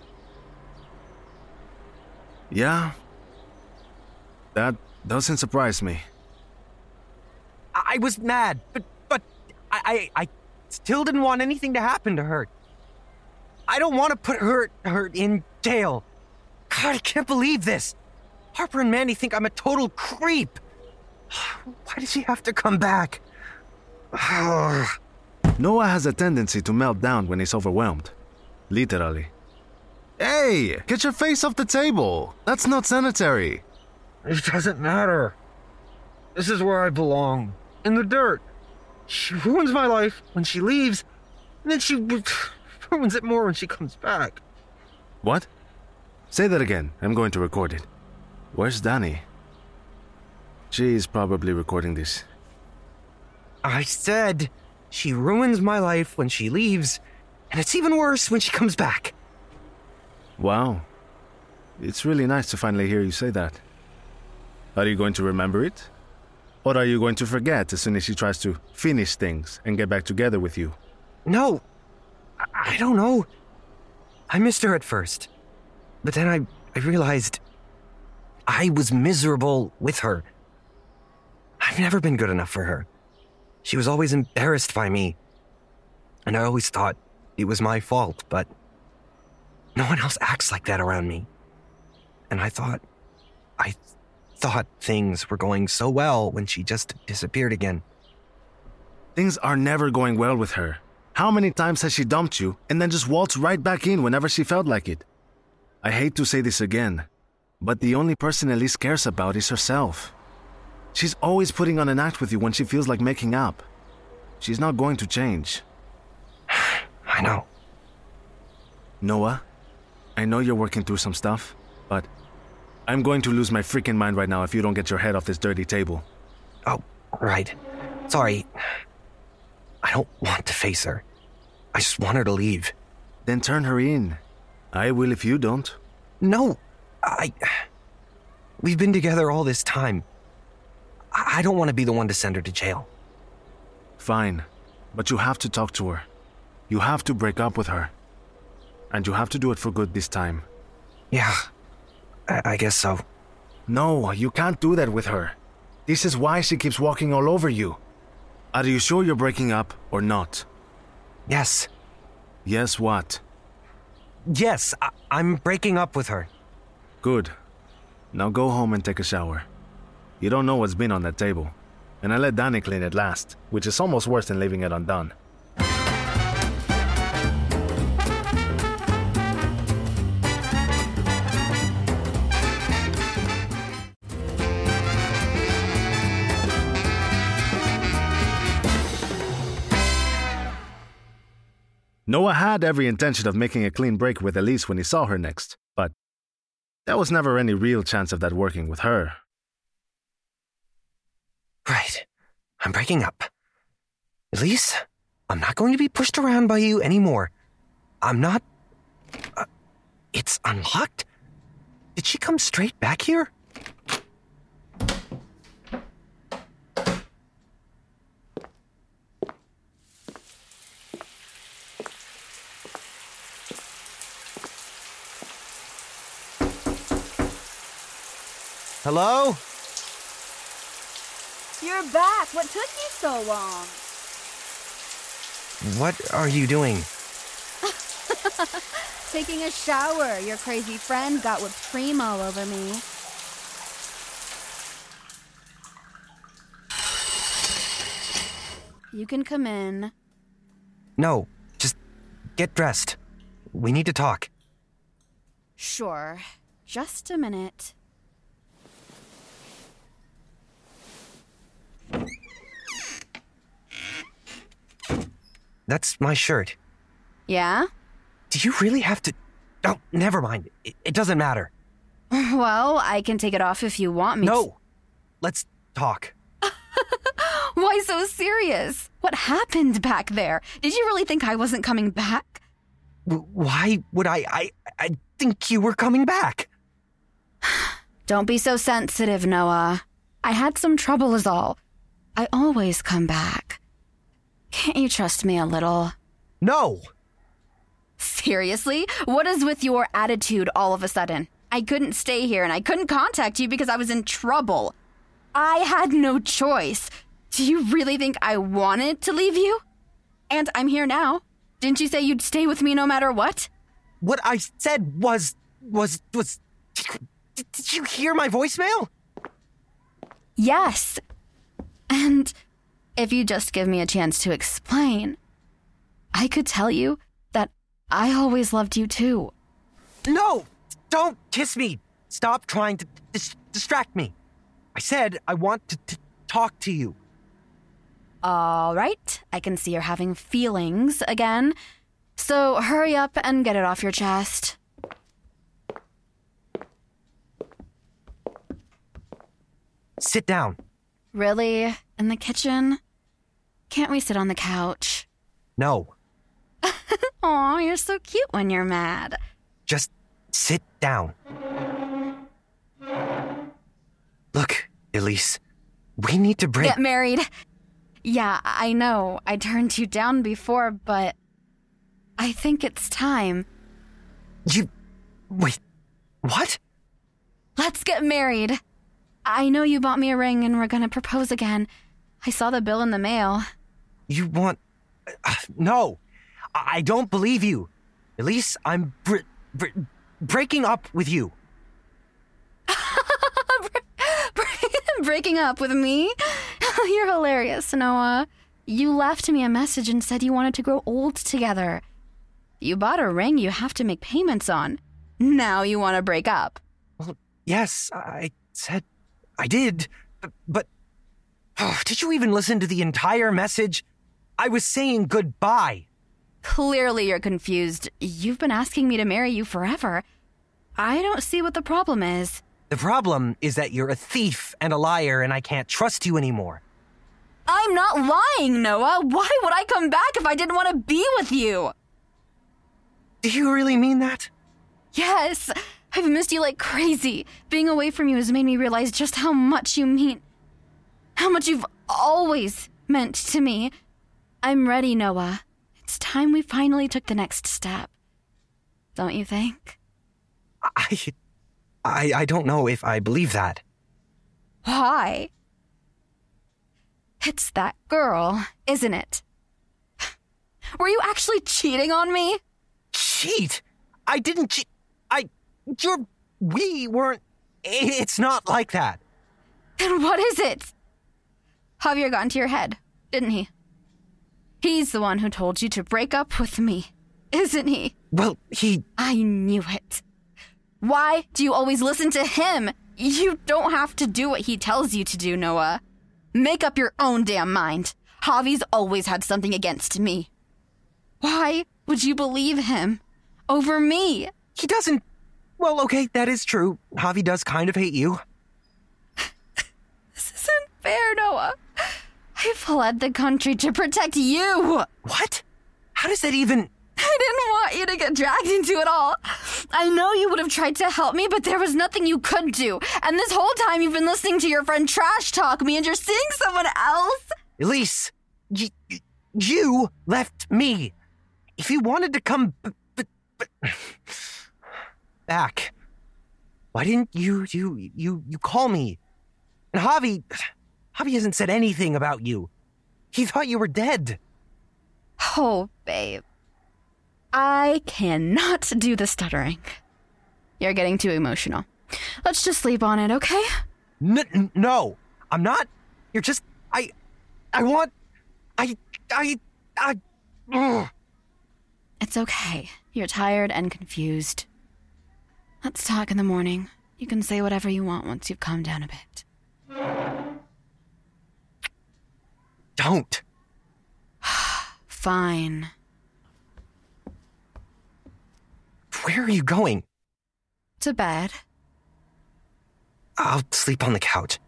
Yeah. That doesn't surprise me. I, I was mad, but but I, I I still didn't want anything to happen to her. I don't want to put her her in jail. God, I can't believe this. Harper and Mandy think I'm a total creep. [sighs] Why does she have to come back? [sighs] Noah has a tendency to melt down when he's overwhelmed. Literally. Hey, get your face off the table. That's not sanitary. It doesn't matter. This is where I belong. In the dirt. She ruins my life when she leaves, and then she [laughs] ruins it more when she comes back. What? Say that again. I'm going to record it. Where's Danny? She's probably recording this. I said she ruins my life when she leaves, and it's even worse when she comes back. Wow. It's really nice to finally hear you say that. Are you going to remember it? Or are you going to forget as soon as she tries to finish things and get back together with you? No, I, don't know. I missed her at first, but then I, I realized I was miserable with her. I've never been good enough for her. She was always embarrassed by me, and I always thought it was my fault, but no one else acts like that around me. And I thought, I thought things were going so well when she just disappeared again. Things are never going well with her. How many times has she dumped you and then just waltzed right back in whenever she felt like it? I hate to say this again, but the only person Elise cares about is herself. She's always putting on an act with you when she feels like making up. She's not going to change. [sighs] I know. Noah, I know you're working through some stuff, but I'm going to lose my freaking mind right now if you don't get your head off this dirty table. Oh, right. Sorry. I don't want to face her. I just want her to leave. Then turn her in. I will if you don't. No, I. [sighs] We've been together all this time. I don't want to be the one to send her to jail. Fine, but you have to talk to her. You have to break up with her. And you have to do it for good this time. Yeah, I, I guess so. No, you can't do that with her. This is why she keeps walking all over you. Are you sure you're breaking up or not? Yes. Yes, what? Yes, I- I'm breaking up with her. Good. Now go home and take a shower. You don't know what's been on that table. And I let Danny clean it last, which is almost worse than leaving it undone. Noah had every intention of making a clean break with Elise when he saw her next, but there was never any real chance of that working with her. Right. I'm breaking up. Elise, I'm not going to be pushed around by you anymore. I'm not. Uh, it's unlocked? Did she come straight back here? Hello? You're back. What took you so long? What are you doing? [laughs] Taking a shower. Your crazy friend got whipped cream all over me. You can come in. No, just get dressed. We need to talk. Sure. Just a minute. That's my shirt. Yeah? Do you really have to? Oh, never mind. It, it doesn't matter. [laughs] Well, I can take it off if you want me No. Let's talk. [laughs] Why so serious? What happened back there? Did you really think I wasn't coming back? W- why would I? I I think you were coming back. [sighs] Don't be so sensitive, Noah. I had some trouble, is all. I always come back. Can't you trust me a little? No. Seriously? What is with your attitude all of a sudden? I couldn't stay here and I couldn't contact you because I was in trouble. I had no choice. Do you really think I wanted to leave you? And I'm here now. Didn't you say you'd stay with me no matter what? What I said was was was. Did, did you hear my voicemail? Yes. And if you just give me a chance to explain, I could tell you that I always loved you too. No! Don't kiss me! Stop trying to dis- distract me. I said I want to t- talk to you. All right, I can see you're having feelings again. So hurry up and get it off your chest. Sit down. Really? In the kitchen? Can't we sit on the couch? No, [laughs] Aw, you're so cute when you're mad. just sit down. Look, Elise, we need to break. Get married. Yeah, I know. I turned you down before, but I think it's time. You. Wait. What? Let's get married. I know you bought me a ring and we're gonna propose again. I saw the bill in the mail. You want. uh, no. I don't believe you. Elise, I'm br- br- breaking up with you. [laughs] Breaking up with me? [laughs] You're hilarious, Noah. You left me a message and said you wanted to grow old together. You bought a ring you have to make payments on. Now you want to break up. Well, yes, I said I did, but, oh, [sighs] did you even listen to the entire message? I was saying goodbye. Clearly, you're confused. You've been asking me to marry you forever. I don't see what the problem is. The problem is that you're a thief and a liar, and I can't trust you anymore. I'm not lying, Noah. Why would I come back if I didn't want to be with you? Do you really mean that? Yes. I've missed you like crazy. Being away from you has made me realize just how much you mean. How much you've always meant to me. I'm ready, Noah. It's time we finally took the next step. Don't you think? I, I, I don't know if I believe that. Why? It's that girl, isn't it? Were you actually cheating on me? Cheat? I didn't cheat. I, you're, we weren't. It's not like that. Then what is it? Javier got into your head, didn't he? He's the one who told you to break up with me, isn't he? Well, he. I knew it. Why do you always listen to him? You don't have to do what he tells you to do, Noah. Make up your own damn mind. Javi's always had something against me. Why would you believe him over me? He doesn't. Well, okay, that is true. Javi does kind of hate you. [laughs] This isn't fair, Noah. I fled the country to protect you. What? How does that even. I didn't want you to get dragged into it all. I know you would have tried to help me, but there was nothing you could do. And this whole time you've been listening to your friend trash talk me and you're seeing someone else. Elise, y- you left me. If you wanted to come b- b- b- back, why didn't you you you you call me? And Javi, Javi hasn't said anything about you. He thought you were dead. Oh, babe. I cannot do the stuttering. You're getting too emotional. Let's just sleep on it, okay? N- no, I'm not. You're just. I. I want. I. I. I. Ugh. It's okay. You're tired and confused. Let's talk in the morning. You can say whatever you want once you've calmed down a bit. Don't. [sighs] Fine. Where are you going? To bed. I'll sleep on the couch.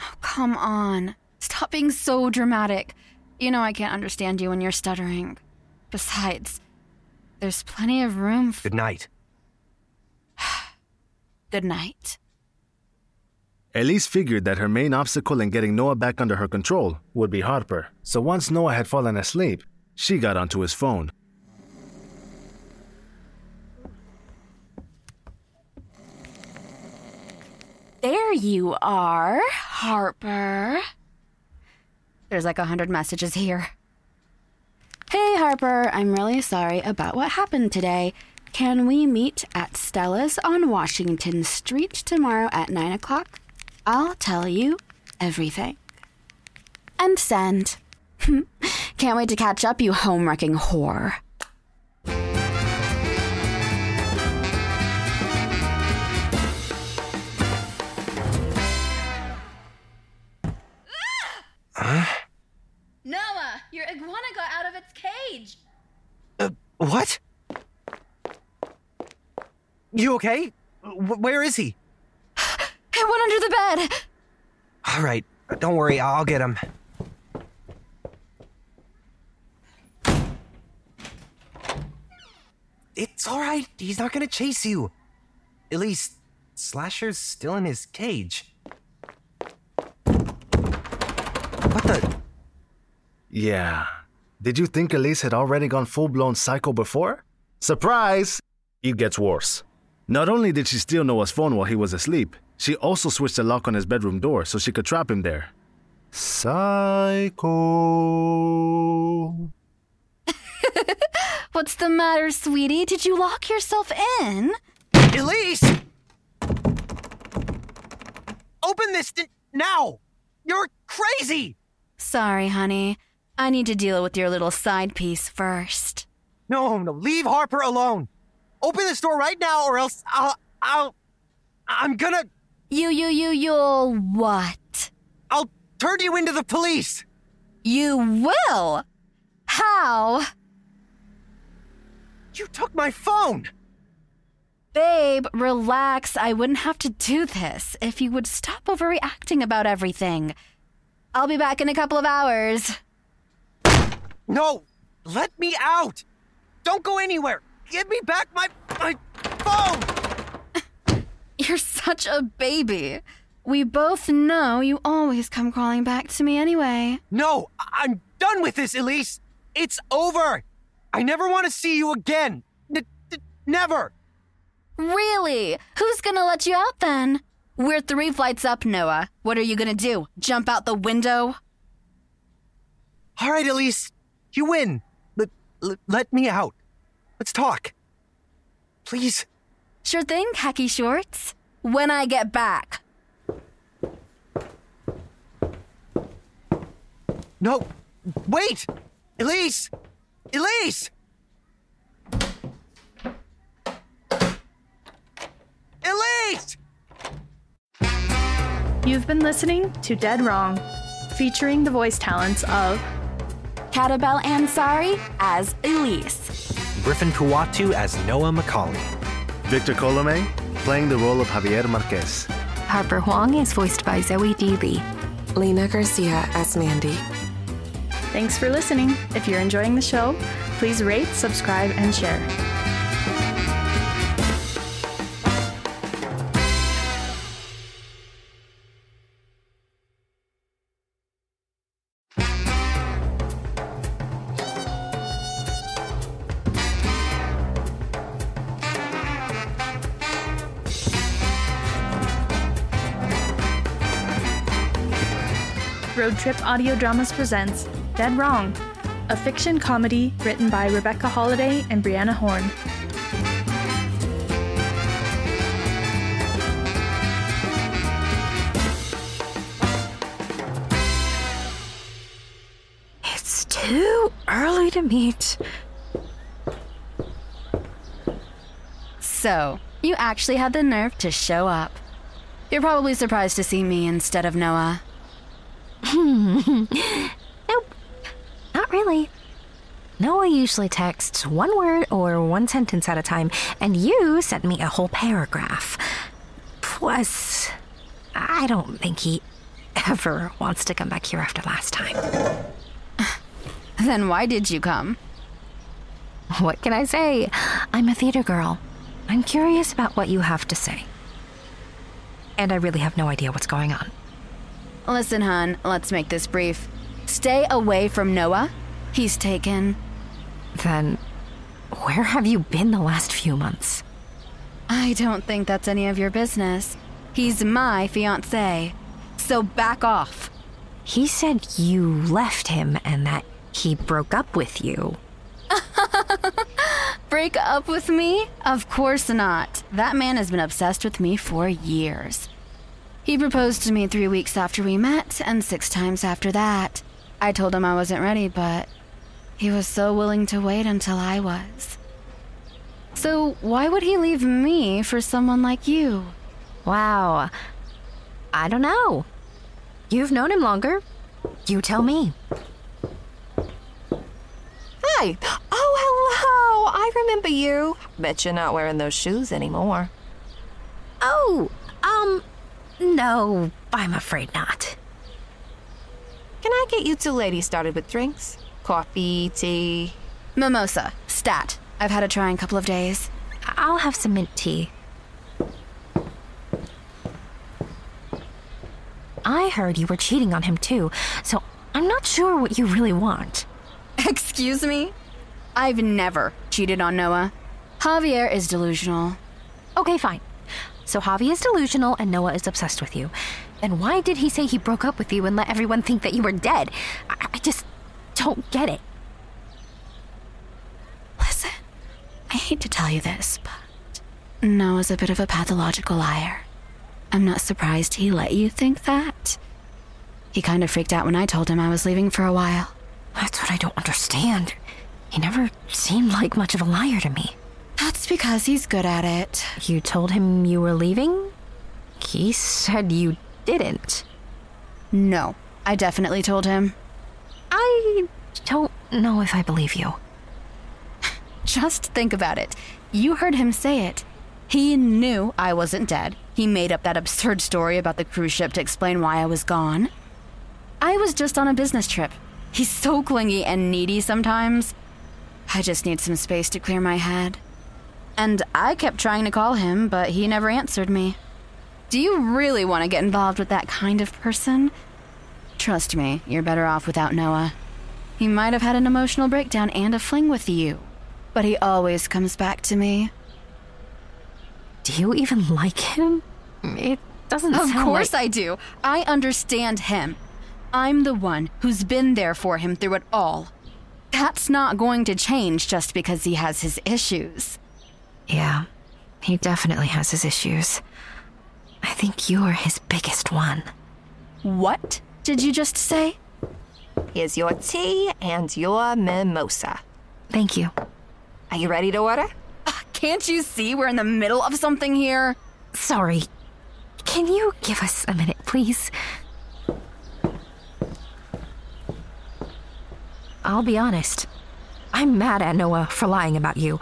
Oh, Come on. Stop being so dramatic. You know I can't understand you when you're stuttering. Besides, there's plenty of room for Good night. Good night. Elise figured that her main obstacle in getting Noah back under her control would be Harper, so once Noah had fallen asleep, she got onto his phone. There you are, Harper. There's like a hundred messages here. Hey, Harper, I'm really sorry about what happened today. Can we meet at Stella's on Washington Street tomorrow at 9 o'clock? I'll tell you everything. And send. [laughs] Can't wait to catch up, you home wrecking whore. Huh? Noah, your iguana got out of its cage. Uh, what? You okay? W- where is he? It went under the bed. All right, don't worry, I'll get him. It's all right. He's not gonna chase you. At least, Slasher's still in his cage. What the? Yeah. Did you think Elise had already gone full blown psycho before? Surprise! It gets worse. Not only did she steal Noah's phone while he was asleep, she also switched the lock on his bedroom door so she could trap him there. Psycho. [laughs] What's the matter, sweetie? Did you lock yourself in? Elise! Open this n- now! You're crazy! Sorry, honey. I need to deal with your little side piece first. No, no, leave Harper alone. Open this door right now, or else I'll, I'll, I'm gonna. You, you, you, you'll what? I'll turn you into the police. You will? How? You took my phone. Babe, relax. I wouldn't have to do this if you would stop overreacting about everything. I'll be back in a couple of hours. No, let me out. Don't go anywhere. Give me back my my phone. You're such a baby. We both know you always come crawling back to me anyway. No, I'm done with this, Elise. It's over. I never want to see you again. N- n- never. Really? Who's gonna let you out then? We're three flights up, Noah. What are you gonna do? Jump out the window? All right, Elise, you win. Let, let, let me out. Let's talk. Please. Sure thing, khaki shorts. When I get back. No, wait! Elise! Elise! Elise! You've been listening to Dead Wrong, featuring the voice talents of Catabel Ansari as Elise. Griffin Puatu as Noah McCauley. Victor Colome, playing the role of Javier Marquez. Harper Huang is voiced by Zoe D. Lee. Lena Garcia as Mandy. Thanks for listening. If you're enjoying the show, please rate, subscribe, and share. Trip Audio Dramas presents Dead Wrong, a fiction comedy written by Rebekah Holladay and Brianna Horne. It's too early to meet. So, you actually had the nerve to show up. You're probably surprised to see me instead of Noah. Hmm. [laughs] nope. Not really. Noah usually texts one word or one sentence at a time, and you sent me a whole paragraph. Plus, I don't think he ever wants to come back here after last time. [sighs] Then why did you come? What can I say? I'm a theater girl. I'm curious about what you have to say. And I really have no idea what's going on. Listen, hon, let's make this brief. Stay away from Noah. He's taken. Then, where have you been the last few months? I don't think that's any of your business. He's my fiance. So back off. He said you left him and that he broke up with you. [laughs] Break up with me? Of course not. That man has been obsessed with me for years. He proposed to me three weeks after we met, and six times after that. I told him I wasn't ready, but He was so willing to wait until I was. So, why would he leave me for someone like you? Wow. I don't know. You've known him longer. You tell me. Hi. Oh, hello! I remember you. Bet you're not wearing those shoes anymore. Oh, um, no, I'm afraid not. Can I get you two ladies started with drinks? Coffee, tea? Mimosa. Stat. I've had a trying couple of days. I'll have some mint tea. I heard you were cheating on him too, so I'm not sure what you really want. [laughs] Excuse me? I've never cheated on Noah. Javier is delusional. Okay, fine. So Javi is delusional and Noah is obsessed with you. Then why did he say he broke up with you and let everyone think that you were dead? I, I just don't get it. Listen, I hate to tell you this, but Noah's a bit of a pathological liar. I'm not surprised he let you think that. He kind of freaked out when I told him I was leaving for a while. That's what I don't understand. He never seemed like much of a liar to me. That's because he's good at it. You told him you were leaving? He said you didn't. No, I definitely told him. I don't know if I believe you. [laughs] Just think about it. You heard him say it. He knew I wasn't dead. He made up that absurd story about the cruise ship to explain why I was gone. I was just on a business trip. He's so clingy and needy sometimes. I just need some space to clear my head. And I kept trying to call him, but he never answered me. Do you really want to get involved with that kind of person? Trust me, you're better off without Noah. He might have had an emotional breakdown and a fling with you, but he always comes back to me. Do you even like him? It doesn't Of course like... I do. I understand him. I'm the one who's been there for him through it all. That's not going to change just because he has his issues. Yeah, he definitely has his issues. I think you're his biggest one. What did you just say? Here's your tea and your mimosa. Thank you. Are you ready to order? Uh, can't you see we're in the middle of something here? Sorry. Can you give us a minute, please? I'll be honest. I'm mad at Noah for lying about you.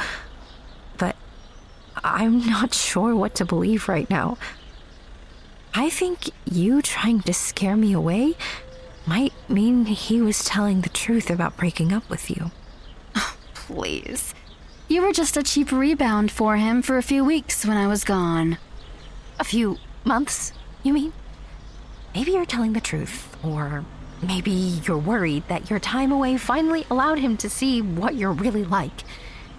I'm not sure what to believe right now. I think you trying to scare me away might mean he was telling the truth about breaking up with you. [sighs] Please. You were just a cheap rebound for him for a few weeks when I was gone. A few months, you mean? Maybe you're telling the truth, or maybe you're worried that your time away finally allowed him to see what you're really like.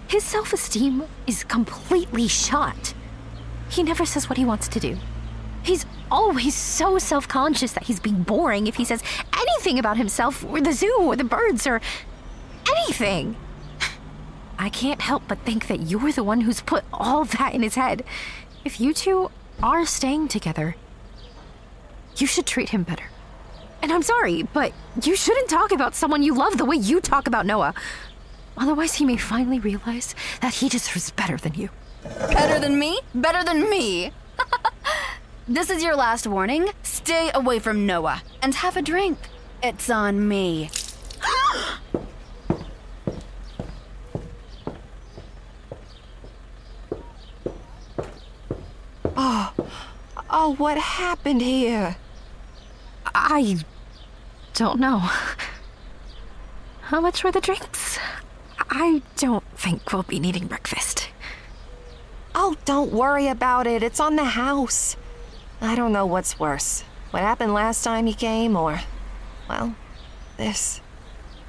His self esteem is completely shot. He never says what he wants to do. He's always so self conscious that he's being boring if he says anything about himself, or the zoo, or the birds, or anything. I can't help but think that you're the one who's put all that in his head. If you two are staying together, you should treat him better. And I'm sorry, but you shouldn't talk about someone you love the way you talk about Noah. Otherwise, he may finally realize that he deserves better than you. Better than me? Better than me! [laughs] this is your last warning. Stay away from Noah and have a drink. It's on me. [gasps] Oh, oh, what happened here? I don't know. How much were the drinks? I don't think we'll be needing breakfast. Oh, don't worry about it. It's on the house. I don't know what's worse. What happened last time you came, or, well, this.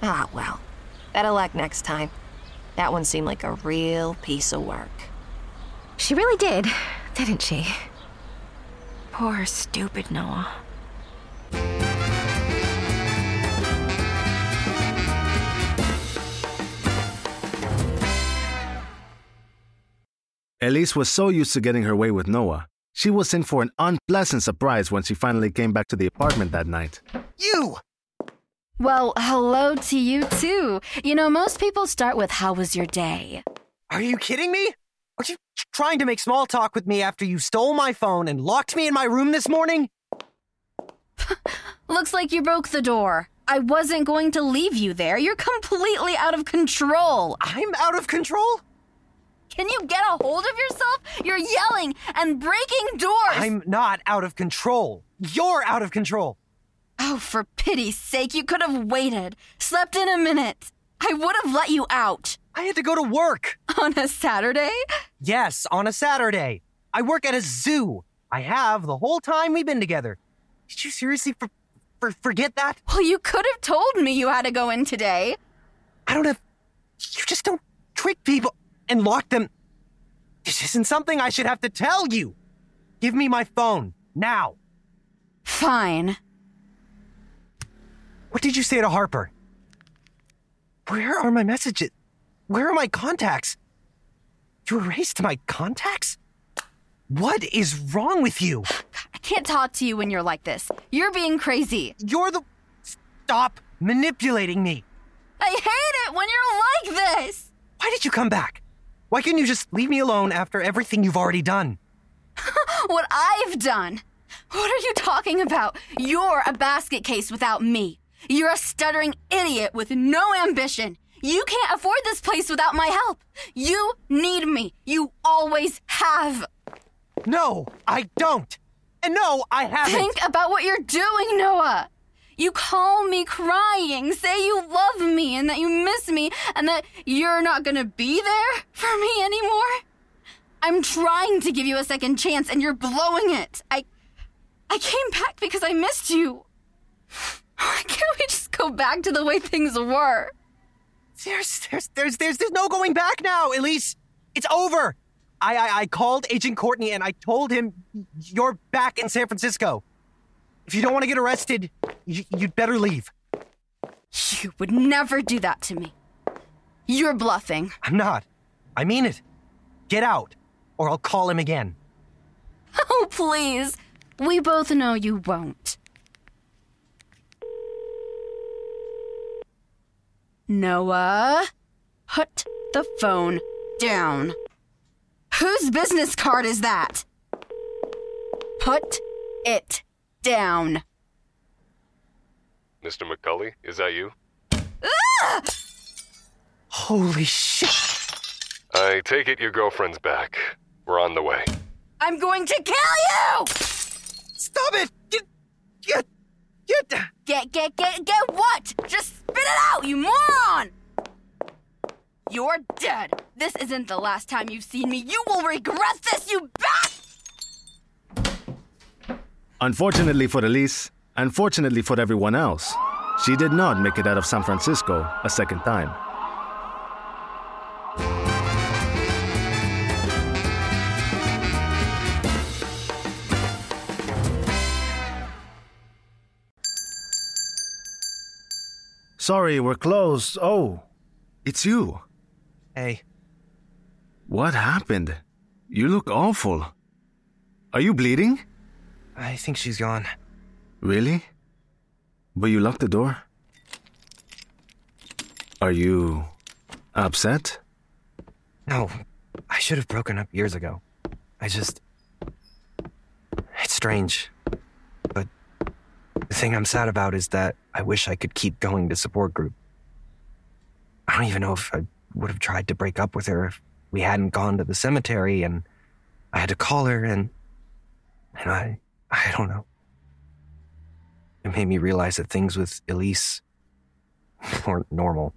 Ah, well. Better luck next time. That one seemed like a real piece of work. She really did, didn't she? Poor stupid Noah. Elise was so used to getting her way with Noah, she was in for an unpleasant surprise when she finally came back to the apartment that night. You! Well, hello to you too. You know, most people start with how was your day? Are you kidding me? Are you trying to make small talk with me after you stole my phone and locked me in my room this morning? [laughs] Looks like you broke the door. I wasn't going to leave you there. You're completely out of control. I'm out of control? Can you get a hold of yourself? You're yelling and breaking doors. I'm not out of control. You're out of control. Oh, for pity's sake, you could have waited. Slept in a minute. I would have let you out. I had to go to work. On a Saturday? Yes, on a Saturday. I work at a zoo. I have the whole time we've been together. Did you seriously for, for, forget that? Well, you could have told me you had to go in today. I don't have. You just don't trick people and lock them. This isn't something I should have to tell you. Give me my phone now. Fine. What did you say to Harper? Where are my messages? Where are my contacts? You erased my contacts? What is wrong with you? I can't talk to you when you're like this. You're being crazy. You're the. Stop manipulating me. I hate it when you're like this. Why did you come back? Why couldn't you just leave me alone after everything you've already done? [laughs] what I've done? What are you talking about? You're a basket case without me. You're a stuttering idiot with no ambition. You can't afford this place without my help. You need me. You always have. No, I don't. And no, I haven't. Think about what you're doing, Noah. You call me crying, say you love me and that you miss me and that you're not gonna be there for me anymore. I'm trying to give you a second chance and you're blowing it. I I came back because I missed you. [sighs] Why can't we just go back to the way things were? There's there's there's there's there's no going back now, Elise. It's over. I I, I called Agent Courtney and I told him you're back in San Francisco. If you don't want to get arrested, you, you'd better leave. You would never do that to me. You're bluffing. I'm not. I mean it. Get out, or I'll call him again. Oh, please. We both know you won't. Noah, put the phone down. Whose business card is that? Put it down. Mr. McCauley, is that you? Ah! Holy shit! I take it your girlfriend's back. We're on the way. I'm going to kill you! Stop it! Get, get, get. Get, get, get, get what? Just spit it out, you moron! You're dead. This isn't the last time you've seen me. You will regret this, you bat! Unfortunately for Elise, unfortunately for everyone else, she did not make it out of San Francisco a second time. Sorry, we're closed. Oh, it's you. Hey. What happened? You look awful. Are you bleeding? I think she's gone. Really? But you locked the door? Are you upset? No, I should have broken up years ago. I just. It's strange. But the thing I'm sad about is that I wish I could keep going to support group. I don't even know if I would have tried to break up with her if we hadn't gone to the cemetery and I had to call her and. And I. I don't know. It made me realize that things with Elise weren't normal.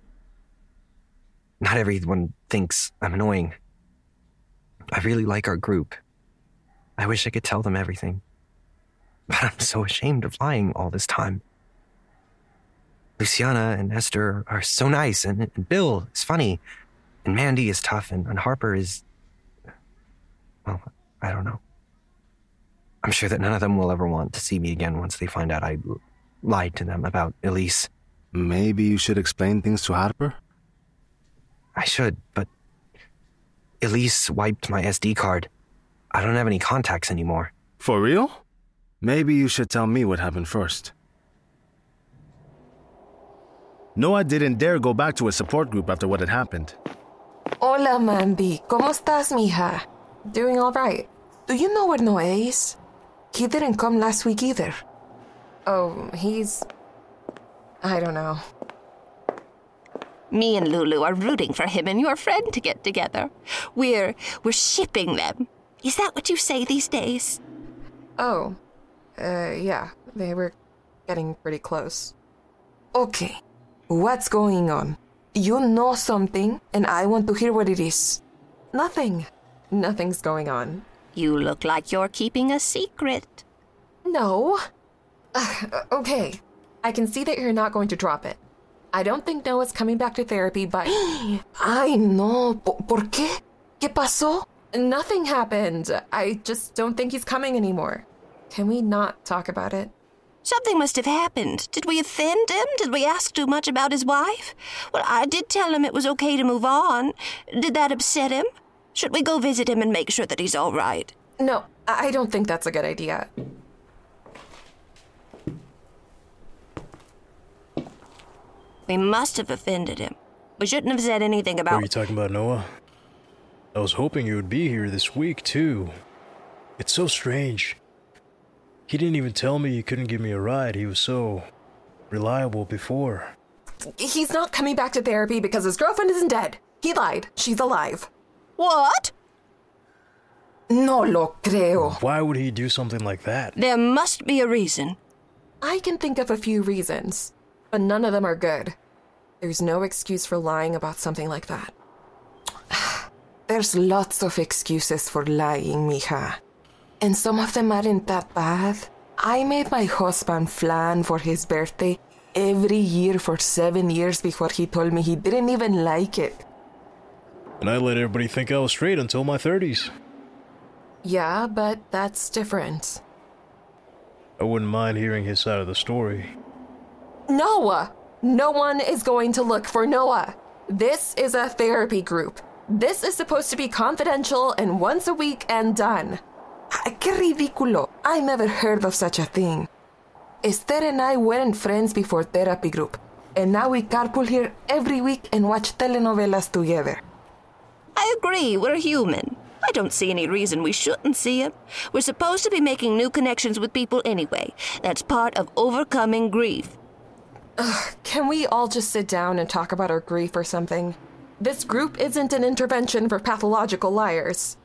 Not everyone thinks I'm annoying. I really like our group. I wish I could tell them everything. But I'm so ashamed of lying all this time. Luciana and Esther are so nice, and, and Bill is funny, and Mandy is tough, and, and Harper is. Well, I don't know. I'm sure that none of them will ever want to see me again once they find out I l- lied to them about Elise. Maybe you should explain things to Harper? I should, but Elise wiped my SD card. I don't have any contacts anymore. For real? Maybe you should tell me what happened first. Noah didn't dare go back to his support group after what had happened. Hola, Mandy. ¿Cómo estás, mija? Doing all right. Do you know where Noé is? He didn't come last week either. Oh, he's. I don't know. Me and Lulu are rooting for him and your friend to get together. We're we're shipping them. Is that what you say these days? Oh, uh, yeah. They were getting pretty close. Okay, what's going on? You know something, and I want to hear what it is. Nothing. Nothing's going on. You look like you're keeping a secret. No. [sighs] Okay, I can see that you're not going to drop it. I don't think Noah's coming back to therapy, but. [gasps] Ay, no. ¿Por qué? ¿Qué pasó? Nothing happened. I just don't think he's coming anymore. Can we not talk about it? Something must have happened. Did we offend him? Did we ask too much about his wife? Well, I did tell him it was okay to move on. Did that upset him? Should we go visit him and make sure that he's all right? No, I don't think that's a good idea. We must have offended him. We shouldn't have said anything about. Are you talking about Noah? I was hoping you would be here this week, too. It's so strange. He didn't even tell me he couldn't give me a ride. He was so reliable before. He's not coming back to therapy because his girlfriend isn't dead. He lied. She's alive. What? No lo creo. Why would he do something like that? There must be a reason. I can think of a few reasons, but none of them are good. There's no excuse for lying about something like that. [sighs] There's lots of excuses for lying, mija. And some of them aren't that bad. I made my husband flan for his birthday every year for seven years before he told me he didn't even like it. And I let everybody think I was straight until my 30s. Yeah, but that's different. I wouldn't mind hearing his side of the story. Noah! No one is going to look for Noah. This is a therapy group. This is supposed to be confidential and once a week and done. ¡Qué ridículo! I never heard of such a thing. Esther and I weren't friends before therapy group, and now we carpool here every week and watch telenovelas together. I agree, we're human. I don't see any reason we shouldn't see him. We're supposed to be making new connections with people anyway. That's part of overcoming grief. Ugh, can we all just sit down and talk about our grief or something? This group isn't an intervention for pathological liars.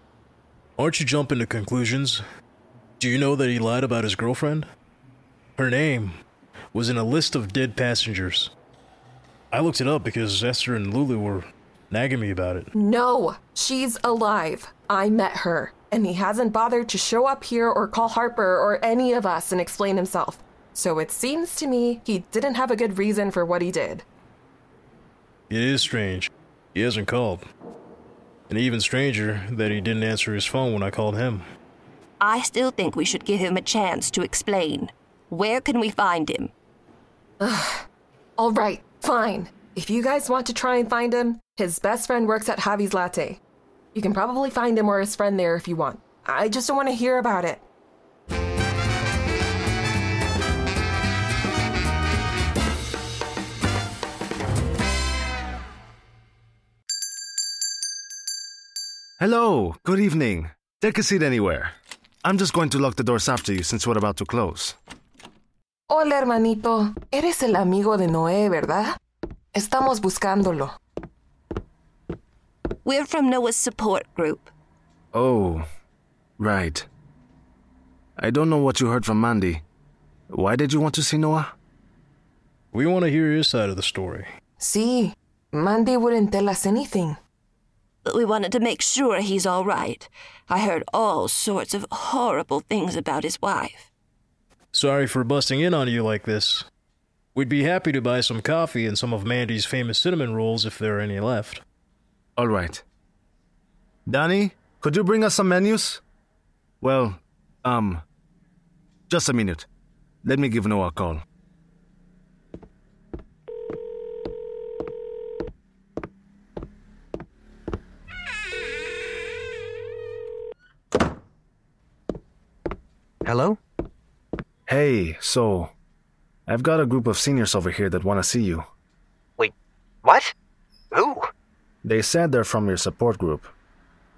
Aren't you jumping to conclusions? Do you know that he lied about his girlfriend? Her name was in a list of dead passengers. I looked it up because Esther and Lulu were nagging me about it. No, she's alive. I met her, and he hasn't bothered to show up here or call Harper or any of us and explain himself. So it seems to me he didn't have a good reason for what he did. It is strange. He hasn't called. And even stranger that he didn't answer his phone when I called him. I still think we should give him a chance to explain. Where can we find him? Ugh. All right, fine. If you guys want to try and find him, his best friend works at Javi's Latte. You can probably find him or his friend there if you want. I just don't want to hear about it. Hello, good evening. Take a seat anywhere. I'm just going to lock the doors after you since we're about to close. Hola, hermanito. Eres el amigo de Noé, ¿verdad? Estamos buscándolo. We're from Noah's support group. Oh, right. I don't know what you heard from Mandy. Why did you want to see Noah? We want to hear his side of the story. Sí, Mandy wouldn't tell us anything. But we wanted to make sure he's all right. I heard all sorts of horrible things about his wife. Sorry for busting in on you like this. We'd be happy to buy some coffee and some of Mandy's famous cinnamon rolls if there are any left. All right. Danny, could you bring us some menus? Well, um, just a minute. Let me give Noah a call. Hello? Hey, so I've got a group of seniors over here that want to see you. Wait, what? Who? They said they're from your support group.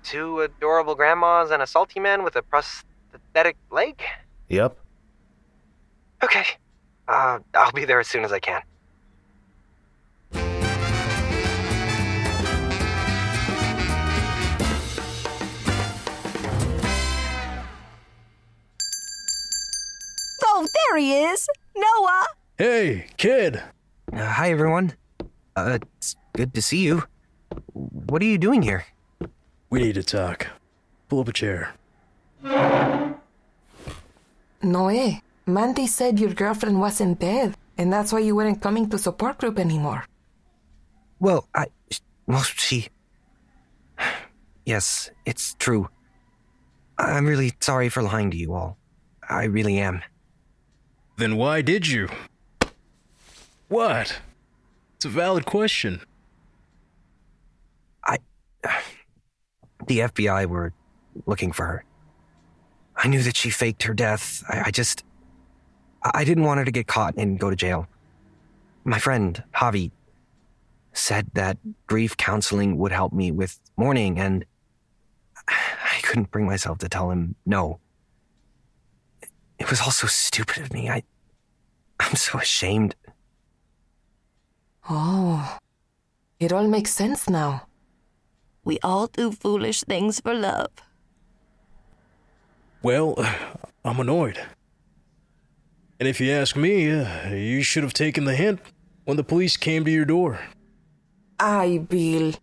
Two adorable grandmas and a salty man with a prosthetic leg? Yep. Okay. Uh, I'll be there as soon as I can. Oh, there he is! Noah! Hey, kid. Uh, hi, everyone. Uh, it's good to see you. What are you doing here? We need to talk. Pull up a chair. Noe, Mandy said your girlfriend was in bed, and that's why you weren't coming to support group anymore. Well, I. Well, she. Yes, it's true. I'm really sorry for lying to you all. I really am. Then why did you? What? It's a valid question. I. [sighs] The FBI were looking for her. I knew that she faked her death. I, I just. I didn't want her to get caught and go to jail. My friend, Javi, said that grief counseling would help me with mourning, and [sighs] I couldn't bring myself to tell him no. It was all so stupid of me. I. I'm so ashamed. Oh, it all makes sense now. We all do foolish things for love. Well, I'm annoyed. And if you ask me, uh, you should have taken the hint when the police came to your door. Ay, Bill.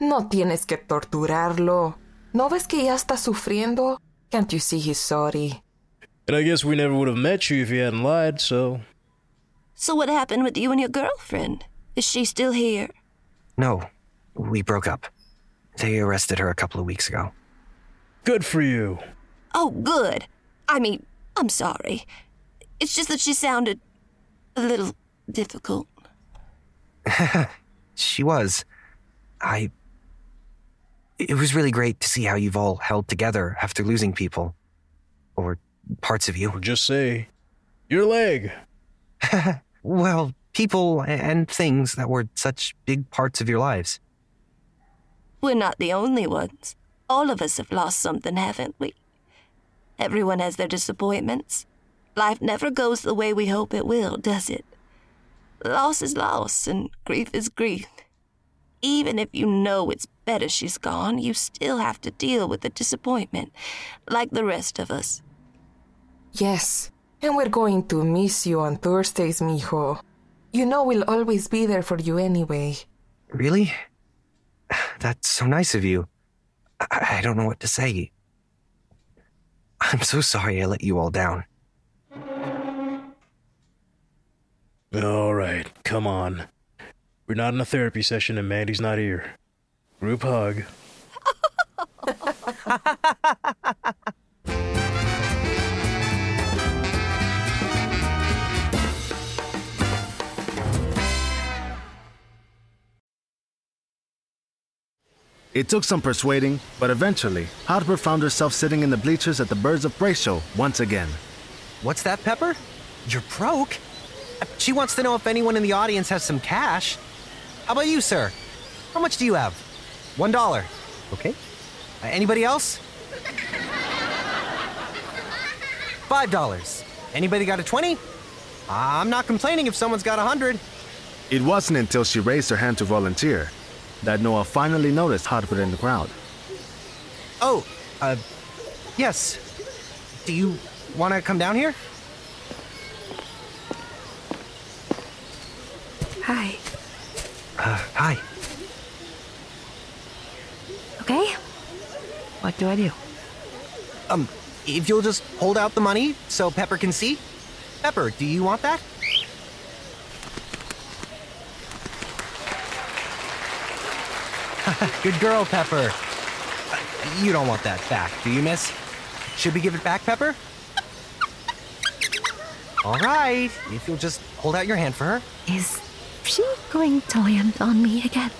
No tienes que torturarlo. ¿No ves que ya está sufriendo? Can't you see he's sorry? And I guess we never would have met you if you hadn't lied, so. So, what happened with you and your girlfriend? Is she still here? No, we broke up. They arrested her a couple of weeks ago. Good for you. Oh, good. I mean, I'm sorry. It's just that she sounded a little difficult. [laughs] she was. I. It was really great to see how you've all held together after losing people. Or parts of you. Or just say, your leg. [laughs] well, people and things that were such big parts of your lives. We're not the only ones. All of us have lost something, haven't we? Everyone has their disappointments. Life never goes the way we hope it will, does it? Loss is loss, and grief is grief. Even if you know it's better she's gone, you still have to deal with the disappointment, like the rest of us. Yes, and we're going to miss you on Thursdays, mijo. You know we'll always be there for you anyway. Really? [sighs] That's so nice of you. I, I don't know what to say. I'm so sorry I let you all down. All right, come on. We're not in a therapy session and Mandy's not here. Group hug. [laughs] It took some persuading, but eventually, Harper found herself sitting in the bleachers at the Birds of Prey show once again. What's that, Pepper? You're broke? She wants to know if anyone in the audience has some cash. How about you, sir? How much do you have? One dollar. Okay. Uh, anybody else? Five dollars. Anybody got a twenty? I'm not complaining if someone's got a hundred. It wasn't until she raised her hand to volunteer that Noah finally noticed Harper in the crowd. Oh, uh, yes. Do you want to come down here? Hi. Uh, hi. Okay. What do I do? Um, if you'll just hold out the money so Pepper can see. Pepper, do you want that? [laughs] Good girl, Pepper. You don't want that back, do you, miss? Should we give it back, Pepper? All right, if you'll just hold out your hand for her. Is she going to land on me again?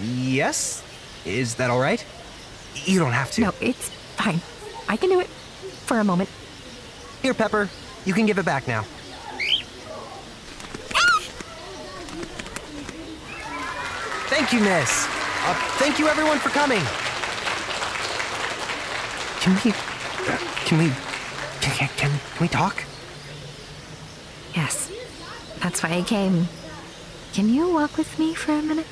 Yes? Is that all right? You don't have to. No, it's fine. I can do it for a moment. Here, Pepper. You can give it back now. Thank you, miss. Uh, thank you, everyone, for coming. Can we. uh, Can we. Can, can we talk? Yes, that's why I came. Can you walk with me for a minute?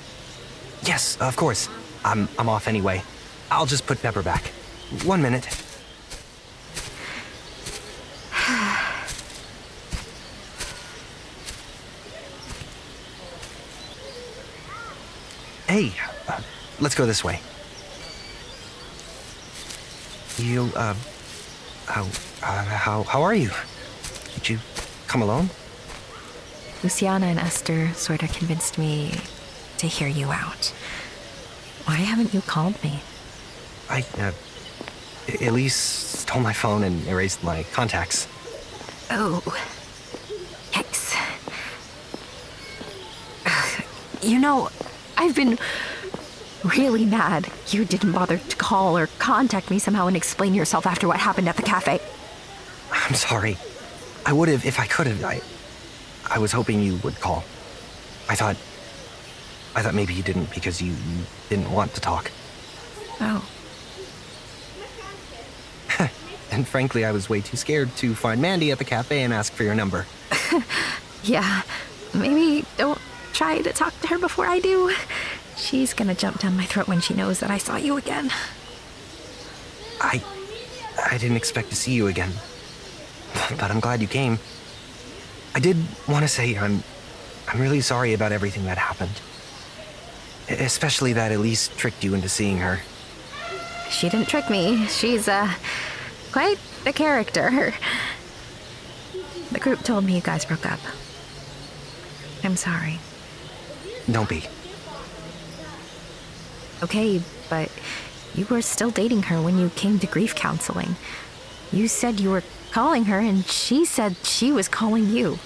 Yes, of course. I'm, I'm off anyway. I'll just put Pepper back. One minute. Hey, uh, let's go this way. You, uh, how, uh, how, how are you? Did you come alone? Luciana and Esther sort of convinced me to hear you out. Why haven't you called me? I, uh, Elise stole my phone and erased my contacts. Oh. Yikes. [sighs] You know, I've been really mad you didn't bother to call or contact me somehow and explain yourself after what happened at the cafe. I'm sorry. I would have if I could have. I, I was hoping you would call. I thought, I thought maybe you didn't because you, you didn't want to talk. Oh. [laughs] And frankly, I was way too scared to find Mandy at the cafe and ask for your number. [laughs] Yeah, maybe don't try to talk to her before I do. She's gonna jump down my throat when she knows that I saw you again. I, I didn't expect to see you again, but I'm glad you came. I did want to say I'm, I'm really sorry about everything that happened. Especially that Elise tricked you into seeing her. She didn't trick me. She's, uh, quite the character. The group told me you guys broke up. I'm sorry. Don't be. Okay, but you were still dating her when you came to grief counseling. You said you were calling her, and she said she was calling you.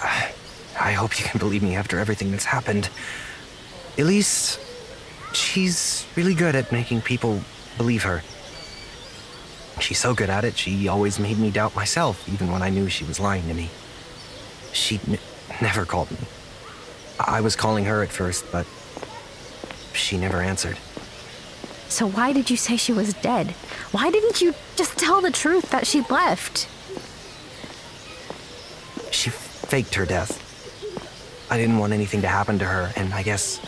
[sighs] I hope you can believe me after everything that's happened. Elise, she's really good at making people believe her. She's so good at it, she always made me doubt myself, even when I knew she was lying to me. She n- never called me. I-, was calling her at first, but she never answered. So why did you say she was dead? Why didn't you just tell the truth that she left? She faked her death. I didn't want anything to happen to her, and I guess.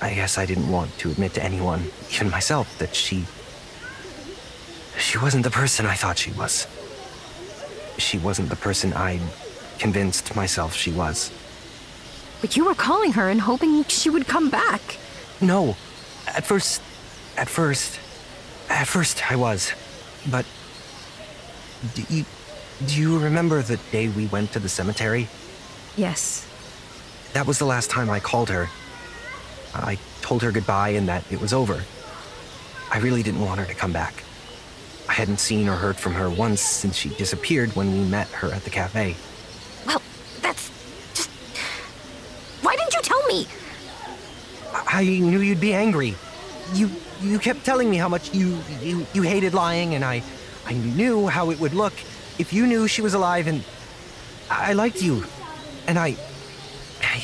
I guess I didn't want to admit to anyone, even myself, that she. She wasn't the person I thought she was. She wasn't the person I convinced myself she was. But you were calling her and hoping she would come back. No. At first. At first. At first, I was. But. Do you, do you remember the day we went to the cemetery? Yes. That was the last time I called her. I told her goodbye and that it was over. I really didn't want her to come back. I hadn't seen or heard from her once since she disappeared when we met her at the cafe. Well, that's just. Why didn't you tell me? I knew you'd be angry. You you kept telling me how much you you, you hated lying, and I I knew how it would look if you knew she was alive, and I liked you, and I I,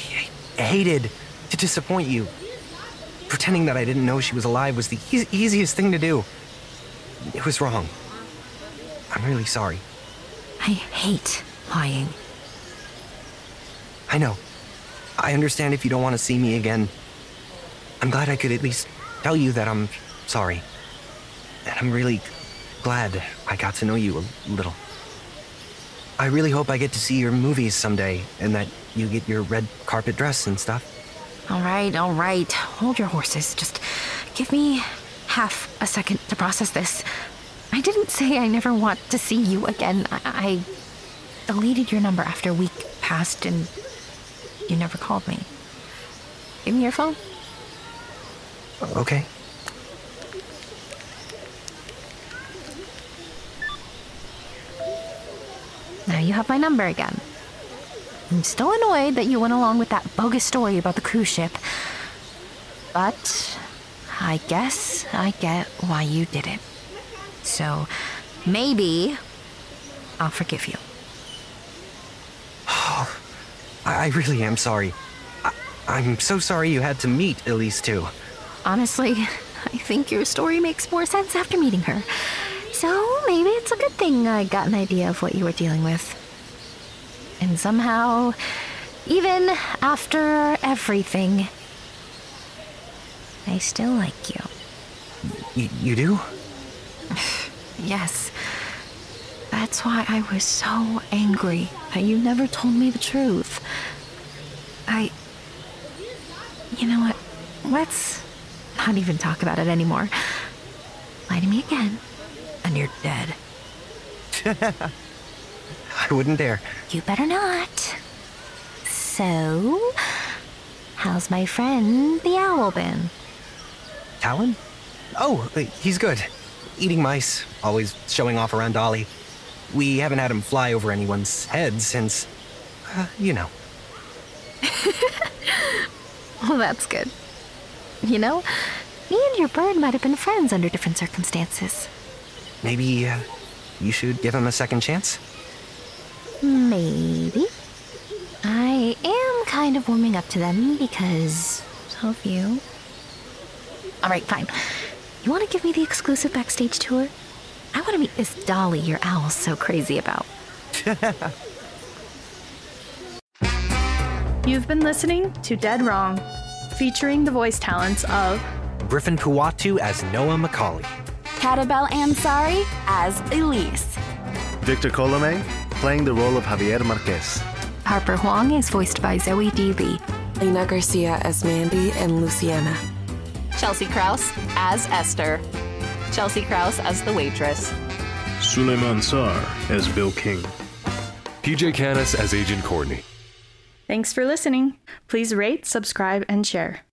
hated to disappoint you. Pretending that I didn't know she was alive was the eas easiest thing to do. It was wrong. I'm really sorry. I hate lying. I know. I understand if you don't want to see me again. I'm glad I could at least tell you that I'm sorry. And I'm really glad I got to know you a little. I really hope I get to see your movies someday and that you get your red carpet dress and stuff. All right, all right. Hold your horses. Just give me half a second to process this. I didn't say I never want to see you again. I, I deleted your number after a week passed and you never called me. Give me your phone. Okay. Now you have my number again. I'm still annoyed that you went along with that bogus story about the cruise ship. But I guess I get why you did it. So maybe I'll forgive you. [sighs] [sighs] Oh, I, I really am sorry. I, I'm so sorry you had to meet Elise too. Honestly, [laughs] I think your story makes more sense after meeting her. So maybe it's a good thing I got an idea of what you were dealing with. And somehow, even after everything, I still like you. Y- you do? [laughs] Yes. That's why I was so angry that you never told me the truth. I. You know what? Let's not even talk about it anymore. Lie to me again, and you're dead. [laughs] I wouldn't dare. You better not. So, how's my friend the owl been? Talon? Oh, uh, he's good. Eating mice, always showing off around Dolly. We haven't had him fly over anyone's head since, uh, you know. [laughs] Well, that's good. You know, me and your bird might have been friends under different circumstances. Maybe uh, you should give him a second chance? Maybe. I am kind of warming up to them because of you. All right, fine. You want to give me the exclusive backstage tour? I want to meet this Dolly your owl's so crazy about. [laughs] You've been listening to Dead Wrong, featuring the voice talents of Griffin Puatu as Noah McCauley. Catabel Ansari as Elise. Victor Colome, playing the role of Javier Marquez. Harper Huang is voiced by Zoe D. Lee. Lena Garcia as Mandy and Luciana. Chelsea Krause as Esther. Chelsea Krause as the waitress. Souleymane Sarr as Bill King. PJ Canis as Agent Courtney. Thanks for listening. Please rate, subscribe, and share.